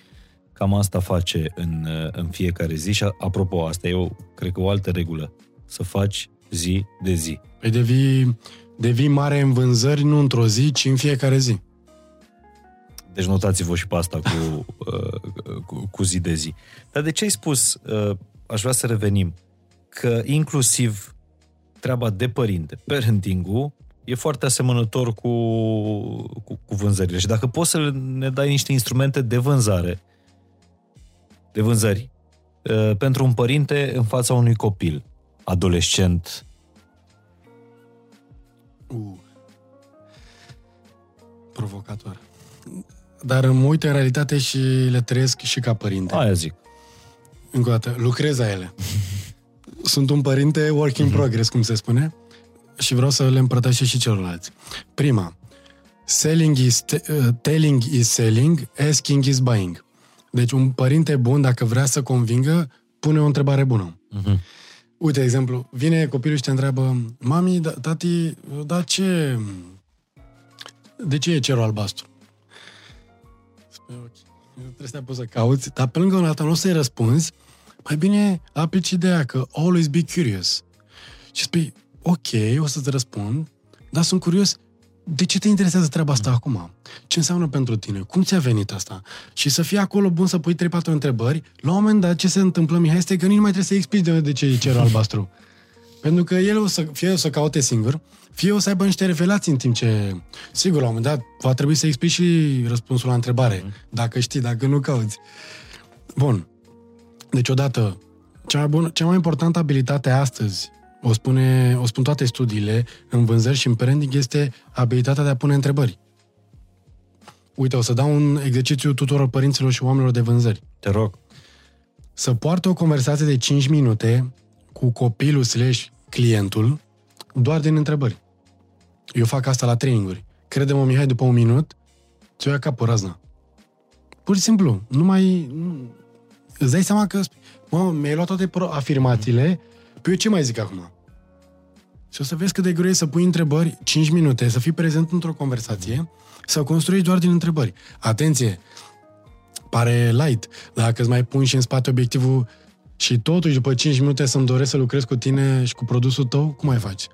cam asta face în, uh, în fiecare zi și, apropo, asta e, o, cred că, o altă regulă. Să faci zi de zi.
Păi devii, devii mare în vânzări nu într-o zi, ci în fiecare zi.
Deci notați-vă și pe asta cu, uh, cu, cu zi de zi. Dar de ce ai spus, uh, aș vrea să revenim, că inclusiv treaba de părinte, parenting-ul, e foarte asemănător cu, cu, cu vânzările. Și dacă poți să ne dai niște instrumente de vânzare, de vânzări, uh, pentru un părinte în fața unui copil, adolescent,
Uh. Provocator. Dar mă uit în realitate și le trăiesc și ca părinte.
aia zic.
Încă o dată, lucrez la ele. sunt un părinte work in progress, cum se spune, și vreau să le împărtășesc și celorlalți. Prima, selling is te- uh, telling is selling, asking is buying. Deci un părinte bun, dacă vrea să convingă, pune o întrebare bună.
Mhm.
Uite, de exemplu, vine copilul și te întreabă, mami, da, tati, da ce... De ce e cerul albastru? Spune, ok, trebuie să te apuci să cauți, dar pe lângă o dată nu o să-i răspunzi, mai bine aplici ideea că always be curious. Și spui, ok, o să-ți răspund, dar sunt curios, de ce te interesează treaba asta acum? Ce înseamnă pentru tine? Cum ți-a venit asta? Și să fii acolo bun să pui 3-4 întrebări, la un moment dat ce se întâmplă, Mihai, este că nici nu mai trebuie să explici de, de ce e cerul albastru. Pentru că el o să, fie o să caute singur, fie o să aibă niște revelații în timp ce... Sigur, la un moment dat va trebui să explici și răspunsul la întrebare, dacă știi, dacă nu cauți. Bun. Deci, odată, cea mai, bună, cea mai importantă abilitate astăzi, o, spune, o spun toate studiile, în vânzări și în branding, este abilitatea de a pune întrebări. Uite, o să dau un exercițiu tuturor părinților și oamenilor de vânzări.
Te rog.
Să poarte o conversație de 5 minute cu copilul slash clientul doar din întrebări. Eu fac asta la traininguri. Crede-mă, Mihai, după un minut, ți-o ia capul razna. Pur și simplu. Nu mai... Nu... Îți dai seama că... Mă, mi-ai luat toate pro- afirmațiile, păi eu ce mai zic acum? Și o să vezi cât de greu e să pui întrebări 5 minute, să fii prezent într-o conversație, să construiești doar din întrebări. Atenție! Pare light, dar dacă îți mai pun și în spate obiectivul și totuși după 5 minute să-mi doresc să lucrez cu tine și cu produsul tău, cum mai faci?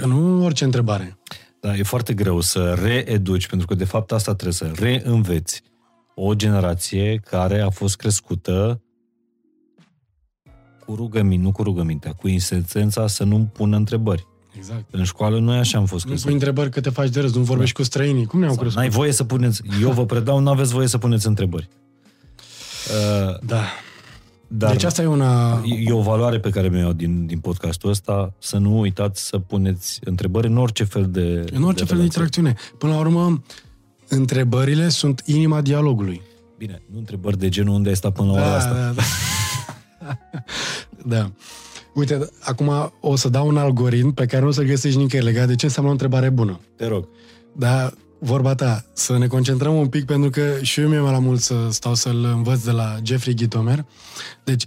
Că nu orice întrebare.
Da, e foarte greu să reeduci, pentru că de fapt asta trebuie să reînveți o generație care a fost crescută cu rugăminte, nu cu rugămintea, cu insistența să nu pună întrebări.
Exact.
În școală noi așa am fost
Nu pui
crescuți.
întrebări că te faci de râs, nu vorbești cu străinii. Cum ne-au crescut?
N-ai voie să puneți, eu vă predau, nu aveți voie să puneți întrebări. Uh,
Da.
Dar
Deci asta e una...
e- e o valoare pe care mi-o iau din, din podcastul ăsta, să nu uitați să puneți întrebări în orice fel de
În orice fel de
relație.
interacțiune. Până la urmă, întrebările sunt inima dialogului.
Bine, nu întrebări de genul unde ai stat până la ora asta.
Da, da. da. Uite, acum o să dau un algoritm pe care nu o să-l găsești nicăieri legat de ce înseamnă o întrebare bună.
Te rog.
Dar, vorba ta, să ne concentrăm un pic, pentru că și eu mi-e la mult să stau să-l învăț de la Jeffrey Gitomer. Deci,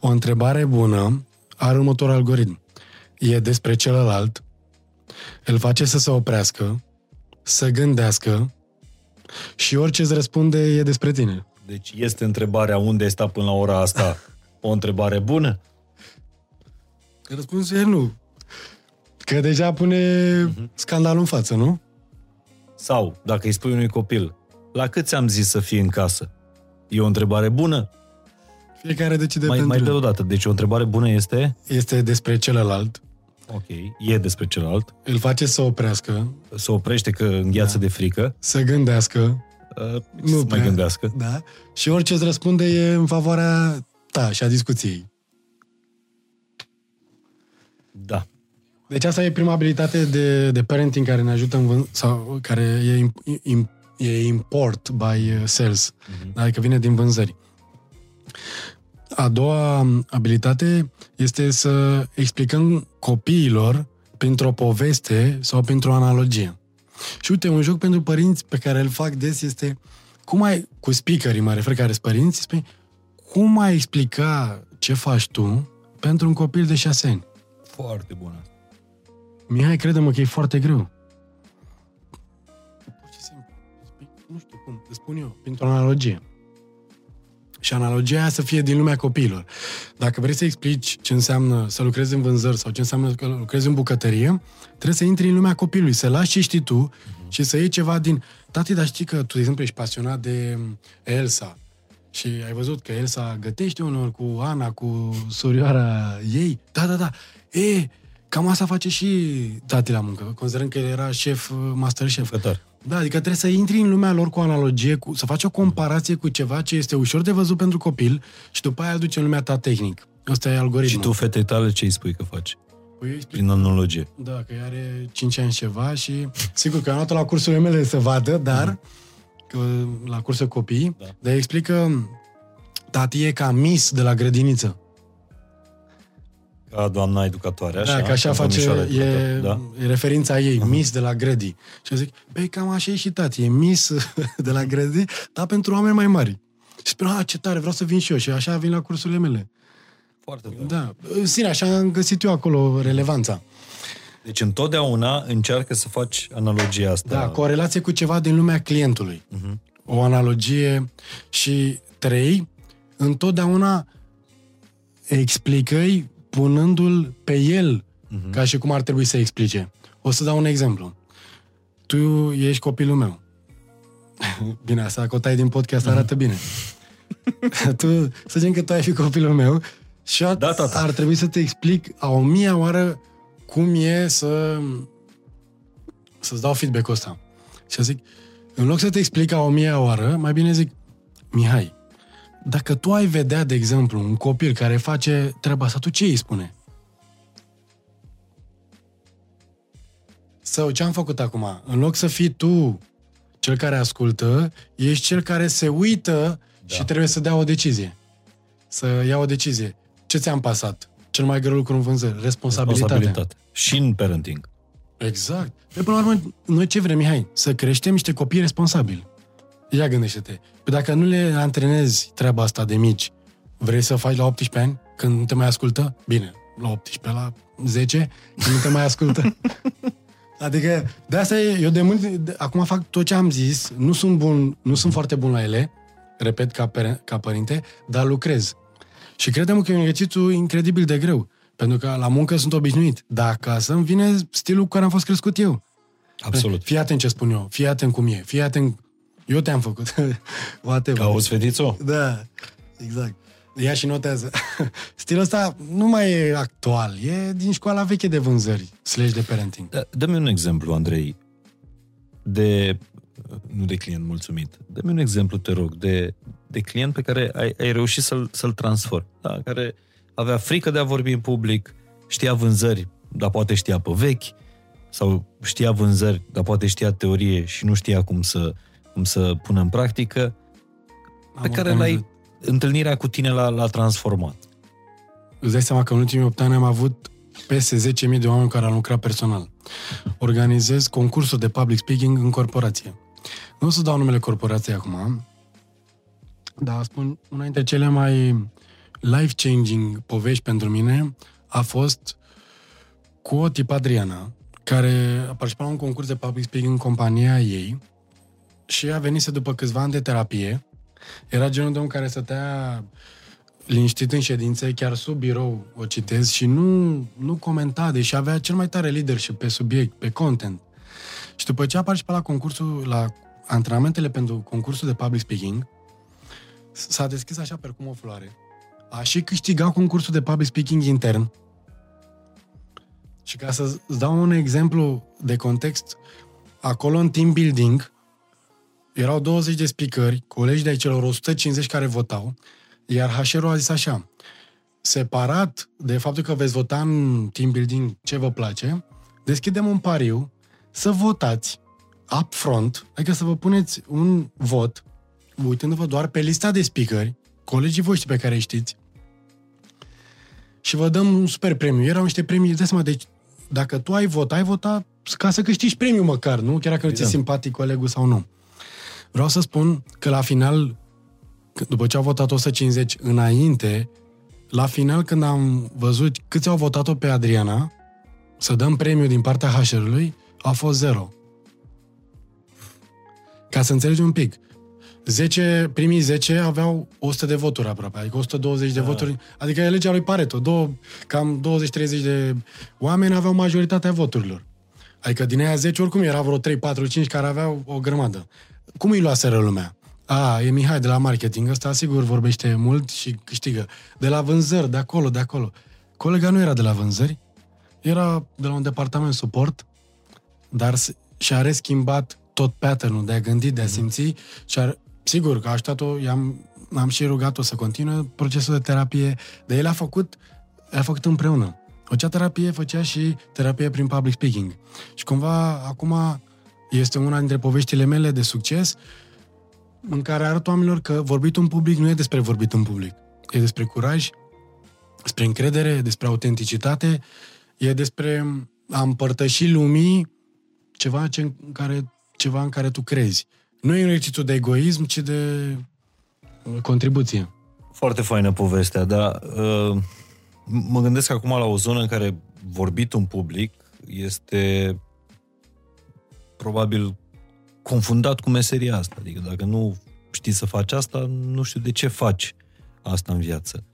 o întrebare bună are următorul algoritm. E despre celălalt, îl face să se oprească, să gândească și orice îți răspunde e despre tine.
Deci este întrebarea unde ai stat până la ora asta o întrebare bună?
Răspunsul e nu. Că deja pune scandalul în față, nu?
Sau, dacă îi spui unui copil, la cât ți-am zis să fii în casă? E o întrebare bună?
Fiecare decide
Mai,
pentru
mai
el.
dă o dată. Deci o întrebare bună este...
Este despre celălalt,
Ok. E despre celălalt.
îl face să oprească,
Se oprește că îngheață de frică.
să gândească,
Uh,
Nu
să mai
prea.
gândească.
da? Și orice îți răspunde e în favoarea ta și a discuției. Deci asta e prima abilitate de, de parenting care ne ajută în vân- sau care e, im, im, e import by uh, sales,
Mhm.
adică vine din vânzări. A doua abilitate este să explicăm copiilor printr-o poveste sau printr-o analogie. Și uite, un joc pentru părinți pe care îl fac des este cum ai, cu speakerii mă refer care sunt părinți, spune, cum ai explica ce faci tu pentru un copil de șase ani?
Foarte bună.
Mihai, crede-mă că e foarte greu. Pur și simplu. Spui, Nu știu cum, îți spun eu, printr-o analogie. Și analogia aia să fie din lumea copiilor. Dacă vrei să explici ce înseamnă să lucrezi în vânzări sau ce înseamnă să lucrezi în bucătărie, trebuie să intri în lumea copilului, să lași ce știi tu și să iei ceva din... Tati, dar știi că tu, de exemplu, ești pasionat de Elsa și ai văzut că Elsa gătește uneori cu Ana, cu surioara ei. Da, da, da. E, cam asta face și tati la muncă, considerând că el era șef, master șef.
Bucătar.
Da, adică trebuie să intri în lumea lor cu o analogie, cu, să faci o comparație cu ceva ce este ușor de văzut pentru copil și după aia îl duci în lumea ta tehnic. Ăsta e algoritmul.
Și tu, fetei tale, ce îi spui că faci?
Păi eu explic,
Prin analogie.
da, că ea are 5 ani și ceva și sigur că am luat la cursurile mele să vadă, dar că, la cursul copii,
Da.
dar explică tati e ca mis de la grădiniță.
Ca doamna educatoare, așa?
Da, că așa
ca
face,
domnișoara
e,
educatoare, da?
e referința ei, Miss de la Grady. Și eu zic, băi, cam așa e și tati, e Miss de la Grady, dar pentru oameni mai mari. Și spune, a, ce tare, vreau să vin și eu. Și așa vin la cursurile mele.
Foarte bine.
Da, în sine, așa am găsit eu acolo relevanța.
Deci întotdeauna încearcă să faci analogia asta.
Da, corelație cu ceva din lumea clientului.
Mhm.
O analogie. Și trei, întotdeauna explică-i punându-l pe el
Mhm.
ca și cum ar trebui să explice. O să dau un exemplu. Tu ești copilul meu. Bine, asta că o tai din podcast arată bine. tu, să zicem că tu ai fi copilul meu și ar,
Da, tata.
ar trebui să te explic a o mie oară cum e să să-ți dau feedback-ul ăsta. Și eu zic, în loc să te explic a o mie oară, mai bine zic, Mihai, dacă tu ai vedea, de exemplu, un copil care face treaba asta, tu ce îi spune? Sau ce am făcut acum? În loc să fii tu cel care ascultă, ești cel care se uită da. și trebuie să dea o decizie. Să ia o decizie. Ce ți-am pasat? Cel mai greu lucru în vânzări. Responsabilitatea.
Responsabilitate. Și în parenting.
Exact. Pe până la urmă, noi ce vrem, Mihai? Să creștem niște copii responsabili. Ia gândește-te. Păi dacă nu le antrenezi treaba asta de mici, vrei să faci la 18 ani, când nu te mai ascultă? Bine, la 18, la 10, când nu te mai ascultă. Adică, de asta e, eu de mult, de, acum fac tot ce am zis, nu sunt bun, nu sunt foarte bun la ele, repet, ca, pere, ca părinte, dar lucrez. Și credem că e un exercițiu incredibil de greu, pentru că la muncă sunt obișnuit, dar acasă îmi vine stilul cu care am fost crescut eu.
Absolut.
Fii atent ce spun eu, fii atent cum e, fii atent... Eu te-am făcut. Whatever.
Auzi, fetițo?
Da, exact. Ia și notează. Stilul ăsta nu mai e actual, e din școala veche de vânzări, slash de parenting.
Da, dă-mi un exemplu, Andrei, de, nu de client mulțumit, dă-mi un exemplu, te rog, de, de client pe care ai, ai reușit să-l, să-l transformi, da? care avea frică de a vorbi în public, știa vânzări, dar poate știa pe vechi, sau știa vânzări, dar poate știa teorie și nu știa cum să, cum să pună în practică, pe
Am
care
organizat-
l-ai, întâlnirea cu tine l-a, l-a transformat.
Îți dai seama că în ultimii 8 ani am avut peste 10.000 de oameni care au lucrat personal. Organizez concursuri de public speaking în corporație. Nu o să dau numele corporației acum, dar spun, una dintre cele mai life-changing povești pentru mine a fost cu o tipă Adriana, care a participat la un concurs de public speaking în compania ei și a venit după câțiva ani de terapie. Era genul de om care stătea liniștit în ședințe, chiar sub birou o citez și nu, nu comenta, deși avea cel mai tare leadership pe subiect, pe content. Și după ce a participat la concursul, la antrenamentele pentru concursul de public speaking, s-a deschis așa pe cum o floare. A și câștigat concursul de public speaking intern. Și ca să îți dau un exemplu de context, acolo în team building erau 20 de speakeri, colegi de ai celor 150 care votau, iar HR-ul a zis așa, separat de faptul că veți vota în team building ce vă place, deschidem un pariu să votați upfront, adică să vă puneți un vot, uitându-vă doar pe lista de speakeri, colegii voștri pe care îi știți, și vă dăm un super premiu. Erau niște premii, de seama, deci dacă tu ai votat, ai votat ca să câștigi premiu măcar, nu? Chiar dacă nu ți-e
Evident.
simpatic colegul sau nu. Vreau să spun că la final, că după ce au votat 150 înainte, la final când am văzut câți au votat-o pe Adriana, să dăm premiu din partea HR-ului, a fost zero. Ca să înțelegi un pic, 10, primii 10 aveau 100 de voturi aproape, adică 120 de
Da.
voturi, adică e legea lui Pareto, două, cam 20-30 de oameni aveau majoritatea voturilor. Adică din aia 10 oricum era vreo 3, 4, 5 care aveau o grămadă. Cum îi luaseră lumea? A, e Mihai de la marketing, ăsta sigur vorbește mult și câștigă. De la vânzări, de acolo, de acolo. Colega nu era de la vânzări, era de la un departament suport, dar s- și-a reschimbat tot pattern-ul de a gândi, de a simți și a, sigur că a ajutat-o, i-am, am și rugat-o să continue procesul de terapie, dar el a făcut, a făcut împreună. Făcea terapie, făcea și terapie prin public speaking. Și cumva acum este una dintre poveștile mele de succes în care arăt oamenilor că vorbit în public nu e despre vorbit în public. E despre curaj, despre încredere, despre autenticitate, e despre a împărtăși lumii ceva, ce, în care, ceva în care tu crezi. Nu e un exercițiu de egoism, ci de uh, contribuție.
Foarte faină povestea, dar uh, mă gândesc acum la o zonă în care vorbit un public este probabil confundat cu meseria asta. Adică dacă nu știi să faci asta, nu știu de ce faci asta în viață.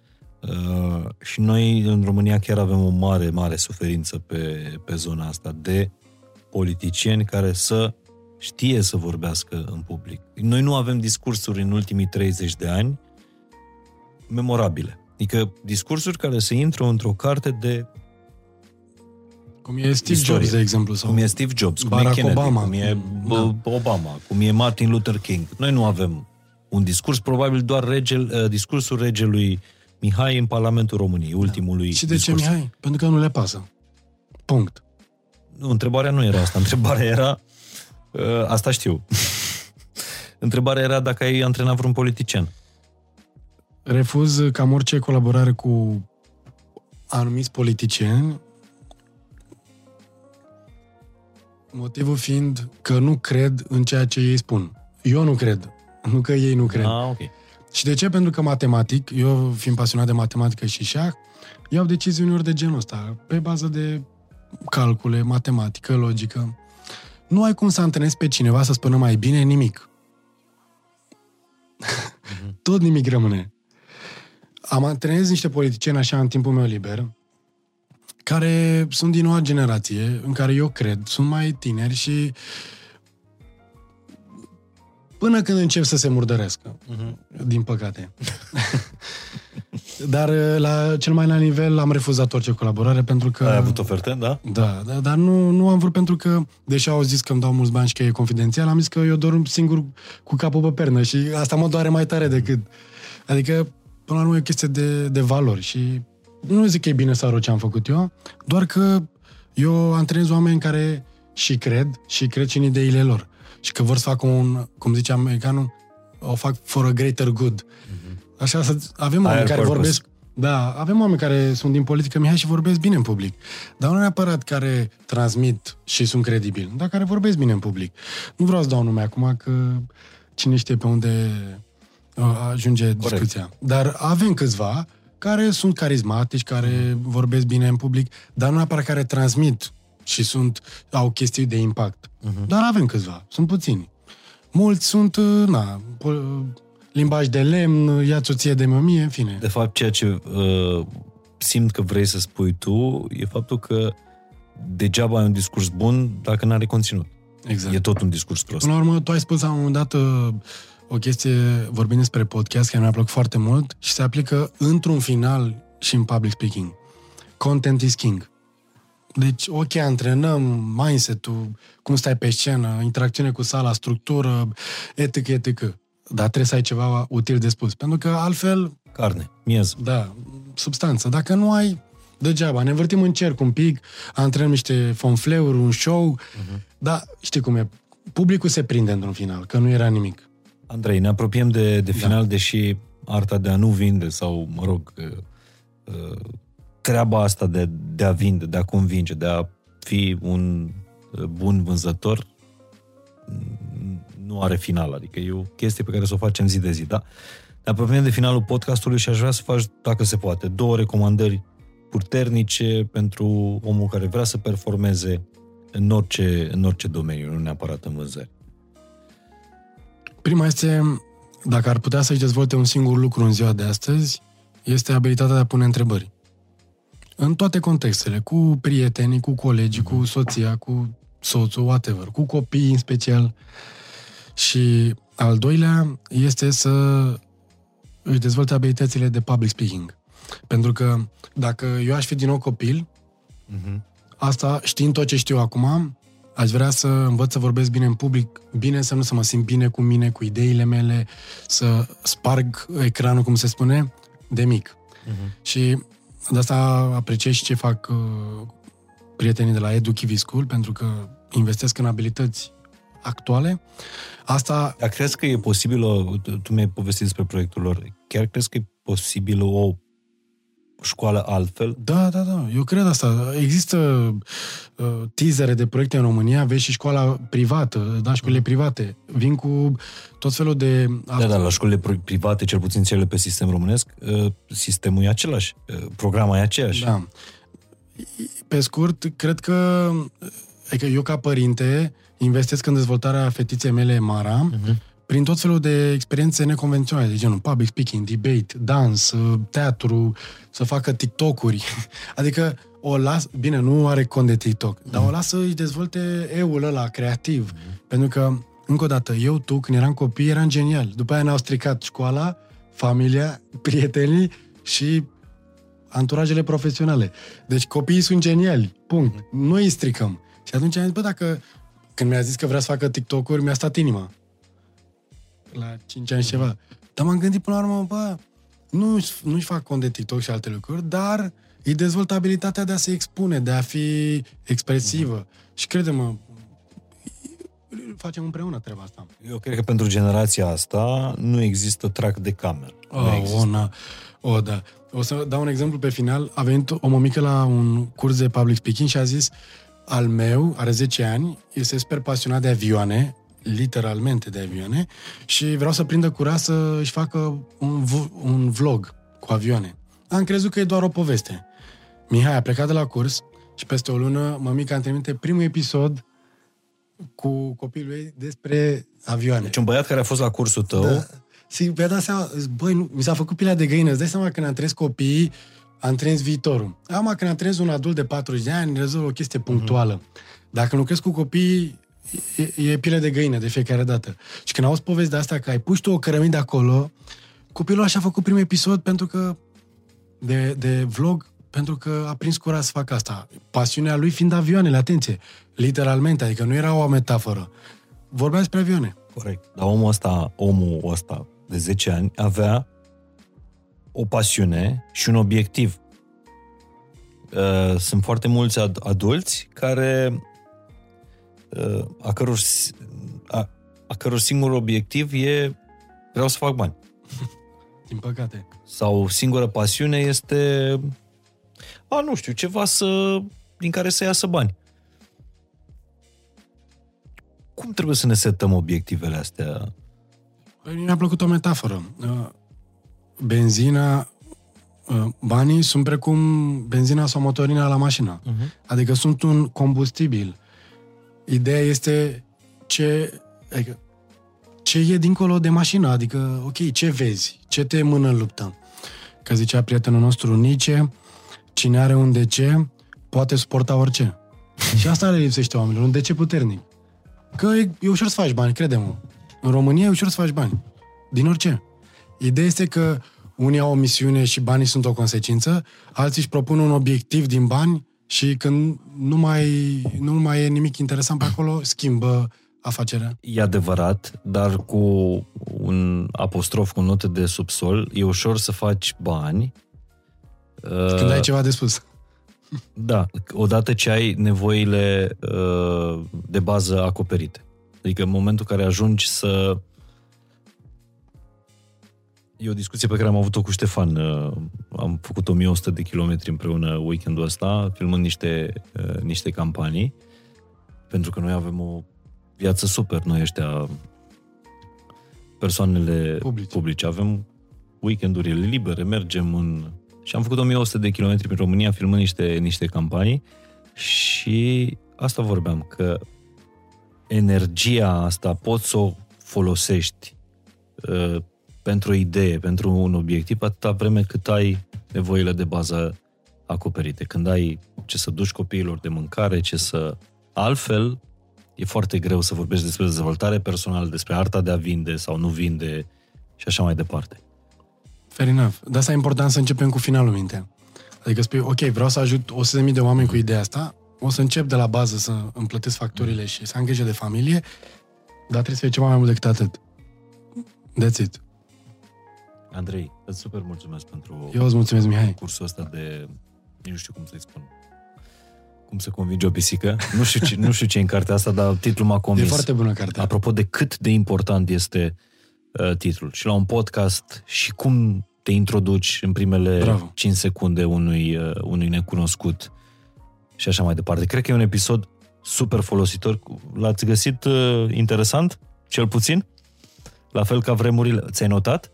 Uh, și noi în România chiar avem o mare, mare suferință pe, pe zona asta de politicieni care să știe să vorbească în public. Noi nu avem discursuri în ultimii 30 de ani memorabile. Adică discursuri care se intră într-o carte de
cum e Steve istorie. Jobs, de exemplu. Sau
cum e Steve Jobs, cum
Barack
e Kennedy,
Obama,
cum e
da.
Obama, cum e Martin Luther King. Noi nu avem un discurs, probabil doar regel, uh, discursul regelui Mihai în Parlamentul României, ultimului
da. Și de
discurs.
ce Mihai? Pentru că nu le pasă. Punct.
Nu, întrebarea nu era asta. Întrebarea era... Uh, asta știu. întrebarea era dacă ai antrenat vreun politician.
Refuz cam orice colaborare cu anumiți politicieni, motivul fiind că nu cred în ceea ce ei spun. Eu nu cred, nu că ei nu cred.
Ah, ok.
Și de ce? Pentru că matematic, eu fiind pasionat de matematică și șah, iau decizii uneori de genul ăsta, pe bază de calcule, matematică, logică. Nu ai cum să antrenezi pe cineva să spună mai bine nimic. Tot nimic rămâne. Am antrenez niște politicieni așa în timpul meu liber, care sunt din noua generație, în care eu cred, sunt mai tineri și până când încep să se murdărească, uh-huh. din păcate. Dar uh, la cel mai înalt nivel am refuzat orice colaborare pentru că...
Ai avut oferte, da?
Da, da dar nu, nu am vrut pentru că, deși au zis că îmi dau mulți bani și că e confidențial, am zis că eu dorm singur cu capul pe pernă și asta mă doare mai tare decât... Adică, până la urmă, e o chestie de, de valori și nu zic că e bine sau rău ce am făcut eu, doar că eu antrenez oameni care și cred, și cred și în ideile lor. Și că vor să facă un, cum zice americanul, o fac for a greater good. Mm-hmm. Așa, să, avem oameni care purpose. vorbesc da, avem oameni care sunt din politică, Mihai, și vorbesc bine în public. Dar nu neapărat care transmit și sunt credibili, dar care vorbesc bine în public. Nu vreau să dau nume acum, că cine știe pe unde uh, ajunge Corect. discuția. Dar avem câțiva care sunt carismatici, care vorbesc bine în public, dar nu neapărat care transmit și sunt, au chestii de impact. Uh-huh. Dar avem câțiva, sunt puțini. Mulți sunt, uh, na, limbaj de lemn, ia ție de mămie, în fine.
De fapt, ceea ce uh, simt că vrei să spui tu e faptul că degeaba ai un discurs bun dacă nu are conținut.
Exact.
E tot un discurs prost.
Până la urmă, tu ai spus la un moment dat uh, o chestie, vorbind despre podcast, care mi-a plăcut foarte mult și se aplică într-un final și în public speaking. Content is king. Deci, ok, antrenăm mindset-ul, cum stai pe scenă, interacțiune cu sala, structură, etc., etc. Dar trebuie să ai ceva util de spus. Pentru că altfel...
Carne, miez.
Da, substanță. Dacă nu ai, degeaba. Ne învârtim în cerc un pic, antrenăm niște fonfleuri, un show, uh-huh. dar știi cum e, publicul se prinde într-un final, că nu era nimic.
Andrei, ne apropiem de, de final, da. deși arta de a nu vinde sau, mă rog, uh, uh, treaba asta de, de a vinde, de a convinge, de a fi un uh, bun vânzător nu are final. Adică e o chestie pe care să o facem zi de zi, da? Ne apropiem de finalul podcastului și aș vrea să faci, dacă se poate, două recomandări puternice pentru omul care vrea să performeze în orice, în orice domeniu, nu neapărat în vânzări.
Prima este, dacă ar putea să-și dezvolte un singur lucru în ziua de astăzi, este abilitatea de a pune întrebări. În toate contextele, cu prietenii, cu colegii, cu soția, cu soțul, whatever, cu copii în special. Și al doilea este să își dezvolte abilitățile de public speaking. Pentru că dacă eu aș fi din nou copil, uh-huh. asta știind tot ce știu acum, aș vrea să învăț să vorbesc bine în public, bine înseamnă să mă simt bine cu mine, cu ideile mele, să sparg ecranul, cum se spune, de mic. Uh-huh. Și de asta apreciez și ce fac uh, prietenii de la Edu Kiwi School, pentru că investesc în abilități actuale. Asta...
Dar crezi că e posibil, o, tu mi-ai povestit despre proiectul lor, chiar crezi că e posibil o școală altfel?
Da, da, da. Eu cred asta. Există uh, teasere de proiecte în România, vezi și școala privată, da, școlile mm. private. Vin cu tot felul de...
Da, da, la școlile private, cel puțin cele pe sistem românesc, uh, sistemul e același, uh, programa e aceeași.
Da. Pe scurt, cred că adică eu ca părinte investesc în dezvoltarea fetiței mele, Mara, uh-huh prin tot felul de experiențe neconvenționale, de genul public speaking, debate, dans, uh, teatru, să facă TikTok-uri. Adică o las, bine, nu are cont de TikTok, mm. dar o lasă să își dezvolte eul ăla creativ. Mm. Pentru că, încă o dată, eu, tu, când eram copii, eram genial. După aia ne-au stricat școala, familia, prietenii și anturajele profesionale. Deci copiii sunt geniali, punct. Mm. Noi îi stricăm. Și atunci am zis, bă, dacă când mi-a zis că vrea să facă TikTok-uri, mi-a stat inima la 5 ani și ceva. Dar m-am gândit până la urmă, bă, nu, nu-și fac cont de TikTok și alte lucruri, dar îi dezvoltă abilitatea de a se expune, de a fi expresivă. Mm-hmm. Și crede-mă, facem împreună treaba asta.
Eu cred că pentru generația asta nu există trac de cameră.
Oh, o, na. o, da. O să dau un exemplu pe final. A venit o mămică la un curs de public speaking și a zis al meu, are 10 ani, este super pasionat de avioane, literalmente de avioane și vreau să prindă curaj să își facă un, v- un vlog cu avioane. Am crezut că e doar o poveste. Mihai a plecat de la curs și peste o lună mămica îmi trimite primul episod cu copilul ei despre avioane.
Deci un băiat care a fost la cursul tău... Da.
Și mi-a dat seama, băi, nu, mi s-a făcut pilea de găină. Îți dai seama când antrenezi copiii, antrenezi viitorul. Acum când antrenezi un adult de 40 de ani, rezolvă o chestie punctuală. Mm-hmm. Dacă lucrezi cu copii, e, e pile de găină de fiecare dată. Și când auzi povestea asta că ai pus tu o cărămidă acolo, copilul așa a făcut primul episod pentru că de, de vlog pentru că a prins curaj să facă asta. Pasiunea lui fiind avioanele, atenție, literalmente, adică nu era o metaforă. Vorbea despre avioane.
Corect. Dar omul ăsta, omul ăsta de 10 ani avea o pasiune și un obiectiv. Uh, sunt foarte mulți adulți care a căror, a, a căror singur obiectiv e vreau să fac bani.
Din păcate.
Sau singura pasiune este a, nu știu, ceva să, din care să iasă bani. Cum trebuie să ne setăm obiectivele astea?
Păi, mi-a plăcut o metaforă. Uh, benzina, uh, banii sunt precum benzina sau motorina la mașină. Uh-huh. Adică sunt un combustibil Ideea este ce, adică, ce e dincolo de mașină, adică, ok, ce vezi, ce te mână în luptă. Că zicea prietenul nostru Nice, cine are un DC poate suporta orice. Și asta le lipsește oamenilor, un DC puternic. Că e, e ușor să faci bani, crede-mă. În România e ușor să faci bani. Din orice. Ideea este că unii au o misiune și banii sunt o consecință, alții își propun un obiectiv din bani și când nu mai, nu mai e nimic interesant pe acolo, schimbă afacerea.
E adevărat, dar cu un apostrof cu note de subsol, e ușor să faci bani.
Când uh, ai ceva de spus.
Da, odată ce ai nevoile uh, de bază acoperite. Adică în momentul în care ajungi să E o discuție pe care am avut-o cu Ștefan. Uh, am făcut 1100 de kilometri împreună weekendul ăsta, filmând niște, uh, niște campanii, pentru că noi avem o viață super, noi ăștia persoanele publice. publice. Avem weekendurile libere, mergem în... Și am făcut 1100 de kilometri prin România filmând niște, niște campanii și asta vorbeam, că energia asta poți să o folosești uh, pentru o idee, pentru un obiectiv, atâta vreme cât ai nevoile de bază acoperite. Când ai ce să duci copiilor de mâncare, ce să... Altfel, e foarte greu să vorbești despre dezvoltare personală, despre arta de a vinde sau nu vinde și așa mai departe.
Fair enough. De asta e important să începem cu finalul minte. Adică spui, ok, vreau să ajut 100.000 de oameni cu ideea asta, o să încep de la bază să îmi plătesc facturile și să am grijă de familie, dar trebuie să fie ceva mai mult decât atât. That's it.
Andrei, îți super mulțumesc pentru
Eu îți mulțumesc, Mihai.
cursul ăsta de, nu știu cum să-i spun, cum să convingi o pisică. Nu știu ce, nu știu ce e în cartea asta, dar titlul m-a convins.
E foarte bună cartea.
Apropo de cât de important este uh, titlul. Și la un podcast și cum te introduci în primele
Bravo.
5 secunde unui, uh, unui necunoscut și așa mai departe. Cred că e un episod super folositor. L-ați găsit uh, interesant, cel puțin? La fel ca vremurile. Ți-ai notat?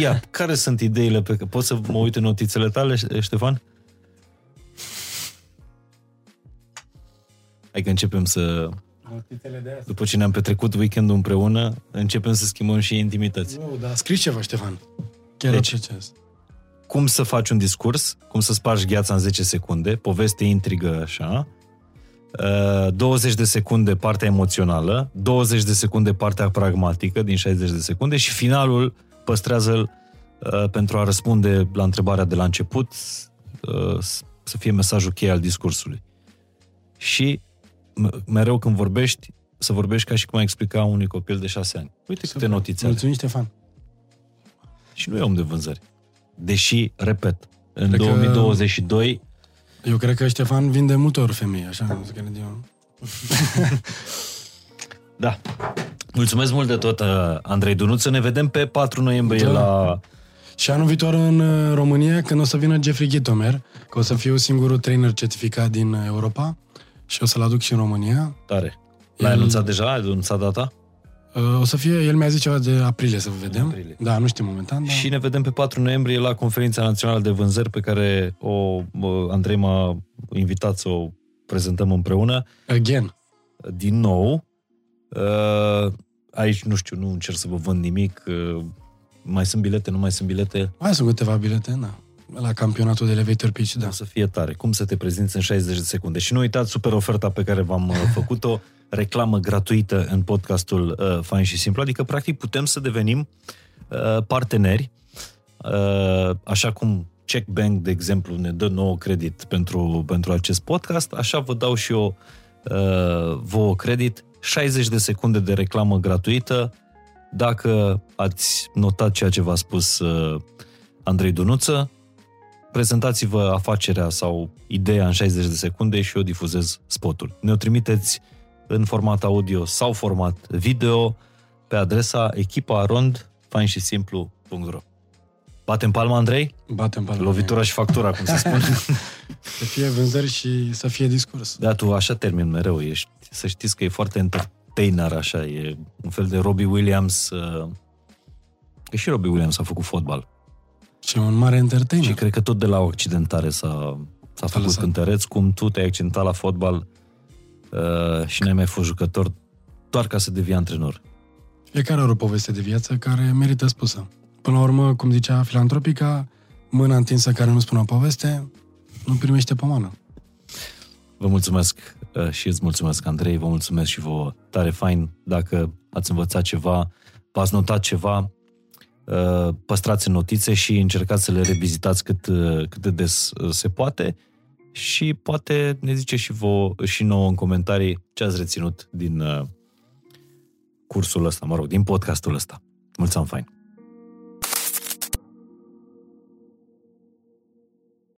Ia, care sunt ideile pe care... Poți să mă uit în notițele tale, Ștefan? Hai că începem să... După ce ne-am petrecut weekendul împreună, începem să schimbăm și intimități.
Nu, dar scris ceva, Ștefan. Chiar
Deci-
apreciez.
Cum să faci un discurs, cum să spargi gheața în 10 secunde, poveste, intrigă, așa, Uh, 20 de secunde partea emoțională, 20 de secunde partea pragmatică din 60 de secunde și finalul păstrează-l uh, pentru a răspunde la întrebarea de la început, uh, să fie mesajul cheie al discursului. Și m- mereu când vorbești, să vorbești ca și cum ai explica unui copil de șase ani. Uite câte notițe are.
Mulțumim, Ștefan.
Și nu e om de vânzări. Deși, repet, în
Cred că-
2022
Eu cred că Ștefan vinde multe ori femei, așa cum se cred eu.
Da. Mulțumesc mult de tot, uh, Andrei Dunuță. Ne vedem pe 4 noiembrie
Da.
la...
Și anul viitor în uh, România, când o să vină Jeffrey Gitomer, că o să fiu singurul trainer certificat din uh, Europa și o să-l aduc și în România.
Tare. L-ai
El-
anunțat deja? Ai anunțat data?
Uh, O să fie, el mi-a zis ceva de aprilie să vedem.
Aprilie.
Da, nu știu momentan, dar...
Și ne vedem pe 4 noiembrie la Conferința Națională de Vânzări pe care o, bă, Andrei m-a invitat să o prezentăm împreună.
Again.
Din nou, uh, aici nu știu, nu încerc să vă vând nimic. uh, Mai sunt bilete, nu mai sunt bilete?
Mai sunt câteva bilete, da. La campionatul de elevator pitch, da.
O să fie tare. Cum să te prezinți în 60 de secunde. Și nu uitați super oferta pe care v-am uh, făcut-o, reclamă gratuită în podcastul uh, Fain și Simplu. Adică, practic, putem să devenim uh, parteneri, uh, așa cum Check Bank, de exemplu, ne dă nouă credit pentru, pentru acest podcast, așa vă dau și eu uh, vouă credit, 60 de secunde de reclamă gratuită, dacă ați notat ceea ce v-a spus uh, Andrei Dunuță, prezentați-vă afacerea sau ideea în 60 de secunde și eu difuzez spotul. Ne-o trimiteți în format audio sau format video pe adresa echipaarond fain și simplu.ro Batem palma, Andrei?
Batem palma.
Lovituraș și factura, cum se spune.
Să fie vânzări și să fie discurs.
da, tu așa termin mereu. Ești, să știți că e foarte entertainer, așa. E un fel de Robbie Williams. Uh, că și Robbie Williams a făcut fotbal.
Și un mare entertainer.
Și cred că tot de la o accidentare s-a, s-a făcut
lăsat.
cântăreț, cum tu te-ai accidentat la fotbal uh, și n-ai mai fost jucător doar ca să devii antrenor.
Fiecare are o poveste de viață care merită spusă. Până la urmă, cum zicea filantropica, mâna întinsă care nu spune o poveste, nu primește pomană.
Vă mulțumesc uh, și îți mulțumesc, Andrei, vă mulțumesc și vouă. Tare fain dacă ați învățat ceva, v-ați notat ceva, uh, păstrați în notițe și încercați să le revizitați cât, uh, cât de des uh, se poate și poate ne zice și, vouă, și nouă în comentarii ce ați reținut din uh, cursul ăsta, mă rog, din podcastul ăsta. Mulțumesc fain!